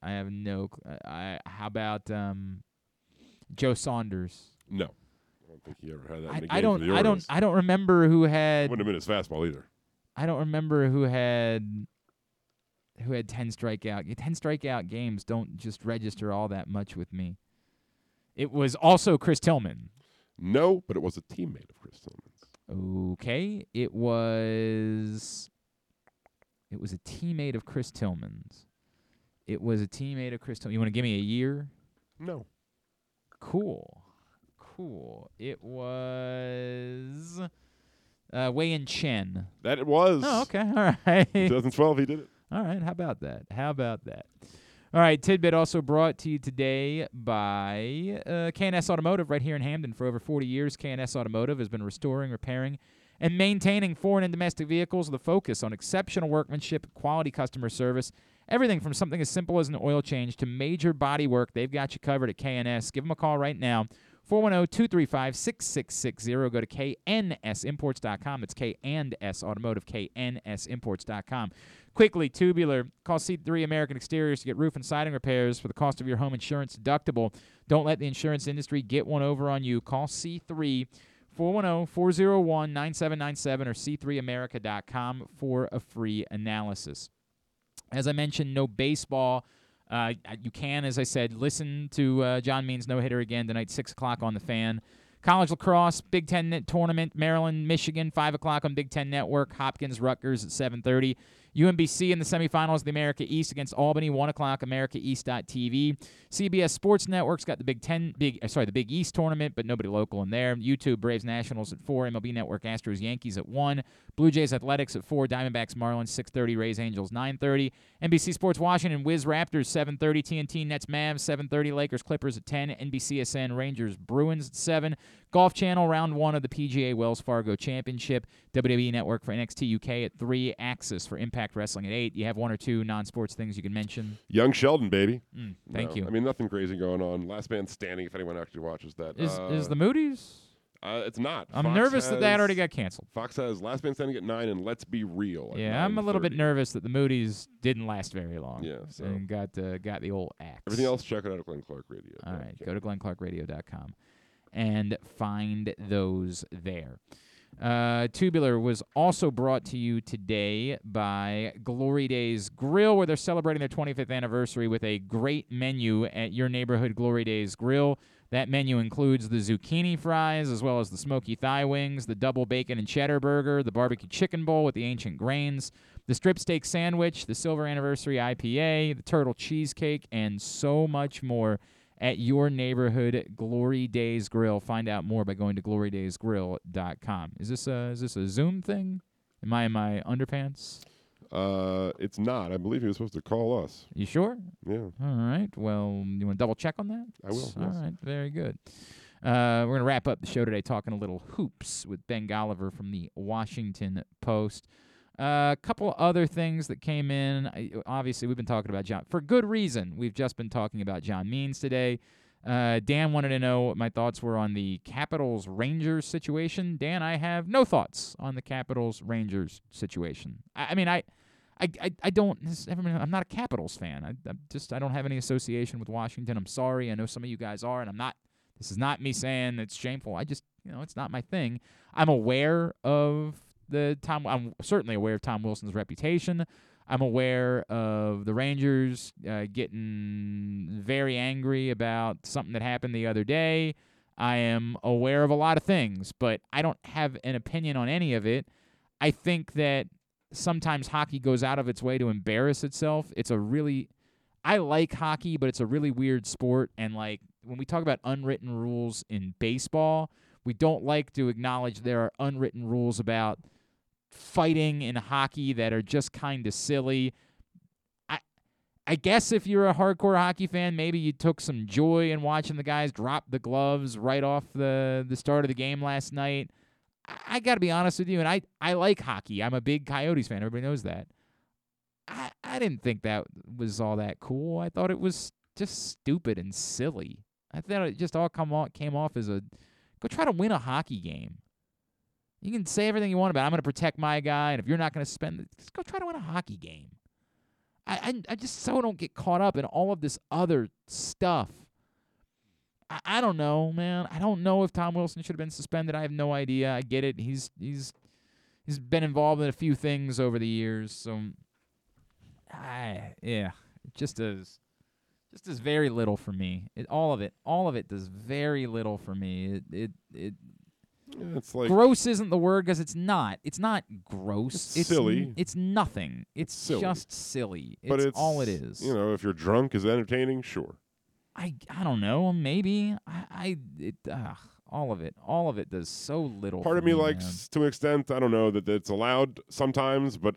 I have no. Cl- I. How about um, Joe Saunders? No. I don't think he ever had that in I, a game I don't. the I don't. I don't remember who had. Wouldn't have been his fastball either. I don't remember who had who had 10 strikeout. 10 strikeout games don't just register all that much with me. It was also Chris Tillman. No, but it was a teammate of Chris Tillman's. Okay, it was it was a teammate of Chris Tillman's. It was a teammate of Chris Tillman. You want to give me a year? No. Cool. Cool. It was uh Wei Yin Chen. That it was. Oh, okay. All right. 2012, he did it. All right. How about that? How about that? All right, tidbit also brought to you today by uh, K&S Automotive right here in Hampden. For over 40 years, K&S Automotive has been restoring, repairing, and maintaining foreign and domestic vehicles with a focus on exceptional workmanship, quality customer service, everything from something as simple as an oil change to major body work. They've got you covered at K&S. Give them a call right now. 410-235-6660. Go to knsimports.com. It's K and S Automotive, knsimports.com. Quickly, tubular. Call C3 American Exteriors to get roof and siding repairs for the cost of your home insurance deductible. Don't let the insurance industry get one over on you. Call C3 410-401-9797 or c3america.com for a free analysis. As I mentioned, no baseball. Uh, you can, as I said, listen to uh, John Means no hitter again tonight, six o'clock on the fan. College lacrosse, Big Ten tournament, Maryland, Michigan, five o'clock on Big Ten Network. Hopkins, Rutgers at seven thirty. UMBC in the semifinals of the America East against Albany, one o'clock. AmericaEast.tv. CBS Sports Network's got the Big Ten, big uh, sorry, the Big East tournament, but nobody local in there. YouTube Braves Nationals at four. MLB Network Astros Yankees at one. Blue Jays Athletics at four. Diamondbacks Marlins six thirty. Rays Angels nine thirty. NBC Sports Washington Wiz Raptors seven thirty. TNT Nets Mavs seven thirty. Lakers Clippers at ten. NBCSN Rangers Bruins at seven. Golf Channel round one of the PGA Wells Fargo Championship. WWE Network for NXT UK at three. AXS for Impact Wrestling at eight. You have one or two non-sports things you can mention. Young Sheldon, baby. Mm, thank No, you. I mean, nothing crazy going on. Last Man Standing, if anyone actually watches that. Is Uh, is the Moody's? Uh, it's not. I'm Fox nervous that that already got canceled. Fox has Last Man Standing at nine, and Let's Be Real. Yeah, I'm a little bit nervous that the Moody's didn't last very long. Yeah, so- and got uh, got the old axe. Everything else, check it out at Glenn Clark Radio. All right, go to glennclarkradio.com and find those there. Uh, Tubular was also brought to you today by Glory Days Grill, where they're celebrating their 25th anniversary with a great menu at your neighborhood Glory Days Grill. That menu includes the zucchini fries, as well as the smoky thigh wings, the double bacon and cheddar burger, the barbecue chicken bowl with the ancient grains, the strip steak sandwich, the silver anniversary IPA, the turtle cheesecake, and so much more at your neighborhood Glory Days Grill. Find out more by going to glorydaysgrill.com. Is this a is this a Zoom thing? Am I in my underpants? Uh, it's not. I believe he was supposed to call us. You sure? Yeah. All right. Well, you want to double check on that? I will, All yes. right. Very good. Uh, we're going to wrap up the show today talking a little hoops with Ben Golliver from the Washington Post. A couple other things that came in. I, obviously, we've been talking about John for good reason. We've just been talking about John Means today. Uh, Dan wanted to know what my thoughts were on the Capitals Rangers situation. Dan, I have no thoughts on the Capitals Rangers situation. I, I mean, I, I, I, I don't. I'm not a Capitals fan. I, I'm just I don't have any association with Washington. I'm sorry. I know some of you guys are, and I'm not. This is not me saying it's shameful. I just you know it's not my thing. I'm aware of the Tom. I'm certainly aware of Tom Wilson's reputation. I'm aware of the Rangers uh, getting very angry about something that happened the other day. I am aware of a lot of things, but I don't have an opinion on any of it. I think that sometimes hockey goes out of its way to embarrass itself. It's a really I like hockey, but it's a really weird sport and like when we talk about unwritten rules in baseball, we don't like to acknowledge there are unwritten rules about fighting in hockey that are just kind of silly. I I guess if you're a hardcore hockey fan, maybe you took some joy in watching the guys drop the gloves right off the the start of the game last night. I, I got to be honest with you, and I I like hockey. I'm a big Coyotes fan. Everybody knows that. I I didn't think that was all that cool. I thought it was just stupid and silly. I thought it just all come off, came off as a go try to win a hockey game. You can say everything you want about It. I'm going to protect my guy, and if you're not going to spend, just go try to win a hockey game. I, I I just so don't get caught up in all of this other stuff. I, I don't know, man. I don't know if Tom Wilson should have been suspended. I have no idea. I get it. He's he's he's been involved in a few things over the years, so I yeah, it just does just does very little for me. It all of it, all of it does very little for me. It it it it's like gross isn't the word because it's not. It's not gross. It's silly. It's nothing. It's silly. just silly. but it's it's all it is. You know, if you're drunk, is entertaining? Sure. I I don't know. Maybe I I it ugh, all of it. All of it does so little. Part of me man. likes, to an extent, I don't know that it's allowed sometimes, but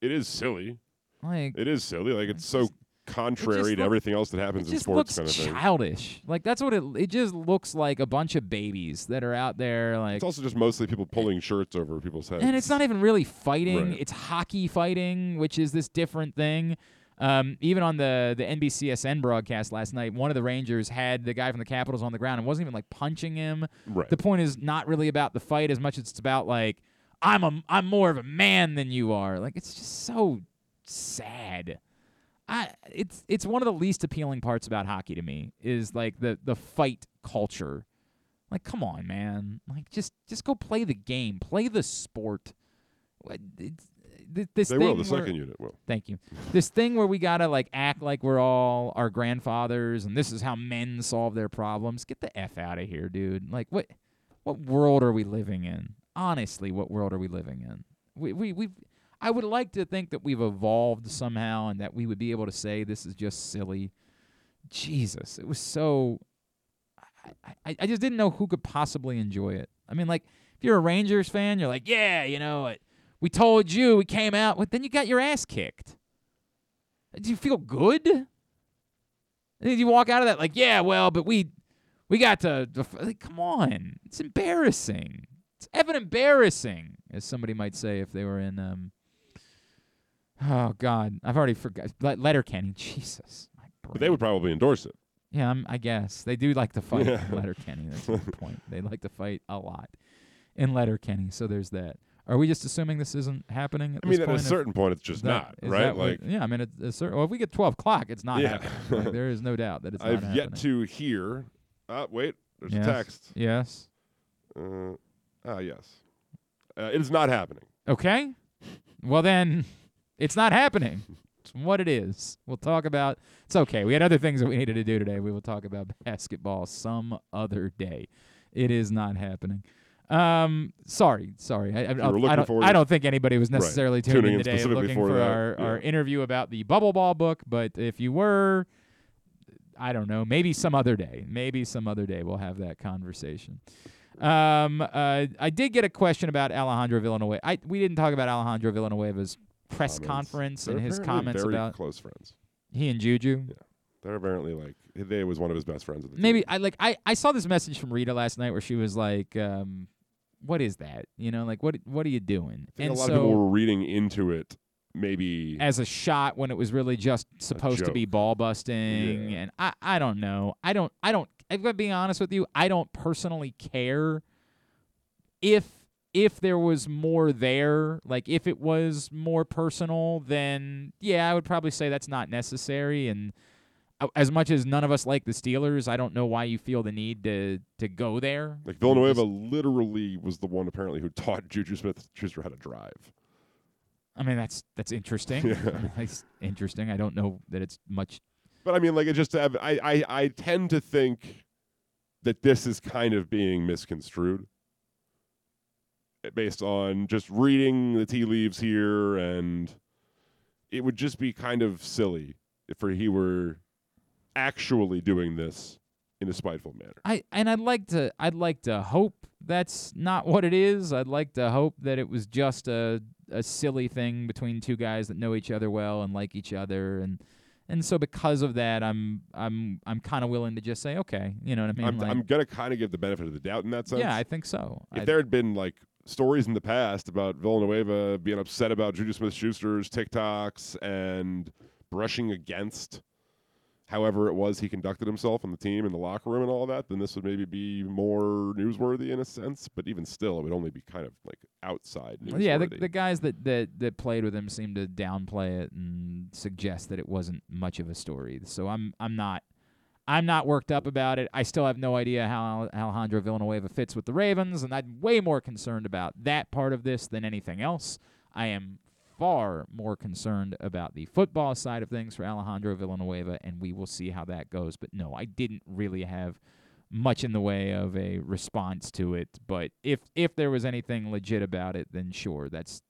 it is silly. Like It is silly. Like it's so contrary to look- everything else that happens it in sports kind of thing. childish. Like that's what it. It just looks like a bunch of babies that are out there. Like It's also just mostly people pulling shirts over people's heads. and it's not even really fighting. Right. It's hockey fighting, which is this different thing. Um, even on the the NBCSN broadcast last night, one of the Rangers had the guy from the Capitals on the ground and wasn't even like punching him. Right. The point is not really about the fight as much as it's about like I'm a I'm more of a man than you are. Like it's just so sad. I it's it's one of the least appealing parts about hockey to me is like the the fight culture. Like come on, man. Like just just go play the game. Play the sport. It's, this They thing will. The where- second unit will. Thank you. This thing where we gotta like act like we're all our grandfathers and this is how men solve their problems. Get the f out of here, dude. Like what? What world are we living in? Honestly, what world are we living in? We we we. I would like to think that we've evolved somehow and that we would be able to say this is just silly. Jesus, it was so. I, I, I just didn't know who could possibly enjoy it. I mean, like, if you're a Rangers fan, you're like, yeah, you know, it, we told you, we came out, but then you got your ass kicked. Do you feel good? And you walk out of that like, yeah, well, but we we got to like, come on. It's embarrassing. It's even embarrassing, as somebody might say if they were in um Oh God, I've already forgot. Let Letterkenny, Jesus. But they would probably endorse it. Yeah, um, I guess they do like to fight Yeah. in Letterkenny. That's the point. They like to fight a lot in Letterkenny. So there's that. Are we just assuming this isn't happening? At I mean, at a point? If- certain point, it's just that- not, right? that what- Like- yeah, I mean, it's a certain. Well, if we get twelve o'clock, it's not Yeah. happening. Like, there is no doubt that it's I've yet happening. to hear. Uh, wait, there's Yes. a text. Yes. Uh, ah, yes. Uh, it is not happening. Okay. Well, then it's not happening. It's what it is. We'll talk about. It's okay. We had other things that we needed to do today. We will talk about basketball some other day. It is not happening. Um, sorry, sorry. I, I, I don't, I don't think anybody was Right. necessarily Tuning tuning in today looking for for, our, our interview about the Bubble Ball book. But if you were, I don't know. Maybe some other day. Maybe some other day we'll have that conversation. Um, uh, I did get a question about Alejandro Villanueva. I we didn't talk about Alejandro Villanueva's press Comments. conference They're and his apparently comments very about close friends. he and Juju. Yeah, they're apparently like they was one of his best friends. At the Maybe I like I, I saw this message from Rita last night where she was like, um, "What is that? You know, like what what are you doing?" I think and a lot so of people were reading into it, maybe as a shot when it was really just supposed to be ball busting, Yeah. and I I don't know. I don't I don't. If I'm being honest with you, I don't personally care if if there was more there, like if it was more personal, then yeah, I would probably say that's not necessary. And uh, as much as none of us like the Steelers, I don't know why you feel the need to to go there. like Villanueva literally was the one apparently who taught Juju Smith Schuster how to drive. I mean, that's that's interesting. Yeah. that's interesting. I don't know that it's much. But I mean, like it just I I I tend to think that this is kind of being misconstrued based on just reading the tea leaves here, and it would just be kind of silly if he were actually doing this in a spiteful manner. I and I'd like to I'd like to hope that's not what it is. I'd like to hope that it was just a a silly thing between two guys that know each other well and like each other and and so because of that I'm I'm I'm kind of willing to just say okay, you know what I mean? I'm, Like, I'm gonna kind of give the benefit of the doubt in that sense. yeah, I think so. If I- there had been like stories in the past about Villanueva being upset about Juju Smith Schuster's TikToks and brushing against however it was he conducted himself on the team in the locker room and all that, then this would maybe be more newsworthy in a sense. But even still, it would only be kind of like outside newsworthy. Yeah, the, the guys that, that, that played with him seemed to downplay it and suggest that it wasn't much of a story. So I'm I'm not I'm not worked up about it. I still have no idea how Alejandro Villanueva fits with the Ravens, and I'm way more concerned about that part of this than anything else. I am far more concerned about the football side of things for Alejandro Villanueva, and we will see how that goes. But no, I didn't really have much in the way of a response to it. But if if there was anything legit about it, then sure, that's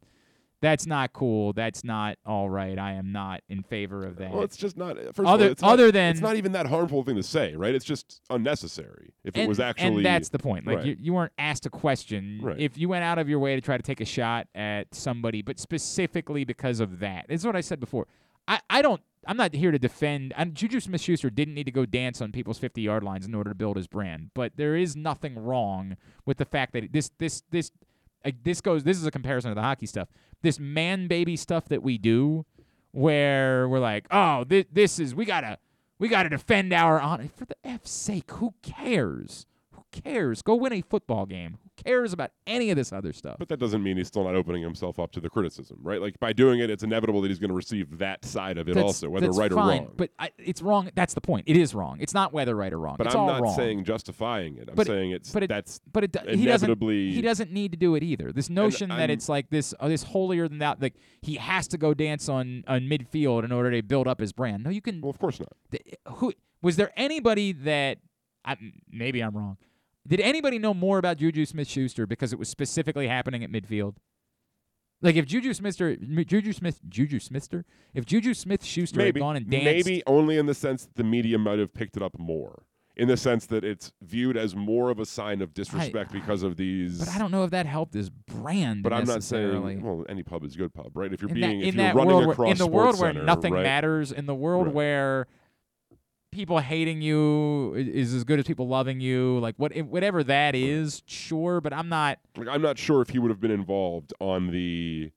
that's not cool. That's not all right. I am not in favor of that. Well, it's just not. Uh, first other of all, it's not- other than it's not even that harmful thing to say, right? It's just unnecessary. If it was actually, and that's the point. Like right. you, you weren't asked a question. Right. If you went out of your way to try to take a shot at somebody, but specifically because of that, it's what I said before. I, I don't. I'm not here to defend. And Juju Smith-Schuster didn't need to go dance on people's 50-yard lines in order to build his brand. But there is nothing wrong with the fact that this this this uh, this goes. This is a comparison to the hockey stuff. This man baby stuff that we do, where we're like, oh, this, this is we gotta we gotta defend our honor. For the f's sake, who cares? Who cares? Go win a football game. Who cares about any of this other stuff? But that doesn't mean he's still not opening himself up to the criticism, right? Like by doing it, it's inevitable that he's going to receive that side of it That's- also, whether that's right fine, or wrong. But I, it's wrong. That's the point. It is wrong. It's not whether right or wrong. But it's I'm all not wrong. saying justifying it. I'm But it- saying it's but it, that's but it, do- he doesn't inevitably he doesn't need to do it either. This notion that I'm- it's like this oh, this holier than that like he has to go dance on on midfield in order to build up his brand. No, you can. Well, of course not. who was there anybody that I, maybe I'm wrong? Did anybody know more about Juju Smith-Schuster because it was specifically happening at midfield? Like if Juju Smith-Schuster, Juju Smith, Juju Smithster, if Juju Smith-Schuster had maybe gone and danced, maybe only in the sense that the media might have picked it up more. In the sense that it's viewed as more of a sign of disrespect because of these. but I don't know if that helped his brand. But I'm not saying well, any pub is a good pub, right? If you're in being that, if you're running world, across in the world where SportsCenter, nothing right? matters, in the world Right. where people hating you is as good as people loving you, like what whatever that is, sure. But I'm not. Like, I'm not sure if he would have been involved on the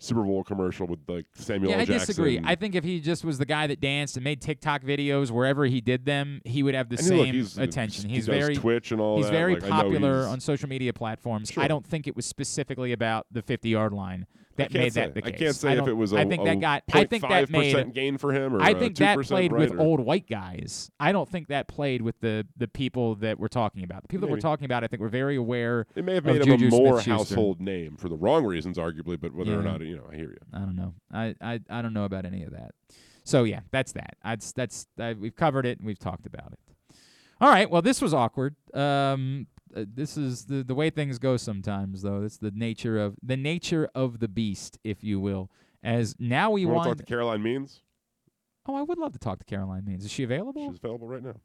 Super Bowl commercial with like Samuel yeah, L. I Jackson. disagree. I think if he just was the guy that danced and made TikTok videos wherever he did them, he would have the And look, same he's- attention. he He's does very Twitch and all He's that, very like, popular he's- on social media platforms. Sure. I don't think it was specifically about the 50 yard line that made say. that the I can't say if it was I a- think a that got. I think that made gain for him or I think that 2% played with or- old white guys. I don't think that played with the the people that we're talking about. The people that we're talking about, I think, were very aware. It may have made him a more household name for the wrong reasons, arguably. But whether or not you know, I hear you. I don't know. I, I, I don't know about any of that. So yeah, that's that. That's that's uh, we've covered it and we've talked about it. All right. Well, this was awkward. Um, uh, this is the the way things go sometimes, though. It's the nature of the nature of the beast, if you will. As now we You want to talk to Caroline Means? oh, I would love to talk to Caroline Means. Is she available? She's available right now.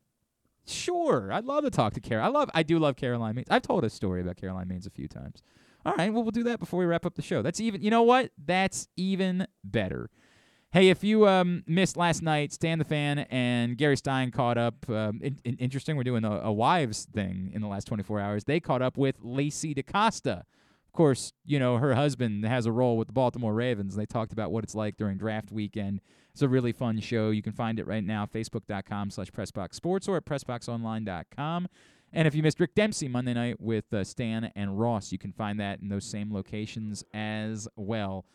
Sure, I'd love to talk to Carol. I love, I do love Caroline Means. I've told a story about Caroline Means a few times. All right, well, we'll do that before we wrap up the show. That's even, you know what? That's even better. Hey, if you um, missed last night, Stan the Fan and Gary Stein caught up. Um, in, in- interesting, we're doing a, a wives thing in the last 24 hours. They caught up with Lacey DaCosta. Of course, you know, her husband has a role with the Baltimore Ravens. They talked about what it's like during draft weekend. It's a really fun show. You can find it right now, facebook.com slash PressBoxSports or at PressBoxOnline.com. And if you missed Rick Dempsey Monday night with uh, Stan and Ross, you can find that in those same locations as well.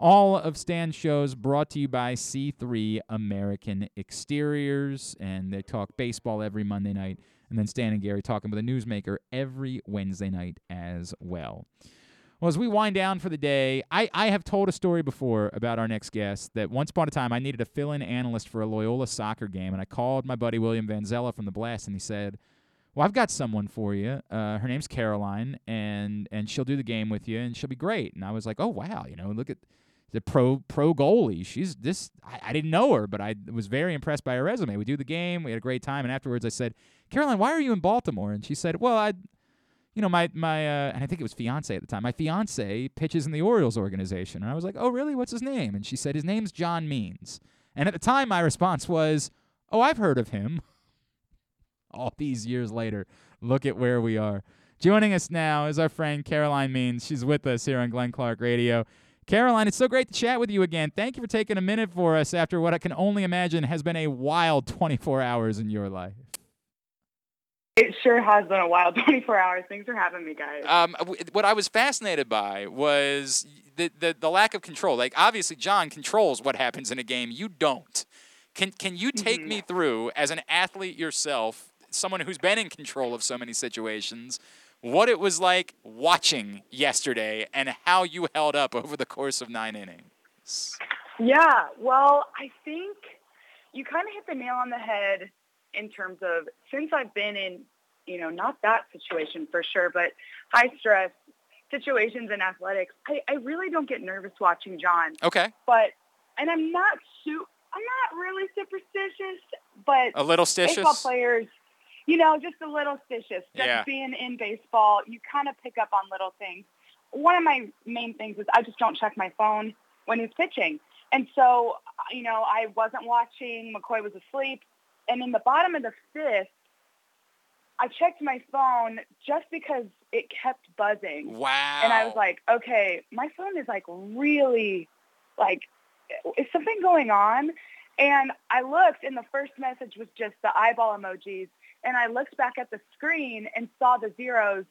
All of Stan's shows brought to you by C3 American Exteriors, and they talk baseball every Monday night. And then Stan and Gary talking with a newsmaker every Wednesday night as well. Well, as we wind down for the day, I, I have told a story before about our next guest that once upon a time I needed a fill in analyst for a Loyola soccer game, and I called my buddy William Vanzella from the Blast, and he said, Well, I've got someone for you. Uh, her name's Caroline, and, and she'll do the game with you, and she'll be great. And I was like, Oh, wow, you know, look at the pro pro goalie. She's this. I, I didn't know her, but I was very impressed by her resume. We do the game. We had a great time, and afterwards I said, "Caroline, why are you in Baltimore?" And she said, "Well, I, you know, my my uh, and I think it was fiance at the time. My fiance pitches in the Orioles organization." And I was like, "Oh, really? What's his name?" And she said, "His name's John Means." And at the time, my response was, "Oh, I've heard of him." All these years later, look at where we are. Joining us now is our friend Caroline Means. She's with us here on Glenn Clark Radio. Caroline, it's so great to chat with you again. Thank you for taking a minute for us after what I can only imagine has been a wild 24 hours in your life. It sure has been a wild 24 hours. Thanks for having me, guys. Um, what I was fascinated by was the, the the lack of control. Like obviously, John controls what happens in a game. You don't. Can can you take me through as an athlete yourself, someone who's been in control of so many situations, what it was like watching yesterday and how you held up over the course of nine innings? Yeah, well, I think you kind of hit the nail on the head in terms of since I've been in, you know, not that situation for sure, but high stress situations in athletics, I, I really don't get nervous watching John. Okay. But, and I'm not su- I'm not really superstitious, but A little baseball stitious? players, you know, just a little stitious. Just Yeah. being in baseball, you kind of pick up on little things. One of my main things is I just don't check my phone when he's pitching. And so, you know, I wasn't watching. McCoy was asleep. And in the bottom of the fifth, I checked my phone just because it kept buzzing. Wow. And I was like, okay, my phone is like really, like, is something going on? And I looked, and the first message was just the eyeball emojis. And I looked back at the screen and saw the zeros,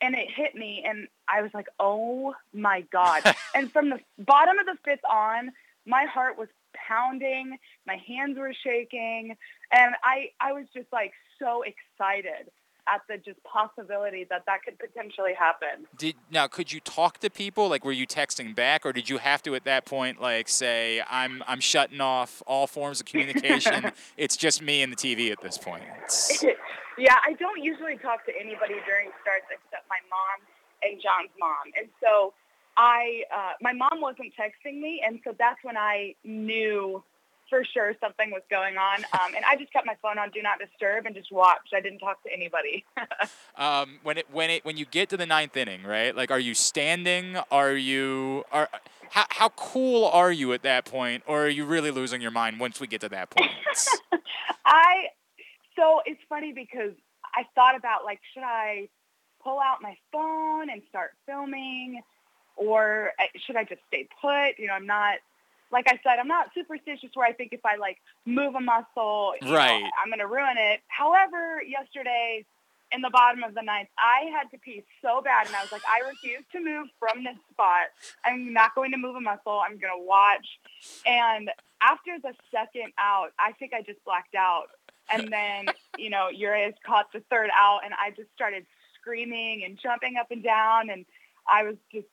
and it hit me, and I was like, oh my God. and from the bottom of the fifth on, my heart was pounding, my hands were shaking, and I, I was just like so excited at the just possibility that that could potentially happen. Did now could you talk to people? Like were you texting back or did you have to at that point like say I'm I'm shutting off all forms of communication. it's just me and the TV at this point. Yeah, I don't usually talk to anybody during starts except my mom and John's mom. And so I, uh, my mom wasn't texting me, and so that's when I knew for sure something was going on. Um, and I just kept my phone on Do Not Disturb and just watched. I didn't talk to anybody. um, when it when it when you get to the ninth inning, right? Like, are you standing? Are you are how how cool are you at that point, or are you really losing your mind once we get to that point? I, so it's funny because I thought about like, should I pull out my phone and start filming? or uh, should I just stay put? You know, I'm not, like I said, I'm not superstitious where I think if I like move a muscle, you know, Right. I'm going to ruin it. However, yesterday in the bottom of the ninth, I had to pee so bad, and I was like, I refuse to move from this spot. I'm not going to move a muscle. I'm going to watch. And after the second out, I think I just blacked out. And then, you know, Urias caught the third out, and I just started screaming and jumping up and down, and I was just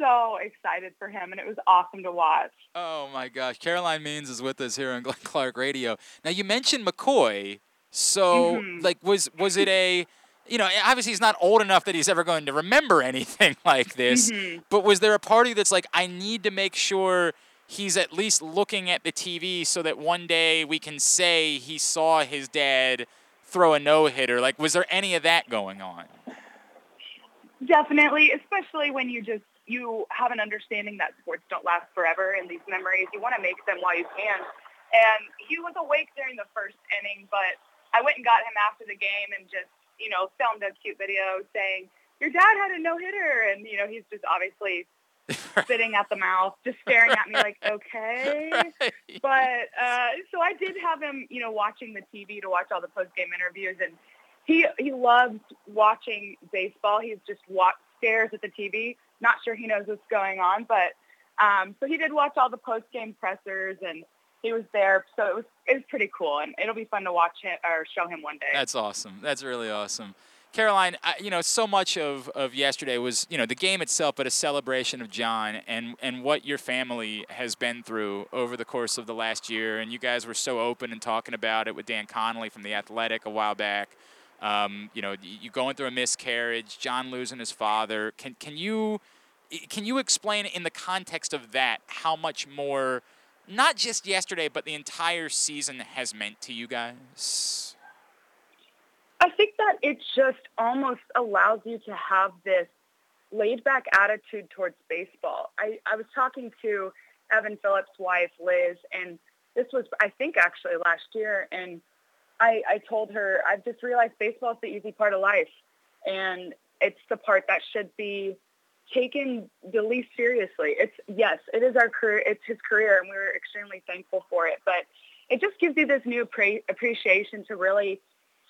so excited for him, and it was awesome to watch. Oh my gosh, Caroline Means is with us here on Glenn Clark Radio. Now you mentioned McCoy, so Mhm. like was was it a you know, obviously he's not old enough that he's ever going to remember anything like this. Mhm. But was there a party that's like, I need to make sure he's at least looking at the TV so that one day we can say he saw his dad throw a no hitter? Like, was there any of that going on? Definitely, especially when you just you have an understanding that sports don't last forever, and these memories you want to make them while you can. And he was awake during the first inning, but I went and got him after the game and just you know filmed a cute video saying your dad had a no hitter, and you know he's just obviously spitting at the mouth, just staring at me like okay. But uh, so I did have him, you know, watching the TV to watch all the post game interviews, and he he loves watching baseball. He's just wa stares at the TV. Not sure he knows what's going on, but um, so he did watch all the post game pressers, and he was there. So it was it was pretty cool, and it'll be fun to watch him or show him one day. That's awesome. That's really awesome. Caroline, you know, so much of, of yesterday was, you know, the game itself, but a celebration of John and, and what your family has been through over the course of the last year. And you guys were so open and talking about it with Dan Connolly from The Athletic a while back. Um, you know, you going through a miscarriage, John losing his father. Can, can you can you explain in the context of that how much more, not just yesterday, but the entire season has meant to you guys? I think that it just almost allows you to have this laid back attitude towards baseball. I, I was talking to Evan Phillips' wife, Liz, and this was, I think, actually last year. And I, I told her, I've just realized baseball is the easy part of life. And it's the part that should be taken the least seriously. It's, yes, it is our career. It's his career, and we were extremely thankful for it. But it just gives you this new appre- appreciation to really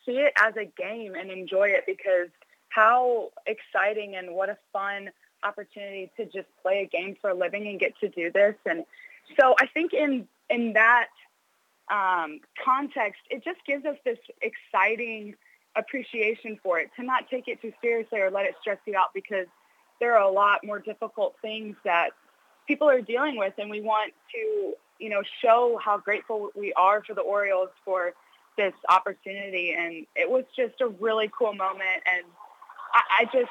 see it as a game and enjoy it because how exciting and what a fun opportunity to just play a game for a living and get to do this. And so I think in, in that um, context, it just gives us this exciting appreciation for it to not take it too seriously or let it stress you out because there are a lot more difficult things that people are dealing with and we want to, you know, show how grateful we are for the Orioles for this opportunity and it was just a really cool moment and I, I just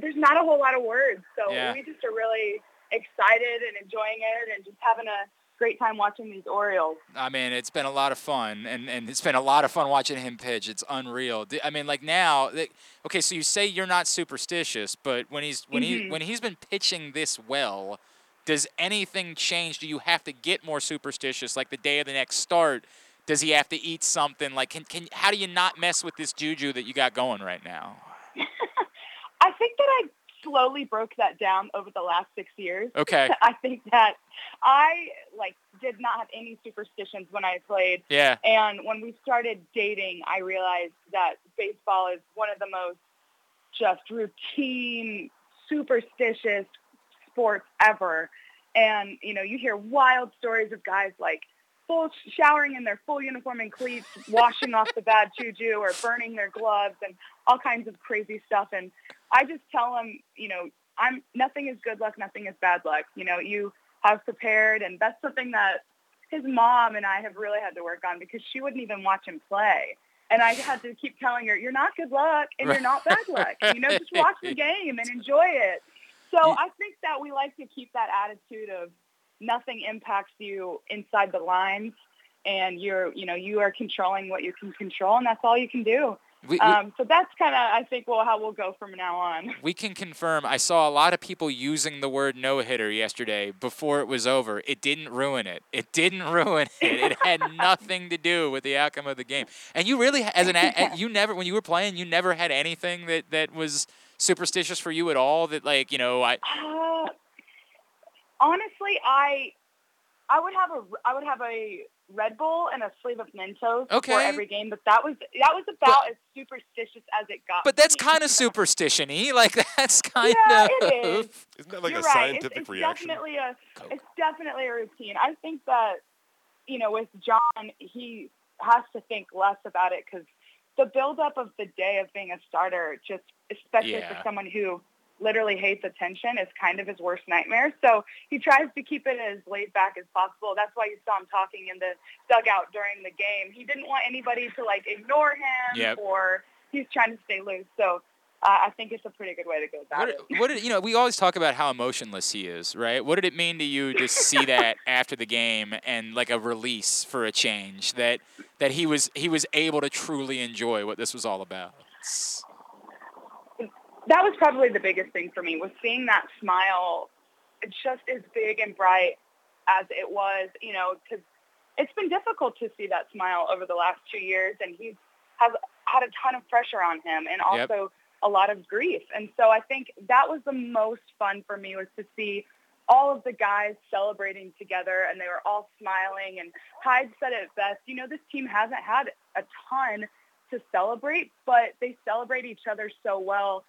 there's not a whole lot of words so Yeah. we just are really excited and enjoying it and just having a great time watching these Orioles. I mean, it's been a lot of fun, and, and it's been a lot of fun watching him pitch. It's unreal. I mean, like now, okay, so you say you're not superstitious, but when he's when he Mhm. when he's been pitching this well, Does anything change? Do you have to get more superstitious, like the day of the next start? Does he have to eat something? Like, can, can how do you not mess with this juju that you got going right now? I think that I slowly broke that down over the last six years. Okay. I think that I like did not have any superstitions when I played. Yeah. And when we started dating, I realized that baseball is one of the most just routine, superstitious sports ever. And, you know, you hear wild stories of guys like full showering in their full uniform and cleats, washing off the bad juju or burning their gloves and all kinds of crazy stuff. And I just tell them, you know, I'm nothing is good luck, nothing is bad luck. You know, you have prepared, and that's something that his mom and I have really had to work on because she wouldn't even watch him play. And I had to keep telling her, you're not good luck and you're not bad luck. You know, just watch the game and enjoy it. So I think that we like to keep that attitude of nothing impacts you inside the lines and you're, you know, you are controlling what you can control and that's all you can do. We- we- um, so that's kind of, I think, well, how we'll go from now on. We can confirm. I saw a lot of people using the word no hitter yesterday before it was over. It didn't ruin it. It didn't ruin it. It had nothing to do with the outcome of the game. And you really, as an, a- you never, when you were playing, you never had anything that that was superstitious for you at all. That like, you know, I. Uh, honestly, I I would have a I would have a Red Bull and a sleeve of Mentos okay. for every game, but that was that was about as superstitious as it got. But that's kind of superstition-y. Like that's kind yeah, of. it is. Isn't that like You're a right. scientific it's, it's reaction? Definitely a it's definitely a routine. I think that you know with John, he has to think less about it because the buildup of the day of being a starter, just especially Yeah. for someone who literally hates attention, is kind of his worst nightmare. So he tries to keep it as laid back as possible. That's why you saw him talking in the dugout during the game. He didn't want anybody to like ignore him Yep. or he's trying to stay loose. So uh, I think it's a pretty good way to go about What, it. what did you know? We always talk about how emotionless he is, right? What did it mean to you to see that after the game and like a release for a change that that he was he was able to truly enjoy what this was all about? That was probably the biggest thing for me was seeing that smile just as big and bright as it was, you know, because it's been difficult to see that smile over the last two years, and he has had a ton of pressure on him and Yep. also a lot of grief. And so I think that was the most fun for me was to see all of the guys celebrating together and they were all smiling and Hyde said it best, you know, this team hasn't had a ton to celebrate, but they celebrate each other so well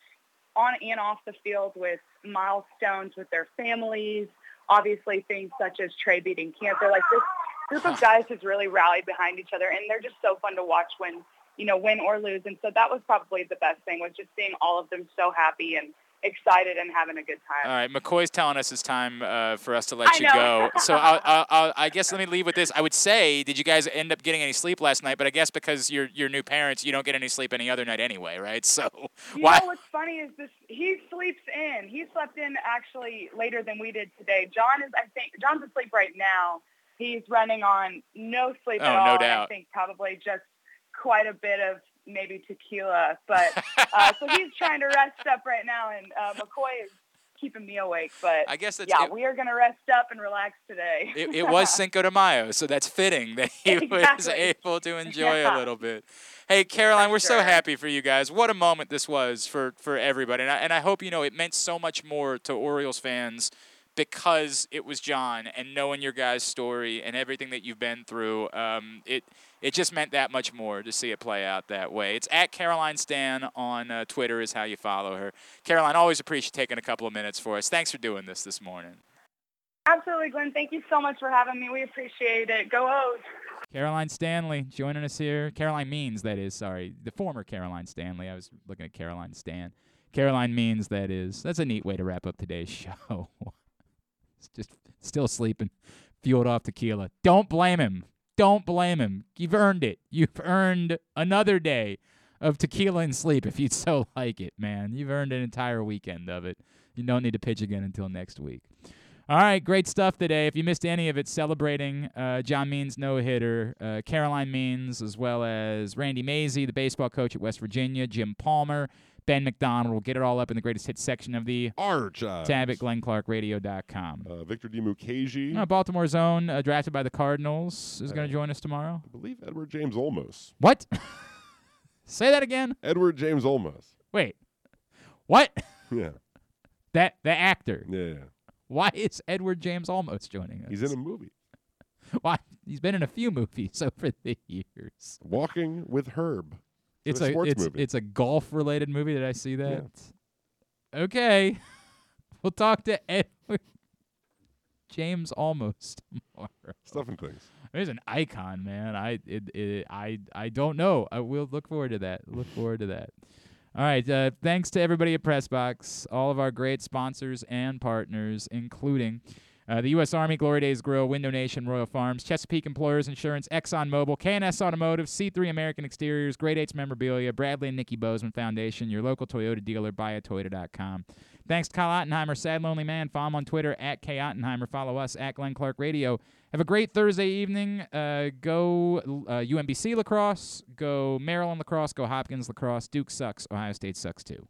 on and off the field with milestones with their families, obviously things such as Trey beating cancer. Like this group of guys has really rallied behind each other and they're just so fun to watch when, you know, win or lose. And so that was probably the best thing was just seeing all of them so happy and excited and having a good time. All right, McCoy's telling us it's time uh, for us to let I you know. go. So I'll, I'll, I'll, I guess let me leave with this. I would say, did you guys end up getting any sleep last night? But I guess because you're you're new parents, you don't get any sleep any other night anyway, right? So You why? know what's funny is this he sleeps in. He slept in actually later than we did today. John is I think John's asleep right now. He's running on no sleep Oh, at no all. I doubt. think probably just quite a bit of maybe tequila. But uh, so he's trying to rest up right now and uh, McCoy is keeping me awake. But I guess that's yeah, it- we are gonna rest up and relax today. It, it was Cinco de Mayo, so that's fitting that he was able to enjoy Yeah. a little bit. Hey, Caroline, we're so happy for you guys. What a moment this was for, for everybody. And I, and I hope you know it meant so much more to Orioles fans because it was John and knowing your guys' story and everything that you've been through. Um, it it just meant that much more to see it play out that way. It's at Caroline Stan on uh, Twitter is how you follow her. Caroline, always appreciate taking a couple of minutes for us. Thanks for doing this this morning. Absolutely, Glenn. Thank you so much for having me. We appreciate it. Go O's. Caroline Stanley joining us here. Caroline Means, that is. Sorry, the former Caroline Stanley. I was looking at Caroline Stan. Caroline Means, that is. That's a neat way to wrap up today's show. Just still sleeping, fueled off tequila. Don't blame him. Don't blame him. You've earned it. You've earned another day of tequila and sleep if you'd so like it, man. You've earned an entire weekend of it. You don't need to pitch again until next week. All right, great stuff today. If you missed any of it, celebrating uh, John Means no hitter, uh, Caroline Means, as well as Randy Mazey, the baseball coach at West Virginia, Jim Palmer, Ben McDonald. We'll get it all up in the greatest hits section of the Archives. tab at glennclarkradio.com. Uh, Victor DiMukasey. Uh, Baltimore's own, uh, drafted by the Cardinals, is going Uh, to join us tomorrow. I believe Edward James Olmos. What? Say that again. Edward James Olmos. Wait. What? Yeah. That the actor. Yeah. Why is Edward James Olmos joining us? He's in a movie. Why? He's been in a few movies over the years. Walking with Herb. It's a it's, movie. it's a golf related movie. Did I see that? Okay. We'll talk to Edward James almost tomorrow. Stuff and things. There's an icon, man. I it, it, I I don't know. I will look forward to that. Look forward to that. All right. Uh, thanks to everybody at Pressbox, all of our great sponsors and partners, including uh, the U.S. Army, Glory Days Grill, Window Nation, Royal Farms, Chesapeake Employers Insurance, ExxonMobil, K&S Automotive, C3 American Exteriors, Great 8's Memorabilia, Bradley and Nikki Bozeman Foundation, your local Toyota dealer, buyatoyota.com. Thanks to Kyle Ottenheimer, Sad Lonely Man. Follow him on Twitter at K Ottenheimer. Follow us at Glenn Clark Radio. Have a great Thursday evening. Uh, go uh, UMBC lacrosse. Go Maryland lacrosse. Go Hopkins lacrosse. Duke sucks. Ohio State sucks too.